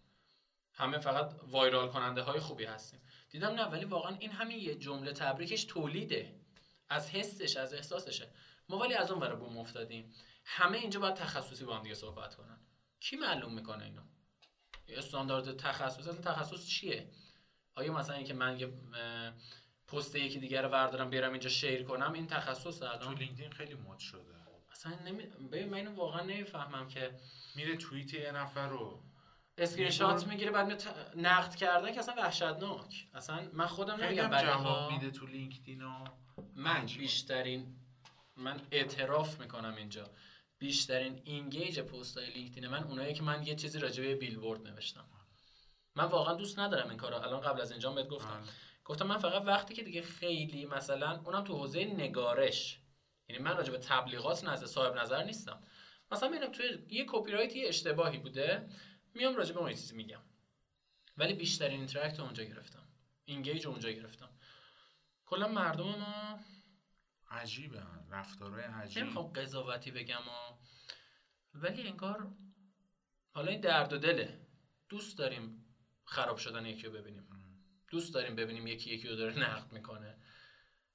همه فقط وایرال کننده های خوبی هستیم. دیدم نه ولی واقعا این همین یه جمله تبریکش تولیده. از حسش از احساسشه. ما ولی از اون ور بوم افتادیم. همه اینجا باید تخصصی با هم دیگه صحبت کنن. کی معلوم می‌کنه اینو؟ استاندارد تخصص اصلا تخصص چیه؟ آیا مثلا اینکه من یه پست یکی دیگر رو بردارم بیارم اینجا share کنم این تخصص الان؟ تو لینکدین خیلی مد شده. اصلا نمی... من واقعا نمی‌فهمم که میره توییت یه نفر رو. اسکرین شات می‌گیره بعد میاد نقد کردن که اصلا وحشتناک. اصلا من خودم نمیگم بعد جواب میده تو لینکدین من بیشترین من اعتراف می‌کنم اینجا. بیشترین engage پست های لینکدین من اونایی که من یه چیزی راجع به بیلبورد نوشتم. من واقعا دوست ندارم این کارو. الان قبل از اینجا بهت گفتم. آه. گفتم من فقط وقتی که دیگه خیلی مثلا اونم تو حوزه نگارش. یعنی من راجع به تبلیغات نظر صاحب نظر نیستم. مثلا میرم توی یه copywriting اشتباهی بوده. میام راجع به اون چیزی میگم. ولی بیشترین interact اونجا گرفتم. اینگیج اونجا گرفتم. کلا مردم ما عجیبه. رفتارهای عجیب. نمی‌خوام قضاوتی بگم و ولی انگار حالا این درد و دله. دوست داریم خراب شدن یکی رو ببینیم. دوست داریم ببینیم یکی یکی رو داره نقد می‌کنه.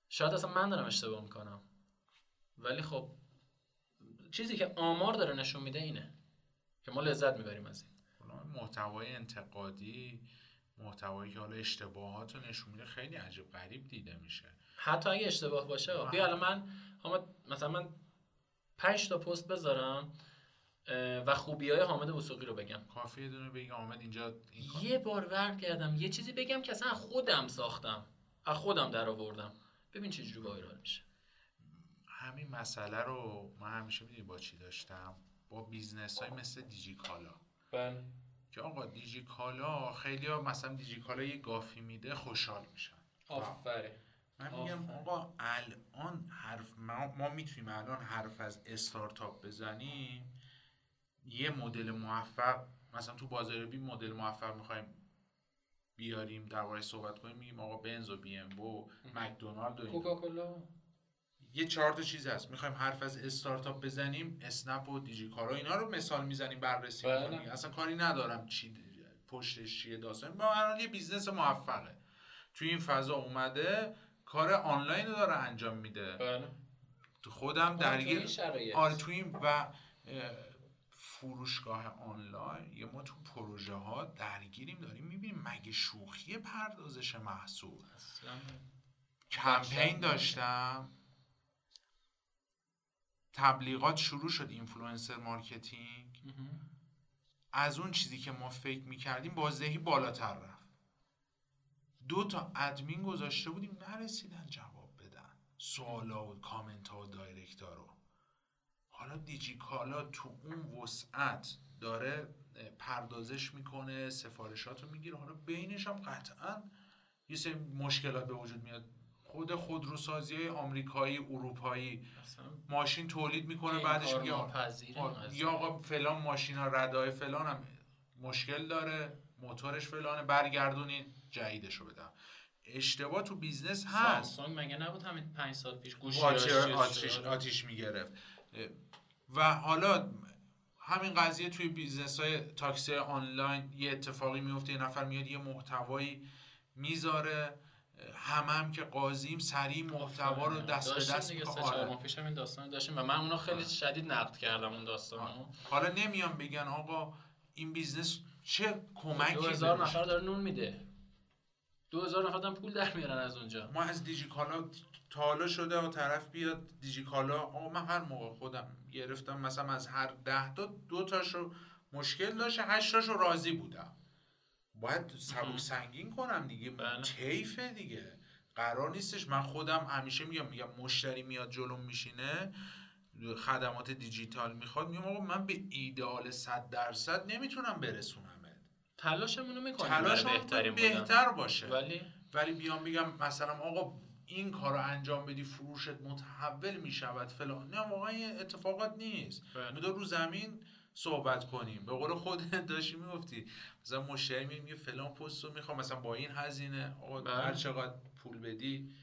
شاید اصلا من دارم اشتباه می‌کنم. ولی خب چیزی که آمار داره نشون میده اینه که ما لذت می‌بریم از این. محتوای انتقادی محتوایی که حالا اشتباهات رو نشون میده خیلی عجیب غریب دیده میشه. حتی اگه اشتباه باشه بیا الان من مثلا من 5 تا پست بذارم و خوبی های حامد وسوقی رو بگم. کافی یه دونه بگم حامد اینجا این یه بار ورد کردم. یه چیزی بگم که اصلا خودم ساختم. از خودم در آوردم. ببین چجوری وایرال میشه. همین مسئله رو من همیشه می‌دونی با چی داشتم؟ با business های مثل دیجی کالا بله. که آقا دیجی کالا خیلی ها مثلا دیجی کالا یه گافی میده خوشحال میشن. آفرین من میگم آقا الان حرف ما, ما می‌تونیم الان حرف از استارتاپ بزنیم. یه مدل موفق مثلا تو بازار یه مدل موفق می‌خوایم بیاریم در صحبت کنیم میگیم آقا بنز و بی ام و مکدونالد و کوکاکولا؟ یه چهار تا چیز هست. می‌خوایم حرف از استارتاپ بزنیم اسنپ و دیجی کالا اینا رو مثال می‌زنیم بررسی بله. می‌کنیم. اصلا کاری ندارم چی پشتش چیه داستان. با الان یه business موفقه. تو این فضا اومده کار آنلاین رو داره انجام میده. بله. خودم درگیر آره تو این و فروشگاه آنلاین. یه ما تو پروژه ها درگیریم داریم می‌بینیم. مگه شوخی پردازش محصول؟ کمپین داشتم. تبلیغات شروع شد influencer marketing از اون چیزی که ما فکر می‌کردیم بازدهی بالاتر رفت. دو تا ادمین گذاشته بودیم نرسیدن جواب بدن. سوالا و کامنت ها و direct ها رو. حالا دیجی کالا تو اون وسعت داره پردازش می‌کنه سفارشات رو می‌گیره. حالا بینش هم قطعا یه سری مشکلات به وجود میاد. خود خودروسازی آمریکایی اروپایی ماشین تولید می‌کنه بعدش میگه یا آقا فلان ماشین ها ردای فلان هم مشکل داره موتورش فلانه برگردونین جدیدش رو بدم. اشتباه تو بیزنس هست. سامسونگ مگه نبود همین پنج سال پیش گوشی آتیش, آتیش می‌گرفت. و حالا همین قضیه توی business های تاکسی آنلاین یه اتفاقی میفته یه نفر میاد یه محتوایی می‌ذاره. همه هم که قاضیم سریع محتوا رو دست به دست دیگه سه چهار هم این داستان داشتیم و من اونو خیلی شدید نقد کردم اون داستان حالا نمیان بگن آقا این business چه کمکی دو هزار نفر داره نون میده. دو هزار نفر پول در میارن از اونجا. ما از دیجیکالا تا حالا شده و طرف بیاد دیجیکالا آقا من هر موقع خودم گرفتم مثلا از هر ده تا دو تاشو مشکل داشته هشت تاشو راضی بودم. باید سبک سنگین کنم دیگه. بله. دیگه. قرار نیستش. من خودم همیشه میگم میگم مشتری میاد جلوم میشینه خدمات دیجیتال می‌خواد میگم آقا من به ایدئال 100 درصد نمی‌تونم برسونمت. تلاشمون رو می‌کنیم تلاشمون بهتر باشه. ولی؟ ولی بیام بگم مثلا آقا این کار رو انجام بدی فروشت متحول می‌شود فلان. نه واقعا اتفاقات نیست. بله. ما رو زمین صحبت کنیم به قول خودت داشتی می‌گفتی مثلا مشتری میگه فلان پست رو می‌خوام مثلا با این هزینه آقا بله. هر چقدر پول بدی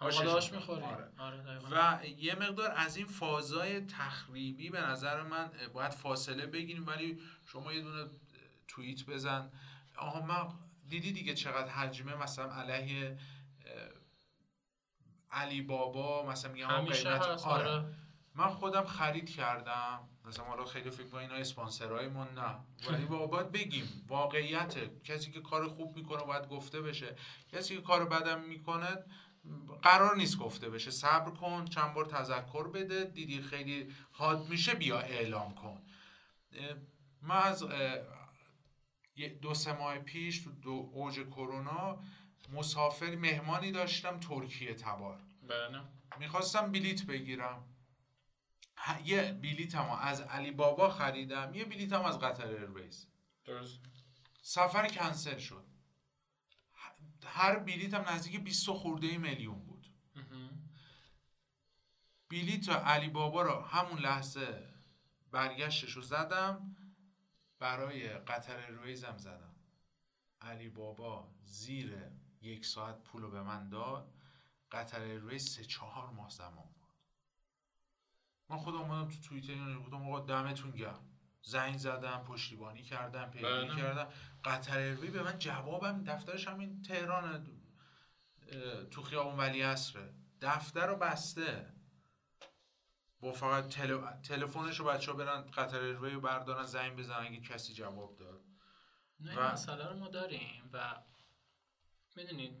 آش می‌خوری آره. آره. و یه مقدار از این فازای تخریبی به نظر من باید فاصله بگیریم ولی شما یه دونه توییت بزن آها من دیدی دیگه چقدر حجمه مثلا علیه علی بابا مثلا میگم قیمت آره. آره من خودم خرید کردم مثلا حالا خیلی فکر کنم اینا اسپانسرهای ما نه. ولی با باید بگیم واقعیت. کسی که کار خوب می‌کنه باید گفته بشه. کسی که کار بدم می‌کنه قرار نیست گفته بشه. صبر کن چند بار تذکر بده دیدی خیلی حاد میشه بیا اعلام کن. من از دو سه ماه پیش تو دو اوج کرونا مسافر مهمانی داشتم ترکیه تبار. بله. می‌خواستم بلیت بگیرم. یه بلیتم از علی بابا خریدم یه بلیتم از قطر ایرویز درست. سفر کنسل شد. هر بلیتم نزدیک 20 و خورده میلیون بود. بلیت علی بابا رو همون لحظه برگشتش رو زدم برای قطر ایرویزم زدم. علی بابا زیر یک ساعت پول رو به من داد. قطر ایرویز سه چهار ماه زمان بود. من خودم اومدم تو توییتر اینو گفتم آقا دمتون گرم. زنگ زدم پشتیبانی کردم پیگیری بله. کردم. قطر ایرویز به من جوابم دفترش همین تهران تو خیابون ولی عصره. دفتر رو بسته. با فقط تل... تلفنش رو بچه ها برن قطر ایرویز رو بردارن زنگ بزنن اگه کسی جواب داد. نه و- مسئله رو ما داریم و می‌دونید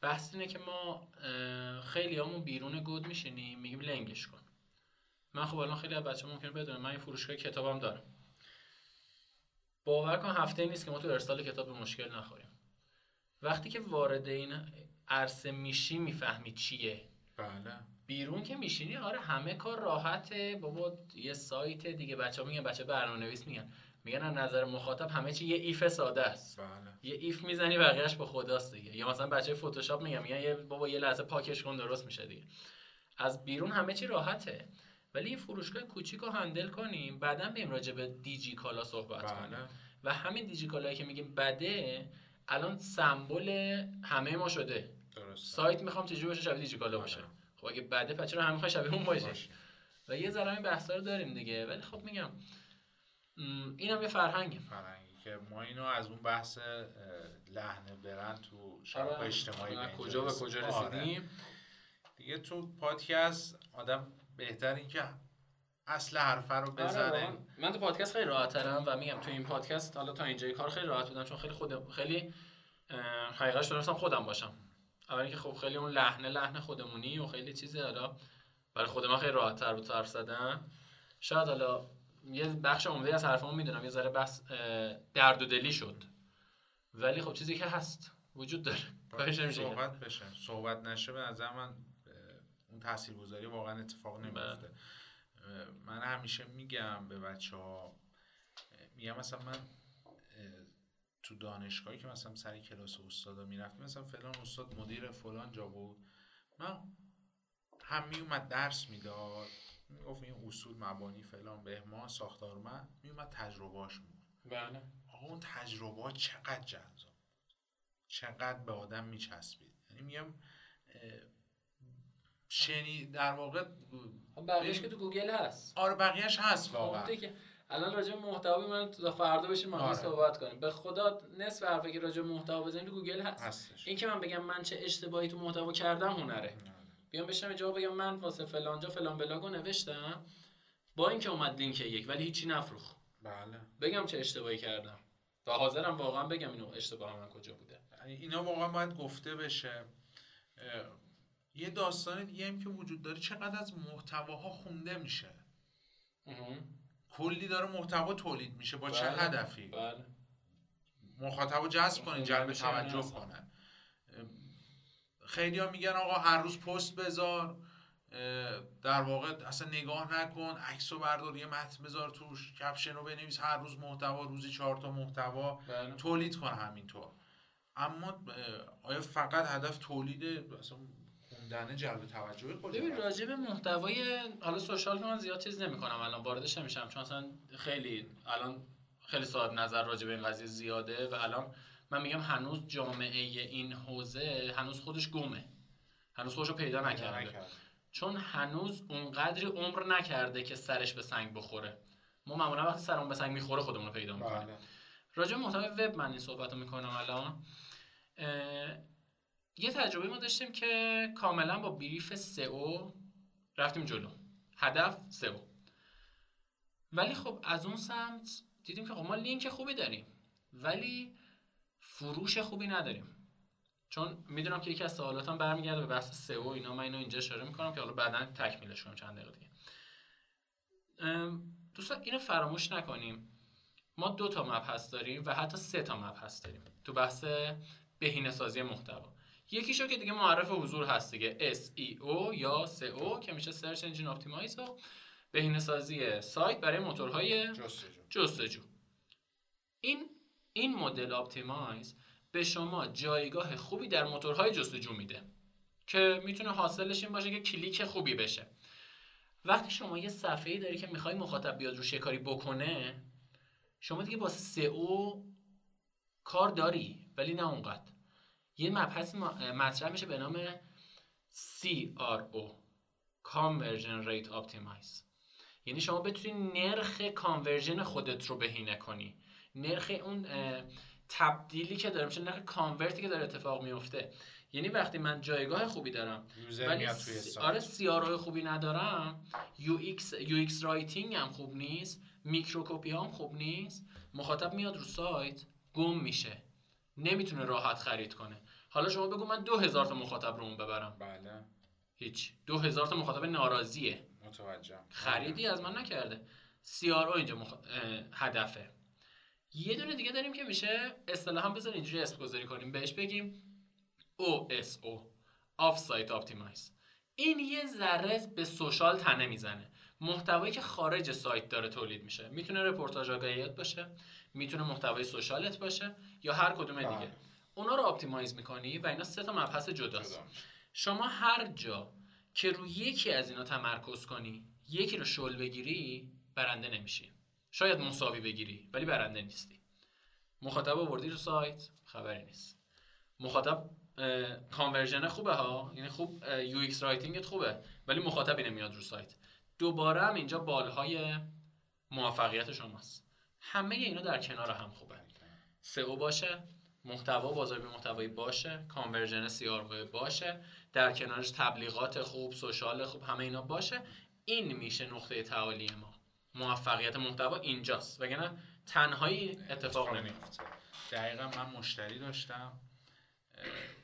بحث اینه که ما خیلی همون بیرون گود میشینیم میگیم لنگش کن. من خب الان خیلی از بچه ممکنه بدونم من یه فروشگاه کتابم دارم. باور کن هفته نیست که ما تو ارسال کتاب به مشکل نخوریم. وقتی که وارد این عرصه میشی می‌فهمی چیه. بله. بیرون که میشینی آره همه کار راحته. بابا یه سایت دیگه بچه ها میگن بچه برنامه نویس میگن. میگن از نظر مخاطب همه چی یه if ساده است. بله. یه if می‌زنی بقیهش به خداست دیگه. یا مثلا بچه فتوشاپ میگن میگن یه بابا یه لحظه پاکش کن درست میشه دیگه. از بیرون همه چی راحته. ولی یه فروشگاه کوچیک رو handle کنیم بعدا بریم راجع به دیجی کالا صحبت کنیم. بله و همین دیجی کالایی که میگیم بده الان سمبل همه ما شده. درست سایت می‌خوام چجوری باشه شبیه دیجی کالا باشه. آره. خب اگه بده پس چرا همه شبیه اون باشه. و یه ذره این بحثا رو داریم دیگه. ولی خب میگم اینم یه فرهنگه. فرنگی که ما اینو از اون بحث اه، لحن برند تو شبکه اجتماعی از اینجا کجا به رسید. کجا آره. رسیدیم؟ دیگه تو پادکست آدم بهتر این که اصل حرفه رو آره، بزنه. من تو پادکست خیلی راحت ترم و میگم تو این پادکست حالا تا اینجای کار خیلی راحت بودم چون خیلی خود خیلی حقیقتش درستم خودم باشم. اولی که خب خیلی اون لحنه لحن خودمونی و خیلی چیزه. حالا برای خود من خیلی راحت تر بود حرف زدن. شاید حالا یه بخش عمده از حرفمو می‌دونم یه ذره بحث اه، درد و دلی شد. ولی خب چیزی که هست وجود داره. صحبت بشه. صحبت نشه به نظر من اون تاثیرگذاری واقعا اتفاق بله. نمیفته من همیشه میگم به بچه ها میگم مثلا من تو دانشگاهی که مثلا سر کلاس استادا می‌رفتیم مثلا فلان استاد مدیر فلان جا بود. من هم میومد درس می‌داد. می‌گفت این اصول مبانی فلان بهمان ساختارمند میومد تجربهاش بود بله. آقا اون تجربه ها چقدر جذاب. چقدر به آدم میچسبید؟ یعنی میگم شنی در واقع خب بقیه‌اش که تو گوگل هست. آره بقیهش هست واقعا. که الان راجع به محتوا من تا فردا بشین ما آره. صحبت کنیم. به خدا نصف حرفی که راجع به محتوا بزنیم تو گوگل هست. هستش. این که من بگم من چه اشتباهی تو محتوا کردم هنره. بیام بشم جواب بگم من واسه فلانجا فلان بلاگو نوشتم. با اینکه اومد لینک یک ولی هیچی نفروخت بله. بگم چه اشتباهی کردم. تا حاضرم واقعا بگم اینو اشتباه من کجا بوده. یعنی اینا واقعا باید گفته بشه. یه داستان دیگه هم که وجود داره چقدر از محتواها خونده میشه. کلی داره محتوا تولید میشه با چه بله. هدفی؟ بله. مخاطب رو جذب کنه جلب توجه. کنه خیلی ها میگن آقا هر روز پست بذار در واقع اصلا نگاه نکن عکس رو بردار یه متن بذار توش کپشن رو بنویس هر روز محتوا روزی چهار تا محتوا بله. تولید کن همینطور. اما آیا فقط هدف تولید اصلا خوندن جلب توجه کجا ببین؟ راجع به محتوای حالا سوشال که من زیاد چیز نمی‌کنم الان واردش نمیشم چون اصلا خیلی الان خیلی صاحب نظر راجع به این قضیه زیاده و الان من میگم هنوز جامعه این حوزه هنوز خودش گمه. هنوز خودشو پیدا نکرده. چون هنوز اونقدری عمر نکرده که سرش به سنگ بخوره. ما معمولا وقتی سرمون به سنگ می‌خوره خودمون رو پیدا می‌کنیم. بله. راجع به محتوای وب من این صحبت رو می‌کنم الان. یه تجربه ما داشتیم که کاملا با بریف سئو رفتیم جلو. هدف سئو ولی خب از اون سمت دیدیم که خب ما لینک خوبی داریم ولی فروش خوبی نداریم. چون می‌دونم که یکی از سوالاتم برمیگرده به بحث سئو اینا من اینو اینجا اشاره می‌کنم که حالا بعدا تکمیلش کنم چند دقیقه دیگه. دوستان اینو فراموش نکنیم. ما دو تا مبحث داریم و حتی سه تا مبحث داریم تو بحث بهینه سازی محتوا. یکیشو که دیگه معرف حضور هست دیگه. SEO یا SEO که میشه Search Engine Optimize و بهینه سازی سایت برای موتورهای جستجو. جستجو. این این مدل optimize به شما جایگاه خوبی در موتورهای جستجو میده که می‌تونه حاصلش این باشه که کلیک خوبی بشه. وقتی شما یه صفحه داری که می‌خوای مخاطب بیاد روش یه کاری بکنه شما دیگه با SEO کار داری ولی نه اونقدر. یه مبحث مطرح میشه به نام CRO Conversion Rate Optimize. یعنی شما بتونی نرخ conversion خودت رو بهینه کنی. نرخ اون تبدیلی که داره میشه نرخ convert ی که داره اتفاق میفته. یعنی وقتی من جایگاه خوبی دارم ولی س- آره CRO ی خوبی ندارم UX UX writing هم خوب نیست microcopy هم خوب نیست مخاطب میاد رو سایت گم میشه. نمی‌تونه راحت خرید کنه. حالا شما بگو من دو هزار تا مخاطب رو اون ببرم. بله. هیچ. دو هزار تا مخاطب ناراضیه. متوجهم خریدی از من نکرده. CRO اینجا مخ... هدفه. یه دونه دیگه داریم که میشه اصطلاحا بذار اینجوری اسم گذاری کنیم. بهش بگیم OSO Off Site Optimize. این یه ذره به social تنه می‌زنه. محتوایی که خارج سایت داره تولید میشه. می‌تونه رپورتاژ آگهیت باشه. می‌تونه محتوای social ت باشه یا هر کدوم دیگه. بله. اونا رو optimize می‌کنی و اینا سه تا مبحث جداست. شما هر جا که روی یکی از اینا تمرکز کنی یکی رو شل بگیری برنده نمیشی. شاید مساوی بگیری ولی برنده نیستی. مخاطب آوردی رو سایت خبری نیست. مخاطب conversion خوبه ها؟ یعنی خوب UX writing ت خوبه ولی مخاطبی نمیاد رو سایت. دوباره هم اینجا بالهای موفقیت شماست. همه اینا در کنار هم خوبه. SEO باشه. محتوا بازاریابی محتوایی باشه conversion سی باشه در کنارش تبلیغات خوب social خوب همه اینا باشه. این میشه نقطه تعالی ما. موفقیت محتوا اینجاست. وگرنه تنهایی اتفاق نمیفته دقیقا من مشتری داشتم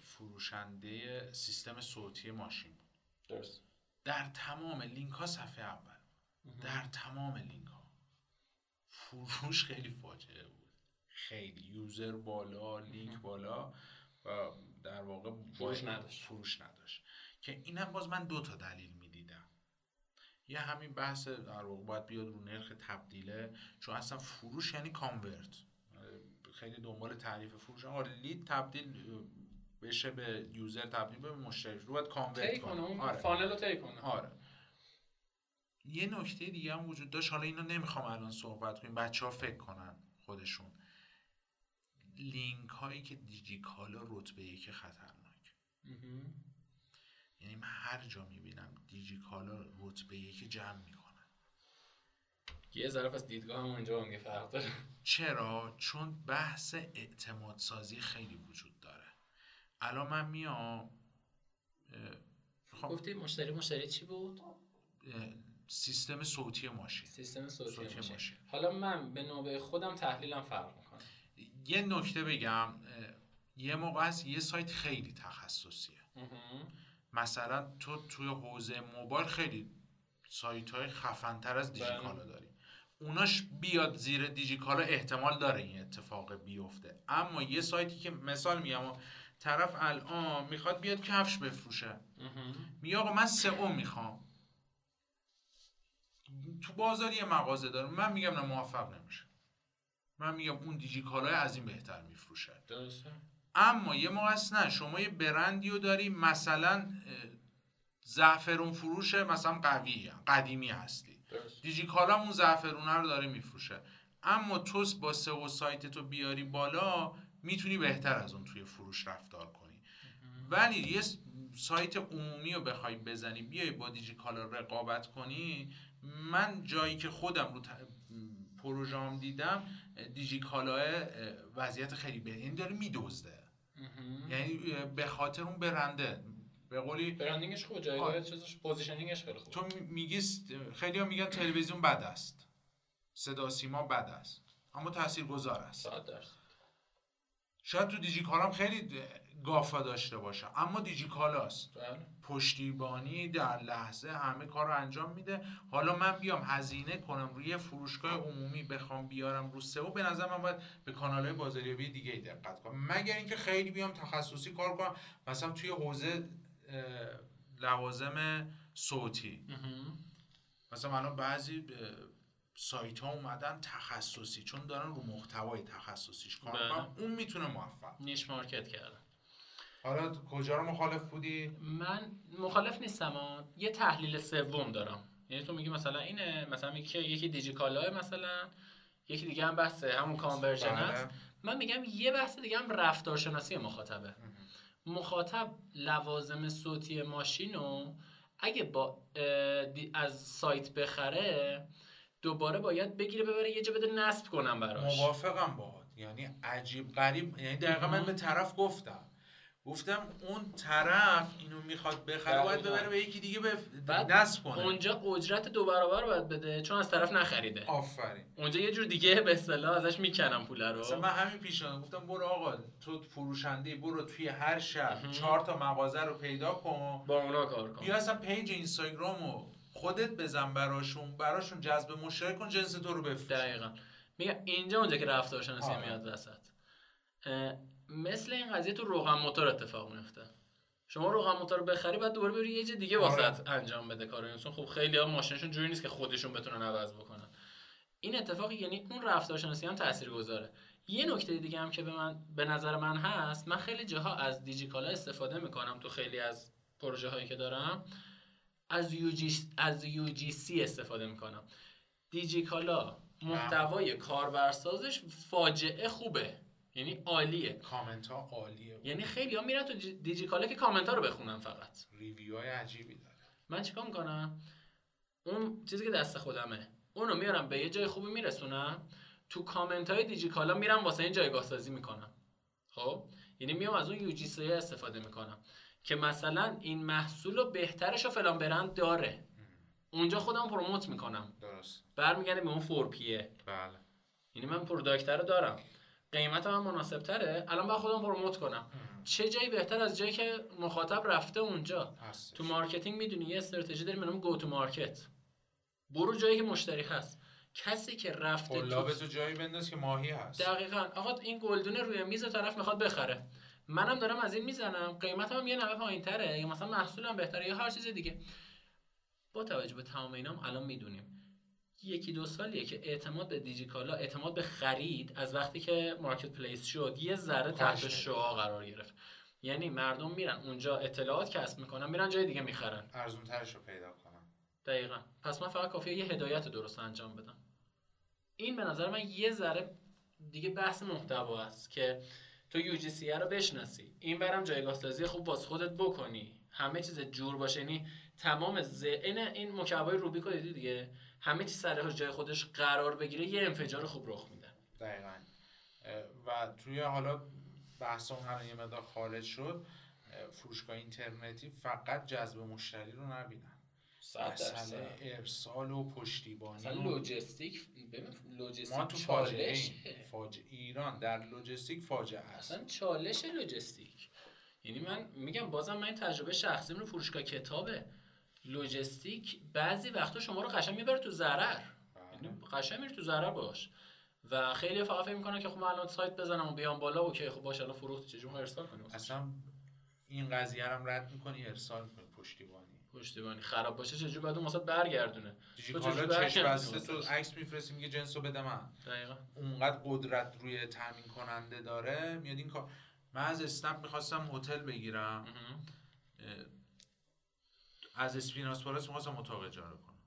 فروشنده سیستم صوتی ماشین. بود درست. در تمام لینک ها صفحه اول. در تمام لینک ها فروش خیلی فاجعه بود. خیلی یوزر بالا لینک بالا و در واقع فروش نداشت. فروش نداشت. که اینم باز من دو تا دلیل می‌دیدم. یه همین بحث در واقع باید بیاد رو نرخ تبدیله چون اصلا فروش یعنی convert. خیلی دنبال تعریف فروش. آره lead تبدیل بشه به user تبدیل به مشتری. رو باید convert کنه آره. funnel رو کنه. آره. یه نکته دیگه هم وجود داشت. حالا اینو نمی‌خوام الان صحبت کنیم. بچه ها فکر کنن خودشون. لینک هایی که دیجیکالا رتبه یک خطرناک. یعنی من هر جا می‌بینم دیجیکالا رتبه یک جمع می‌کنن. یه ذره پس دیدگاه هم اونجا هم فرق داره. چرا؟ چون بحث اعتماد سازی خیلی وجود داره. الان من میام می‌خوام گفتی مشتری مشتری چی بود؟ سیستم صوتی ماشین. سیستم صوتی صوتی ماشین. ماشین. حالا من به نوبه خودم تحلیلم فرق یه نکته بگم یه موقع هست یه سایت خیلی تخصصیه. مثلا تو توی حوزه موبایل خیلی سایت های خفنتر از دیجیکالا داری. اوناش بیاد زیر دیجیکالا احتمال داره این اتفاق بیفته. اما یه سایتی که مثال میگم طرف الان می‌خواد بیاد کفش بفروشه. میگه آقا من سئو می‌خوام. تو بازار یه مغازه داره. من میگم نه موفق نمیشه. من میگم اون دیجیکالا از این بهتر میفروشه. درسته. اما یه موقع نه شما یه برندی رو داری مثلا زعفرون فروشه مثلا قوی قدیمی هستی. درست دیجیکالا اون زعفرونه رو داره میفروشه. اما تو با سئو سایت تو بیاری بالا می‌تونی بهتر از اون توی فروش رفتار کنی. ولی یه سایت عمومی رو بخوای بزنی بیای با دیجیکالا رقابت کنی. من جایی که خودم رو ت... پروژام دیدم دیجیکالا وضعیت خیلی بهتری یعنی داره میدزده. یعنی به خاطر اون برنده. به قولی branding ش خوبه جایگاه چیزش positioning ش خیلی خوبه. تو میگی خیلی ها میگن تلویزیون بد است. صدا سیما بد است. اما تاثیرگذار است. شاید تو دیجیکالام خیلی گافا داشته باشه. اما دیجیکالاست بله. پشتیبانی در لحظه همه کار رو انجام میده. حالا من بیام هزینه کنم روی فروشگاه عمومی بخوام بیارم رو SEO به نظر من باید به کانال های بازاریابی دیگه دقت کنم. مگر اینکه خیلی بیام تخصصی کار کنم. مثلا توی حوزه لوازم صوتی. مثلا الان بعضی سایت ها اومدن تخصصی چون دارن رو محتوای تخصصیش کار بله. اون می‌تونه موفق نیش مارکت کردن حالا کجا رو مخالف بودی؟ من مخالف نیستم ها. یه تحلیل سوم دارم. یعنی تو میگی مثلا اینه مثلا میگی که یکی دیجیکالا مثلا یکی دیگه هم بحث همون کانورژن بله. است من میگم یه بحث دیگه هم رفتارشناسی مخاطبه. مخاطب لوازم صوتی ماشین رو اگه با از سایت بخره دوباره باید بگیره ببره یه جا بده نصب کنم براش. موافقم باهات. یعنی عجیب غریب یعنی دقیقا من به طرف گفتم. گفتم اون طرف اینو می‌خواد بخره باید. ببره به یکی دیگه به بعد نصب کنه. اونجا اجرت دو برابر باید بده چون از طرف نخریده. آفرین. اونجا یه جور دیگه به اصطلاح ازش می‌کنم پول رو. مثلا من همین پیشنهاد گفتم برو آقا تو فروشنده برو توی هر شهر. چهار تا مغازه رو پیدا کن. با اونا کار کن. بیا اصلا پیج اینستاگرامو خودت بزن براشون براشون جذب مشترک کن جنس تو رو بفروش. دقیقا. میگم اینجا اونجا که رفتارشناسی آره. میاد وسط. مثل این قضیه تو روغن موتور اتفاق میفته شما روغن موتور رو بخری بعد دوباره بری یه جای دیگه آره. واسط انجام بده کارو. چون خب خیلی ها ماشینشون جوری نیست که خودشون بتونن عوض بکنن. این اتفاق یعنی اون رفتارشناسی هم تاثیرگذاره. یه نکته دیگه هم که به من به نظر من هست من خیلی جاها از دیجیکالا استفاده می‌کنم تو خیلی از پروژه هایی که دارم. از UG از UGC استفاده می‌کنم. دیجیکالا محتوای کاربرسازش فاجعه خوبه. یعنی عالیه. کامنت ها عالیه. یعنی خیلی ها میرن تو جی- دیجیکالا که کامنت ها رو بخونن فقط. ریویو های عجیبی داره. من چیکار می‌کنم؟ اون چیزی که دست خودمه. اونو میارم به یه جای خوبی میرسونم. تو کامنت های دیجیکالا میرم واسه این جایگاه سازی می‌کنم. خب؟ یعنی میام از اون UGC استفاده می‌کنم. که مثلا این محصول رو بهترش رو فلان برند داره. اونجا خودم promote می‌کنم. درست. برمیگرده به اون 4P یه بله. یعنی من product رو دارم. قیمت من مناسب تره الان باید خودم promote کنم. چه جایی بهتر از جایی که مخاطب رفته اونجا؟ هستش. تو marketing می‌دونی یه استراتژی داریم به نام go to market برو جایی که مشتری هست. کسی که رفته قلاب تو تو جایی بنداز که ماهی هست. دقیقا. آقا این گلدونه روی میز طرف می‌خواد بخره. منم دارم از این می‌زنم. قیمتم هم یه نمه پایین تره یا مثلا محصولم بهتره یا هر چیز دیگه. با توجه به تمام اینام الان می‌دونیم. یکی دو سالیه که اعتماد به دیجیکالا اعتماد به خرید از وقتی که marketplace شد یه ذره تحت کاهش شعاع قرار گرفت. یعنی مردم میرن اونجا اطلاعات کسب می‌کنن میرن جای دیگه می‌خرن. ارزون ترش رو پیدا کنم دقیقا. پس من فقط کافیه یه هدایت درست انجام بدم. این به نظر من یه ذره دیگه بحث محتوا است که تو یو جی سی رو بشناسی. این برم جایگاه سازی خوب باز خودت بکنی. همه چیز جور باشه. یعنی تمام این این مکعبای روبیک رو دیدی دیگه؟ همه چیز سر جای خودش قرار بگیره یه انفجار خوب رخ میده. دقیقا. و توی حالا بحث الان یه مقدار خارج شد اه، فروشگاه اینترنتی فقط جذب مشتری رو نبینن. مسئله ارسال و پشتیبانی و لجستیک ببین لجستیک ما تو. ایم. فاجعه ایران در لجستیک فاجعه است. اصلا چالش لجستیک. یعنی من میگم بازم من این تجربه شخصیم رو فروشگاه کتابه. لجستیک بعضی وقتا شما رو قشنگ می‌بره تو ضرر. بله. یعنی قشنگ میره تو ضرر باش. و خیلی فقط فکر می‌کنن که خب من الان سایت بزنم و بیام بالا اوکی خب باشه الان فروخت چجوری ارسال کنیم اصلا این قضیه رو رد می‌کنی ارسال می‌کنی؟ پشتیبانی. پشتیبانی. خراب باشه چجوری بعد اون واسه برگردونه؟ دیجیکالا چجوری بسته تو؟ عکس میفرستی میگه جنسو بده من. دقیقا. اونقدر قدرت روی تامین کننده داره. میاد این کار من از اسنپ می‌خواستم هتل بگیرم. از اسپیناس پالاس می‌خواستم اتاق اجاره کنم.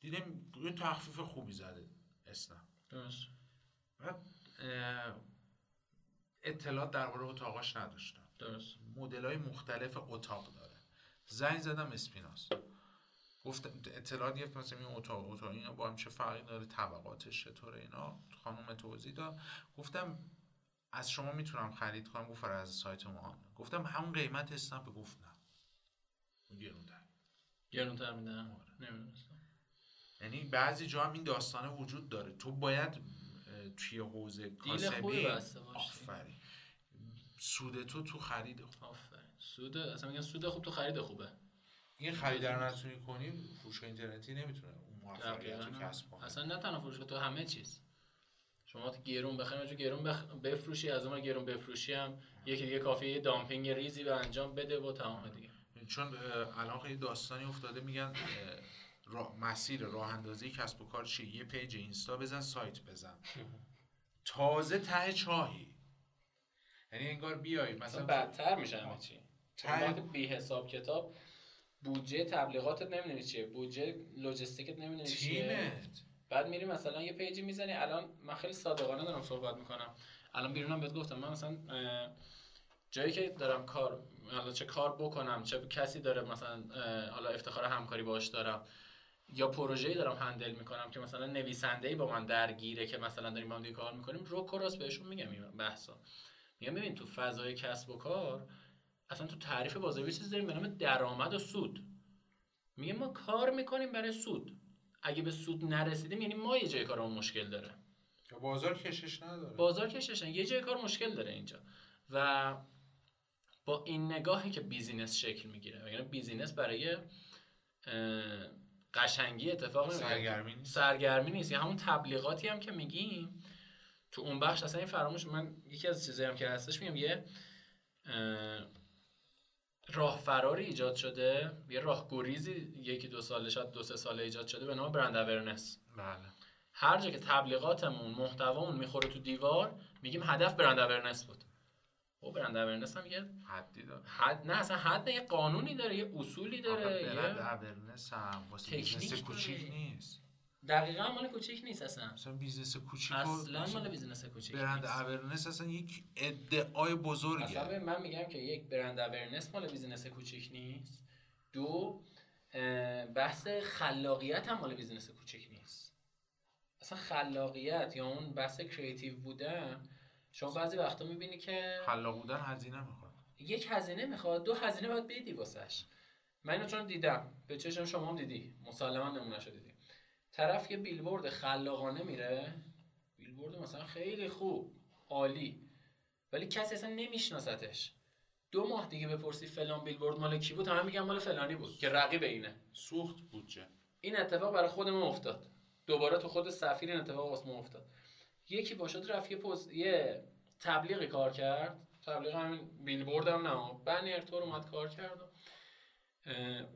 دیدم یه تخفیف خوبی زده اسنپ. درست. اه، اطلاعات درباره اتاقاش نداشتم. درست. مدل های مختلف اتاق داره. زنگ زدم اسپیناس. گفتم اطلاعات گرفتم مثلا این اتاق اتاق اینا با هم چه فرقی داره طبقاتش چطوره اینا. خانم توضیح داد. گفتم از شما می‌تونم خرید کنم گفت از سایت ما. گفتم همون قیمت اسنپ. گفت نه. گرونتر گرونتر میدن آره. یعنی بعضی جا هم این داستانه وجود داره. تو باید توی حوزه کاسبی آفرین. سود تو تو خرید خوب. آفرین. سود اصلا میگن سود خوب تو خرید خوبه. این خریدار نتونی کنی فروش اینترنتی نمی‌تونه اون موفقیت رو کسب کنه. اصلا نه تنها فروش تو همه چیز. شما تو گرون بخریم جو گرون بخ... بفروشی از اون گرون بفروشی هم یکی دیگه کافیه dumping ریزی به انجام بده و تمام دیگه. چون الان خیلی داستانی افتاده میگن مسیر راه اندازی کسب و کار چیه؟ یه page اینستا بزن سایت بزن. تازه ته چاهی. یعنی انگار بیای مثلا بدتر میشه همه چی. ته بی حساب کتاب بودجه تبلیغاتت نمی‌دونی چیه بودجه لجستیکت نمی‌دونی چیه. بعد میری مثلا یه page ی می‌زنی. الان من خیلی صادقانه دارم صحبت می‌کنم. الان بیرونم بهت گفتم من مثلا جایی که دارم کار حالا چه کار بکنم چه کسی داره مثلا حالا افتخار همکاری باش دارم یا پروژه‌ای دارم هندل می‌کنم که مثلا نویسنده با من درگیره که مثلا داریم با هم کار می‌کنیم رو کراس بهشون میگم این بحثا. میگم ببین تو فضای کسب و کار اصلا تو تعریف بازاری چیزی داریم به نام درآمد و سود. میگه ما کار می‌کنیم برای سود. اگه به سود نرسیدیم یعنی ما یه جای کارمون مشکل داره. بازار کشش نداره. بازار کشش یه جای کار مشکل داره اینجا. و با این نگاهی که business شکل می‌گیره. یعنی business برای قشنگی اتفاق سرگرمی نیست. سرگرمی نیست. یعنی همون تبلیغاتی هم که میگیم تو اون بخش اصلا این فراموش من یکی از چیزایی هم که هستش میگم یه راه فراری ایجاد شده. یه راه گریزی یکی دو ساله شاید دو سه ساله ایجاد شده به نام brand awareness بله. هر جا که تبلیغاتمون محتوامون می‌خوره تو دیوار میگیم هدف brand awareness بود. خب، brand awareness هم یه حدی داره. حد نه اصلا حد یه قانونی داره یه اصولی داره brand awareness هم واسه business کوچیک نیست. دقیقا مال کوچیک نیست اصلا. اصلا business کوچیک اصلا مال business کوچیک brand awareness اصلا یک ادعای بزرگه اصلا من میگم که یک brand awareness مال business کوچیک نیست. دو بحث خلاقیت هم مال business کوچیک نیست. اصلا خلاقیت یا اون بحث creative بودن شما بعضی وقتا می‌بینی که خلاق بودن هزینه می‌خواد. یک هزینه می‌خواد دو هزینه باید بدی واسش. من اینو چون دیدم به چشم شما هم دیدی. مسلما نمونهشو دیدی. طرف یه بیلبورد خلاقانه میره بیلبورد مثلا خیلی خوب عالی ولی کسی اصلا نمیشناستش دو ماه دیگه بپرسی فلان بیلبورد مال کی بود؟ همه میگن مال فلانی بود که رقیب اینه. سوخت بودجه. این اتفاق برای خود ما افتاد. دوباره تو خود سفیر این اتفاق واسه ما افتاد. یکی باشد رفت یه پوز یه تبلیغی کار کرد. تبلیغ همین بیلبورد هم نه. بنر تور اومد کار کرد و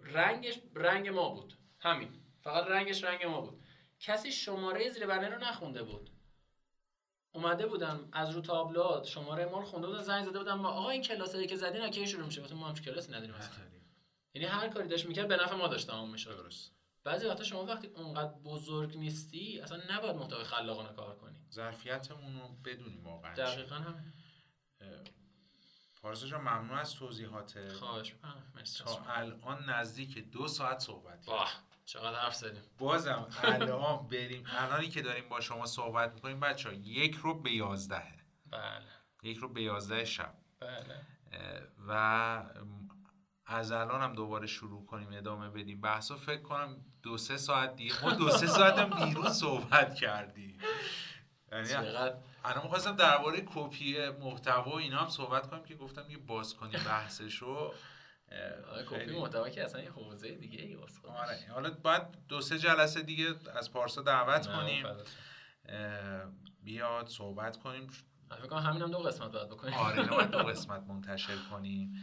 رنگش رنگ ما بود. همین. فقط رنگش رنگ ما بود. کسی شماره زیر بنر رو نخونده بود. اومده بودن از رو تابلوات شماره ما رو خونده بودن زنگ زده بودن ما آقا این کلاسایی که زدین کی شروع میشه؟ ما هم کلاس نداریم یعنی هر کاری داشت می‌کرد به نفع ما داشت تمام میشه درست. بعضی وقتا شما وقتی اونقدر بزرگ نیستی اصلا نباید محتوای خلاقانه کار کنی. ظرفیتمون رو بدونیم واقعا. دقیقا هم پارسا جان ممنون از توضیحات. خواهش تا الان نزدیک دو ساعت صحبت باه چقدر حرف زدیم. بازم الان بریم. الانی که داریم با شما صحبت می‌کنیم بچه ها یک رو به یازدهه بله. یک رو به یازده شب. بله. و از الان هم دوباره شروع کنیم ادامه بدیم. بحثا فکر کنم دو سه ساعت دیگه. ما دو سه ساعت هم بیرون صحبت کردیم. یعنی الان می‌خواستم درباره کپی محتوا و اینا هم صحبت کنیم که گفتم یه باز کنیم بحثشو. کپی محتوا که اصلا یه حوزه دیگه ای آره. حالا بعد دو سه جلسه دیگه از پارسا دعوت کنیم. بیاد صحبت کنیم. فکر کنم همین هم دو قسمت باید بکنیم. آره دو قسمت منتشر کنیم.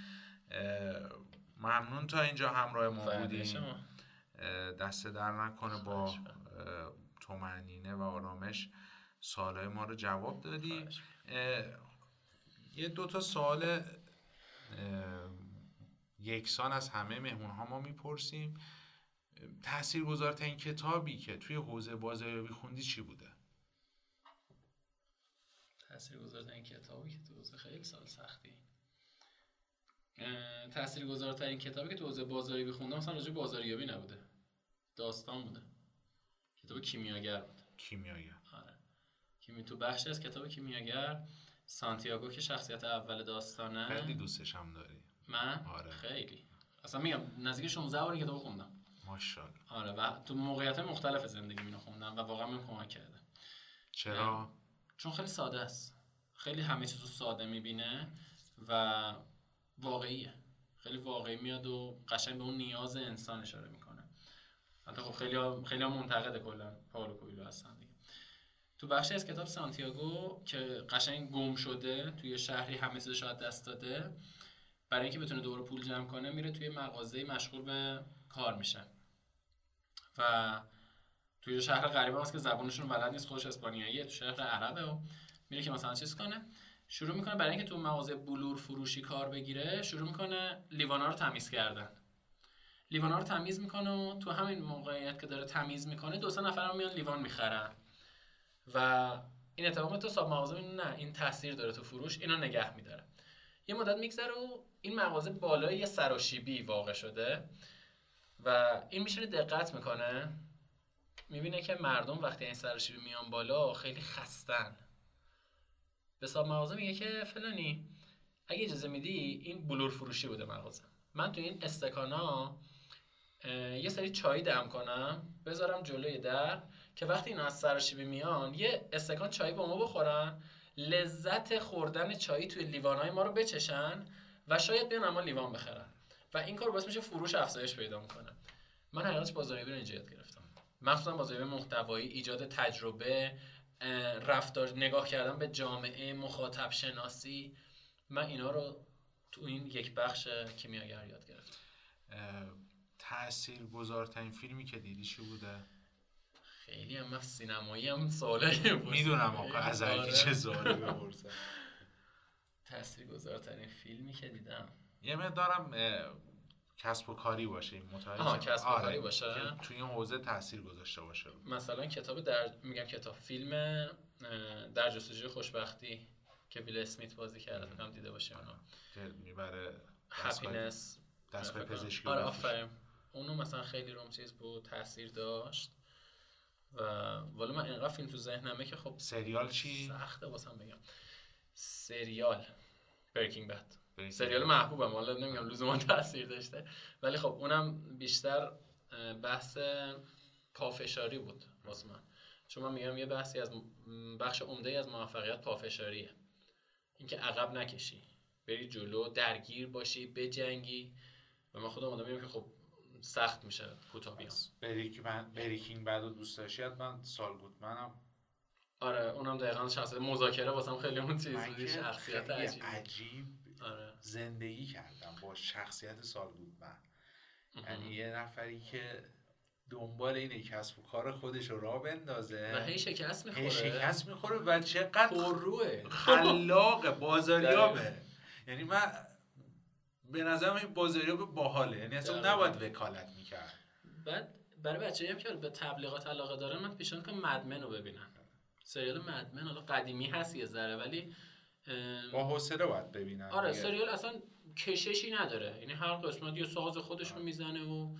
ممنون تا اینجا همراه ما بودیم. دست در نکنه با تومنینه و آرامش سوالای ما رو جواب دادی. یه دو تا سوال یکسان از همه مهمون ها ما می‌پرسیم. تأثیر گذارترین کتابی که توی حوزه بازاریابی خوندی چی بوده؟ تأثیر گذارترین کتابی که تو خیلی سال سختی. تاثیرگذارترین کتابی که تو حوزه بازاریابی خوندم مثلا راجع بازاریابی نبوده. داستان بوده. کتاب کیمیاگر بود. کیمیاگر. آره. کیمی تو بخشی از کتاب کیمیاگر سانتیاگو که شخصیت اول داستانه. خیلی دوستش هم داری. من؟ آره. خیلی. اصلا میگم نزدیک 16 بار کتاب خوندم. ماشاءالله. آره و تو موقعیت مختلف زندگی اینو خوندم و واقعا من کمک کرده. چرا؟ چون خیلی ساده است. خیلی همه چیز رو ساده می‌بینه و واقعیه. خیلی واقعی میاد و قشنگ به اون نیاز انسان اشاره می‌کنه. حتی خب خیلی ها خیلی ها منتقد کلا پائولو کویلو هستن تو بخشی از کتاب سانتیاگو که قشنگ گم شده توی شهری همه چیزش از دست داده برای اینکه بتونه دوباره پول جمع کنه میره توی مغازه مشغول به کار میشه. و توی شهر غریبه هست که زبونشون بلد نیست خودش اسپانیاییه تو شهر عربه و میره که مثلا چیز کنه. شروع می‌کنه برای اینکه تو مغازه بلور فروشی کار بگیره شروع می‌کنه لیوانا رو تمیز کردن. لیوانا رو تمیز می‌کنه و تو همین موقعیت که داره تمیز می‌کنه دو سه نفر میان لیوان می‌خرن. و این اتفاق تو صاحب مغازه نه این تاثیر داره تو فروش اینو نگه میداره. یه مدت میگذره و این مغازه بالای یه سراشیبی واقع شده و این میشینه دقت می‌کنه. می‌بینه که مردم وقتی این سراشیبی میان بالا خیلی خستن. به صاحب مغازه میگه که فلانی اگه اجازه میدی این بلور فروشی بوده مغازه. من تو این استکانا یه سری چای دم کنم بذارم جلوی در که وقتی اینا از سراشیبی میان یه استکان چای با ما بخورن لذت خوردن چای توی لیوانهای ما رو بچشن و شاید بیان اما لیوان بخرن. و این کار باعث میشه فروش افزایش پیدا می‌کنه. من حقیقتش بازاریابی رو اینجا یاد گرفتم. مخصوصا بازاریابی محتوایی ایجاد تجربه رفتار نگاه کردن به جامعه مخاطب شناسی من اینا رو تو این یک بخش کیمیاگر یاد گرفتم. تأثیر گذارترین فیلمی که دیدی چی بوده؟ خیلی هم من سینمایی هم سواله می‌دونم آقا از کی چه سوالی بپرسم تاثیر گذارترین فیلمی که دیدم. یه مقدارم کسب و کاری باشه این آها، کسب و آره، کاری باشه. توی این حوزه تاثیر گذاشته باشه. مثلا کتاب در میگم کتاب فیلم در جستجوی خوشبختی که ویل اسمیت بازی کرده فکر کنم دیده باشه اونو که می‌بره هپینس دستگاه پزشکی آره. آفرین. اونو مثلا خیلی روم چیز بود تاثیر داشت. و والا من اینقدر فیلم تو ذهنمه که خب سریال چی؟ سخته واسم بگم. سریال. بریکینگ بد سریال. محبوبم حالا نمیگم لزوما تاثیر داشته. ولی خب اونم بیشتر بحث پافشاری بود واسه من. چون من میگم یه بحثی از بخش عمده از موفقیت پافشاریه. اینکه عقب نکشی بری جلو درگیر باشی بجنگی. و من خودم آدمیم که خب سخت میشه کوتاه بیام بریک من بریکینگ بد و دوست داشتی من سال گودمنم آره اونم دقیقا شخصیت مذاکره واسم خیلی اون چیز شخصیت عجیبی عجیب. آره. زندگی کردم با شخصیت سال گودمن مهم. یعنی یه نفری که دنبال اینه کسب و کار خودش رو راه بندازه. و هی شکست می‌خوره. هی شکست می‌خوره و چقدر پرروه خلاق بازاریابه. یعنی من به نظرم این بازاریاب باحاله. یعنی اصلا. نباید وکالت می‌کرد. بعد برای بچه هم که به تبلیغات علاقه دارن من پیشنهاد کنم مدمن رو ببینن. سریال مدمن حالا قدیمی هست یه ذره ولی با حوصله باید ببینن آره دیگه. سریال اصلا کششی نداره. یعنی هر قسمت یه ساز خودش رو می‌زنه و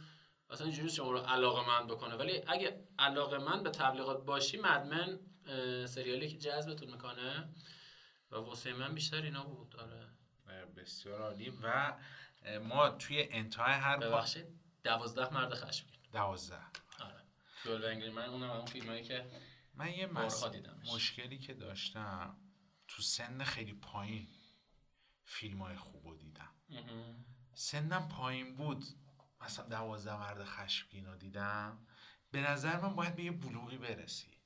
اصلا اینجوری شما رو علاقه مند بکنه. ولی اگه علاقه مند به تبلیغات باشی مدمن سریالی که جذبتون می‌کنه و واسه من بیشتر اینا بود. آره. بسیار عالی. و ما توی انتهای هر. ببخشید دوازده مرد خشمگین. دوازده. آره. من اونم اون فیلمایی که من یه مس... مشکلی که داشتم تو سن خیلی پایین فیلم های خوب رو دیدم. سنم پایین بود. مثلا دوازده مرد خشمگین رو دیدم. به نظر من باید به یه بلوغی برسی.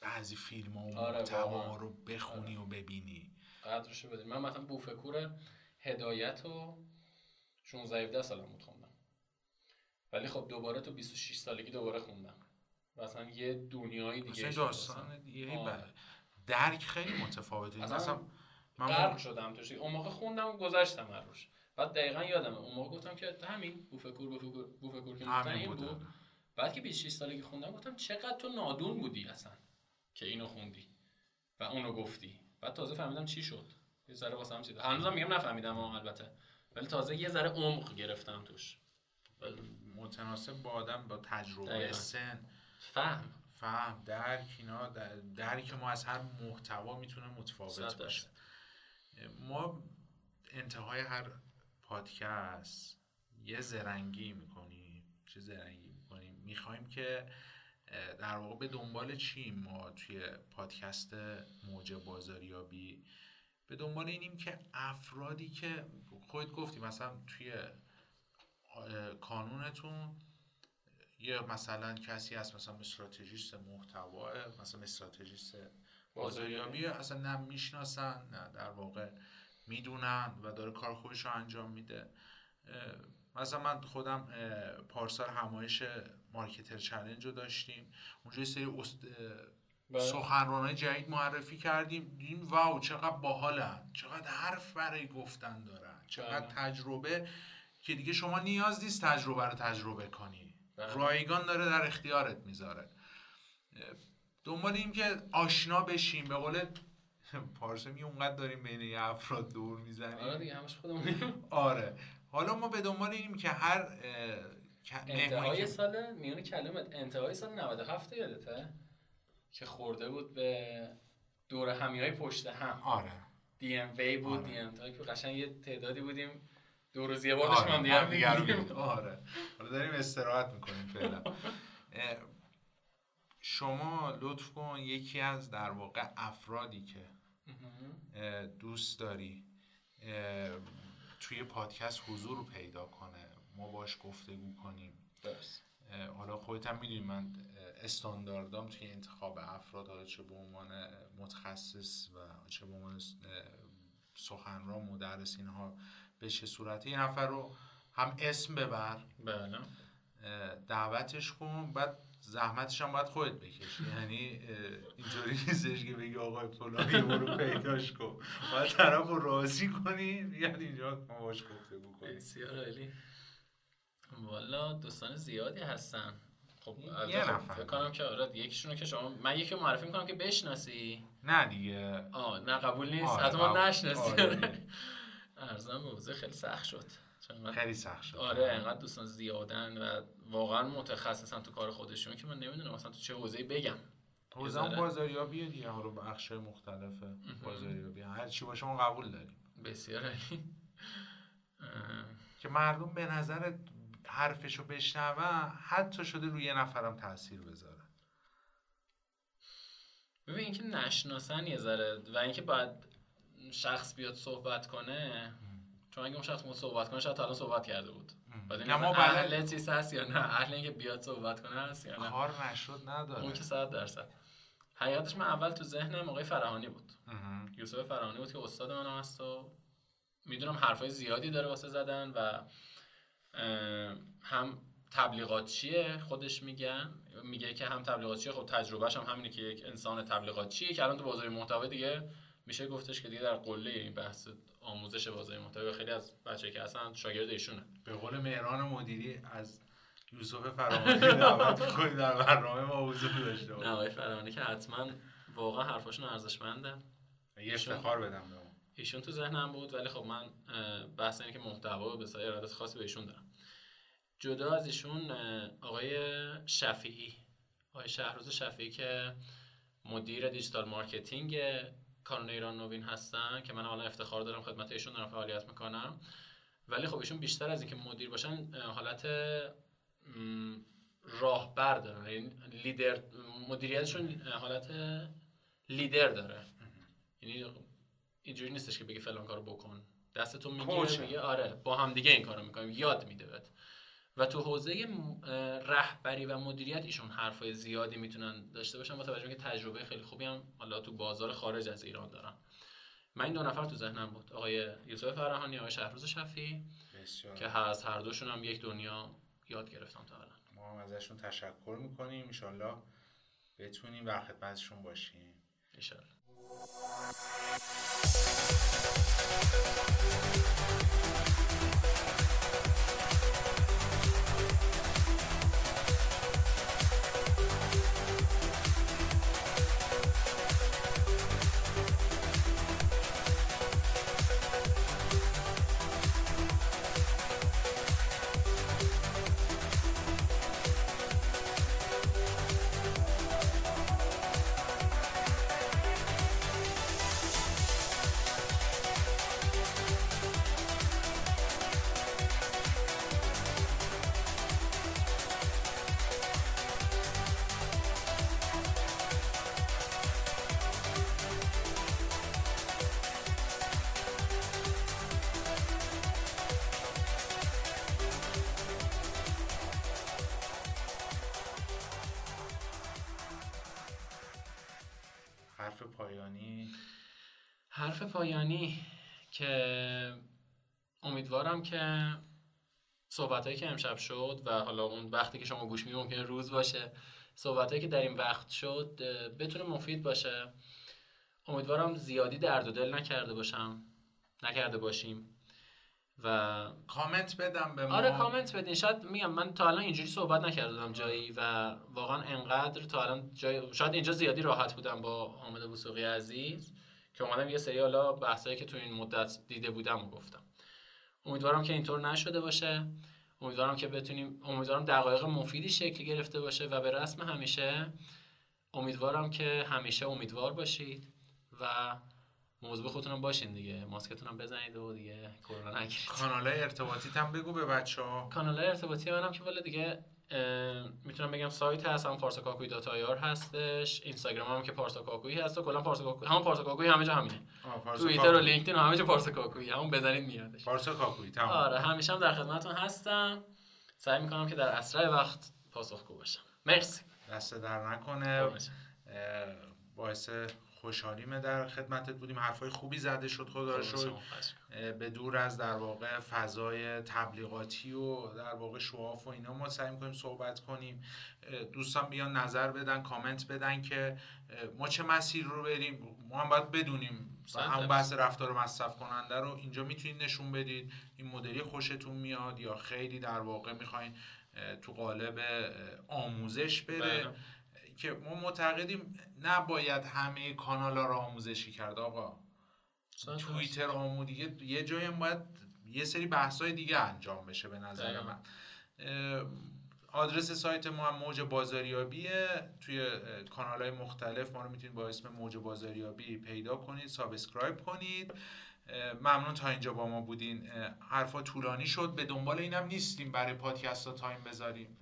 بعضی فیلم ها و آره،. رو بخونی و ببینی. قدرشو بدید من مثلا بوفکور هدایت و 16 17 سالم بود خوندم. ولی خب دوباره تو 26 سالگی دوباره خوندم. و اصلا یه دنیای دیگه مثلا داستان. دیگه آره. ب- درک خیلی متفاوته. اصلا من غرق شدم توش. اون موقع خوندم و گذشتم هر روش بعد دقیقا یادمه. اون موقع گفتم که همین بوفکور بوفکور بوفکور که گفتن این بود. بعد که 26 سالگی خوندم گفتم چقدر تو نادون بودی اصلا که اینو خوندی و اونو گفتی. بعد تازه فهمیدم چی شد. یه ذره واسه هم چیز هنوزم میگم نفهمیدم اما البته. ولی تازه یه ذره عمق گرفتم توش. متناسب با آدم با تجربه دقیقاً. سن. فهم. فهم درک اینا در- درک ما از هر محتوا می‌تونه متفاوت باشه. ما انتهای هر پادکست یه زرنگی می‌کنیم. چه زرنگی می‌کنیم؟ می‌خوایم که در واقع به دنبال چیم ما توی پادکست موج بازاریابی؟ به دنبال اینیم که افرادی که خودت گفتی مثلا توی اه، یه مثلا کسی هست مثلا استراتژیست محتوا مثلا استراتژیست بازاریابی اصلا نه می‌شناسن نه در واقع می‌دونن و داره کار خودش رو انجام میده مثلا من خودم پارسال همایش مارکتر چلنج رو داشتیم اونجا یه سری است... بله. سخنرانای جدید معرفی کردیم دیدیم واو چقدر باحالن چقدر حرف برای گفتن دارن چقدر بله. تجربه که دیگه شما نیاز نیست تجربه رو تجربه کنی. رایگان داره در اختیارت می‌ذاره. دنبال این که آشنا بشیم. به قول پارسمی اونقدر داریم بین افراد دور آره می‌زنیم دیگه همش خودمون آره. حالا ما به دنبال اینیم که هر انتهای سال میون کلمت انتهای سال 97 یادته؟ که خورده بود به دور همی های پشت هم. آره. دی ام وی بود آره. دی ام تایپ قشنگ یه تعدادی بودیم دو روز یه بار آره، هم دیگه رو همدیگه رو. آره. حالا داریم استراحت می‌کنیم فعلا. شما لطف کن یکی از در واقع افرادی که دوست داری توی پادکست حضور پیدا کنه ما باش گفتگو کنیم. درست. حالا خودت هم می‌دونی من استانداردام توی انتخاب افراد حالا چه به عنوان متخصص و چه به عنوان سخنران مدرس اینها به چه صورتی یه نفر رو هم اسم ببر. بله. دعوتش کن بعد زحمتش هم باید خودت بکشی. یعنی اینطوری نیستش که بگی آقای فلانی برو پیداش کن. باید طرف رو راضی کنی بیاد اینجا باش گفتگو کنیم بسیار عالی. والا دوستان زیادی هستن. خب یه البته خب نفر. فکر کنم که آره یکیشون رو که شما من یکی معرفی می‌کنم که بشناسی. نه دیگه. آه نه قبول نیست. آره، حتی ما قبول. نشناسی آره. ارزم حوزه خیلی سخت شد. خیلی سخت شد. آره انقدر دوستان زیادن و واقعا متخصصن تو کار خودشون که من نمی‌دونم مثلا تو چه حوزه‌ای بگم. حوزه. بازاریابی دیگه حالا بخش مختلف بازاریابی. هر چی باشه ما قبول داریم. بسیار عالی. که مردم به نظر حرفشو بشنون حتی شده روی یه نفرم تاثیر بذاره. ببین اینکه نشناسن یه ذره و اینکه باید شخص بیاد صحبت کنه چون اگه اون شخص بود صحبت کنه شاید الان صحبت کرده بود. بعد نه، ما اهل چیز هست یا نه؟ اهل اینکه بیاد صحبت کنه هست یا نه؟ کار نشد نداره. اون که صد درصد. حقیقتش من اول تو ذهنم آقای فرهانی بود. یوسف فرهانی بود که استاد منم هست و می‌دونم حرفای زیادی داره واسه زدن و هم تبلیغاتچیه خودش میگن میگه که هم تبلیغاتچیه خب تجربهش هم همینه که یک انسان تبلیغاتچیه که الان تو بازار محتوا دیگه میشه گفتش که دیگه در قله این بحث آموزش بازار محتوا خیلی از بچه که هستن شاگرد ایشونه. به قول مهران مدیری از یوسف فرامانی دعوت کنید در برنامه ما حضور داشته نه آقای فرهانی که حتما واقعا حرفاشون ارزشمنده. یه افتخار بدم به ایشون تو ذهنم بود ولی خب من بحث اینه که محتوا به سایه ارادت خاصی به ایشون دارم. جدا از ایشون آقای شفیعی. آقای شهروز شفیعی که مدیر digital marketing کانون ایران نوین هستن که من حالا افتخار دارم خدمت ایشون دارم فعالیت می‌کنم. ولی خب ایشون بیشتر از اینکه مدیر باشن حالت راهبر دارن. یعنی لیدر مدیریتشون حالت لیدر داره. یعنی اینجوری نیستش که بگی فلان کارو بکن. دستتون می‌گیره. میگه آره با هم دیگه این کارو می‌کنیم. یاد میده بهت. و تو حوزه رهبری و مدیریت ایشون حرفای زیادی می‌تونن داشته باشن با توجه که تجربه خیلی خوبی هم حالا تو بازار خارج از ایران دارن من این دو نفر تو ذهنم بود آقای یوسف فرهانی آقای شهرروز شفی بسیار. که از هر دوشون هم یک دنیا یاد گرفتم تا الان ما هم ازشون تشکر می‌کنیم انشالله بتونیم در خدمتشون باشیم انشالله پایانی؟ حرف پایانی که امیدوارم که صحبت که امشب شد و حالا اون وقتی که شما گوش ممکنه روز باشه صحبت که در این وقت شد بتونه مفید باشه. امیدوارم زیادی درد و دل نکرده باشم نکرده باشیم. و کامنت بدم به ما. آره کامنت بدین. شاید میگم من تا الان اینجوری صحبت نکردم جایی و واقعا انقدر تا الان جایی شاید اینجا زیادی راحت بودم با حامد بوسوقی عزیز که اومدم یه سری حالا بحثایی که تو این مدت دیده بودم و گفتم. امیدوارم که اینطور نشده باشه. امیدوارم که بتونیم امیدوارم دقایق مفیدی شکل گرفته باشه و به رسم همیشه امیدوارم که همیشه امیدوار باشید و موضوع خودتون باشین دیگه. ماسکتون هم بزنید و دیگه کرونا نگیرید کانال ارتباطی هم بگو به بچه ها کانال ارتباطی منم که والا دیگه می‌تونم بگم سایت هست هم پارساکاکوی دات آیار هستش. اینستاگرام هم که پارساکاکوی هست و کلا پارساکاکوی همون پارساکاکوی همه جا همینه. توییتر و لینکدین همه جا پارساکاکوی همون بزنید میادش. پارساکاکوی تمام. آره همیشه هم در خدمتتون هستم. سعی می‌کنم که در اسرع وقت پاسخگو باشم. مرسی. دست در نکنه. باعث خوشحالیمه در خدمتت بودیم. حرفای خوبی زده شد خدا رو شد به دور از در واقع فضای تبلیغاتی و در واقع شواف و اینا ما سعی کنیم صحبت کنیم. دوستان بیان نظر بدن کامنت بدن که ما چه مسیر رو بریم. ما هم باید بدونیم. هم بحث رفتار مصرف کننده رو اینجا می‌تونید نشون بدید. این مدلی خوشتون میاد یا خیلی در واقع می‌خواین تو قالب آموزش بره. بله. که ما معتقدیم نباید همه کانال ها رو آموزشی کرد آقا. توییتر آمودیگه یه جایی باید یه سری بحث های دیگه انجام بشه به نظر من. آدرس سایت ما هم موج بازاریابیه. توی کانال های مختلف ما رو می‌تونید با اسم موج بازاریابی پیدا کنید subscribe کنید. ممنون تا اینجا با ما بودین. حرفا طولانی شد. به دنبال اینم نیستیم برای پادکست ها time بذاریم.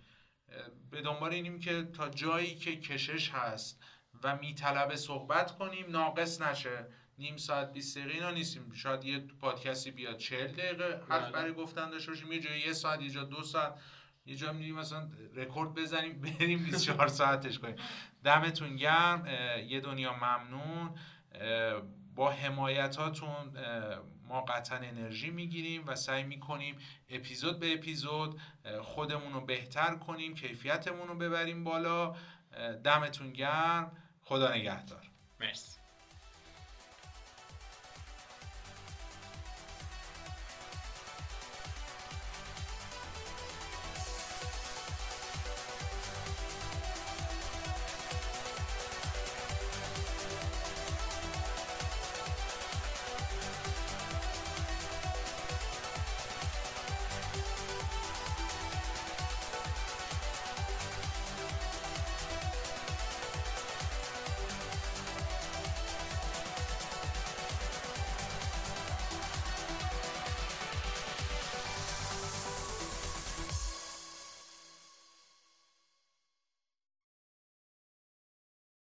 به دنبال اینیم که تا جایی که کشش هست و میطلبه صحبت کنیم ناقص نشه. نیم ساعت 20 دقیقه اینا نیستیم. شاید یه پادکستی بیاد 40 دقیقه حرف بله. برای گفتن داشته باشیم. یه جای یه ساعت یه جا دو ساعت. یه جا میریم مثلا رکورد بزنیم بریم 24 ساعتش کنیم. دمتون گرم. یه دنیا ممنون. با حمایتاتون ما قطعا انرژی می‌گیریم و سعی می‌کنیم اپیزود به اپیزود خودمون رو بهتر کنیم کیفیتمون رو ببریم بالا. دمتون گرم. خدا نگهدار. مرسی.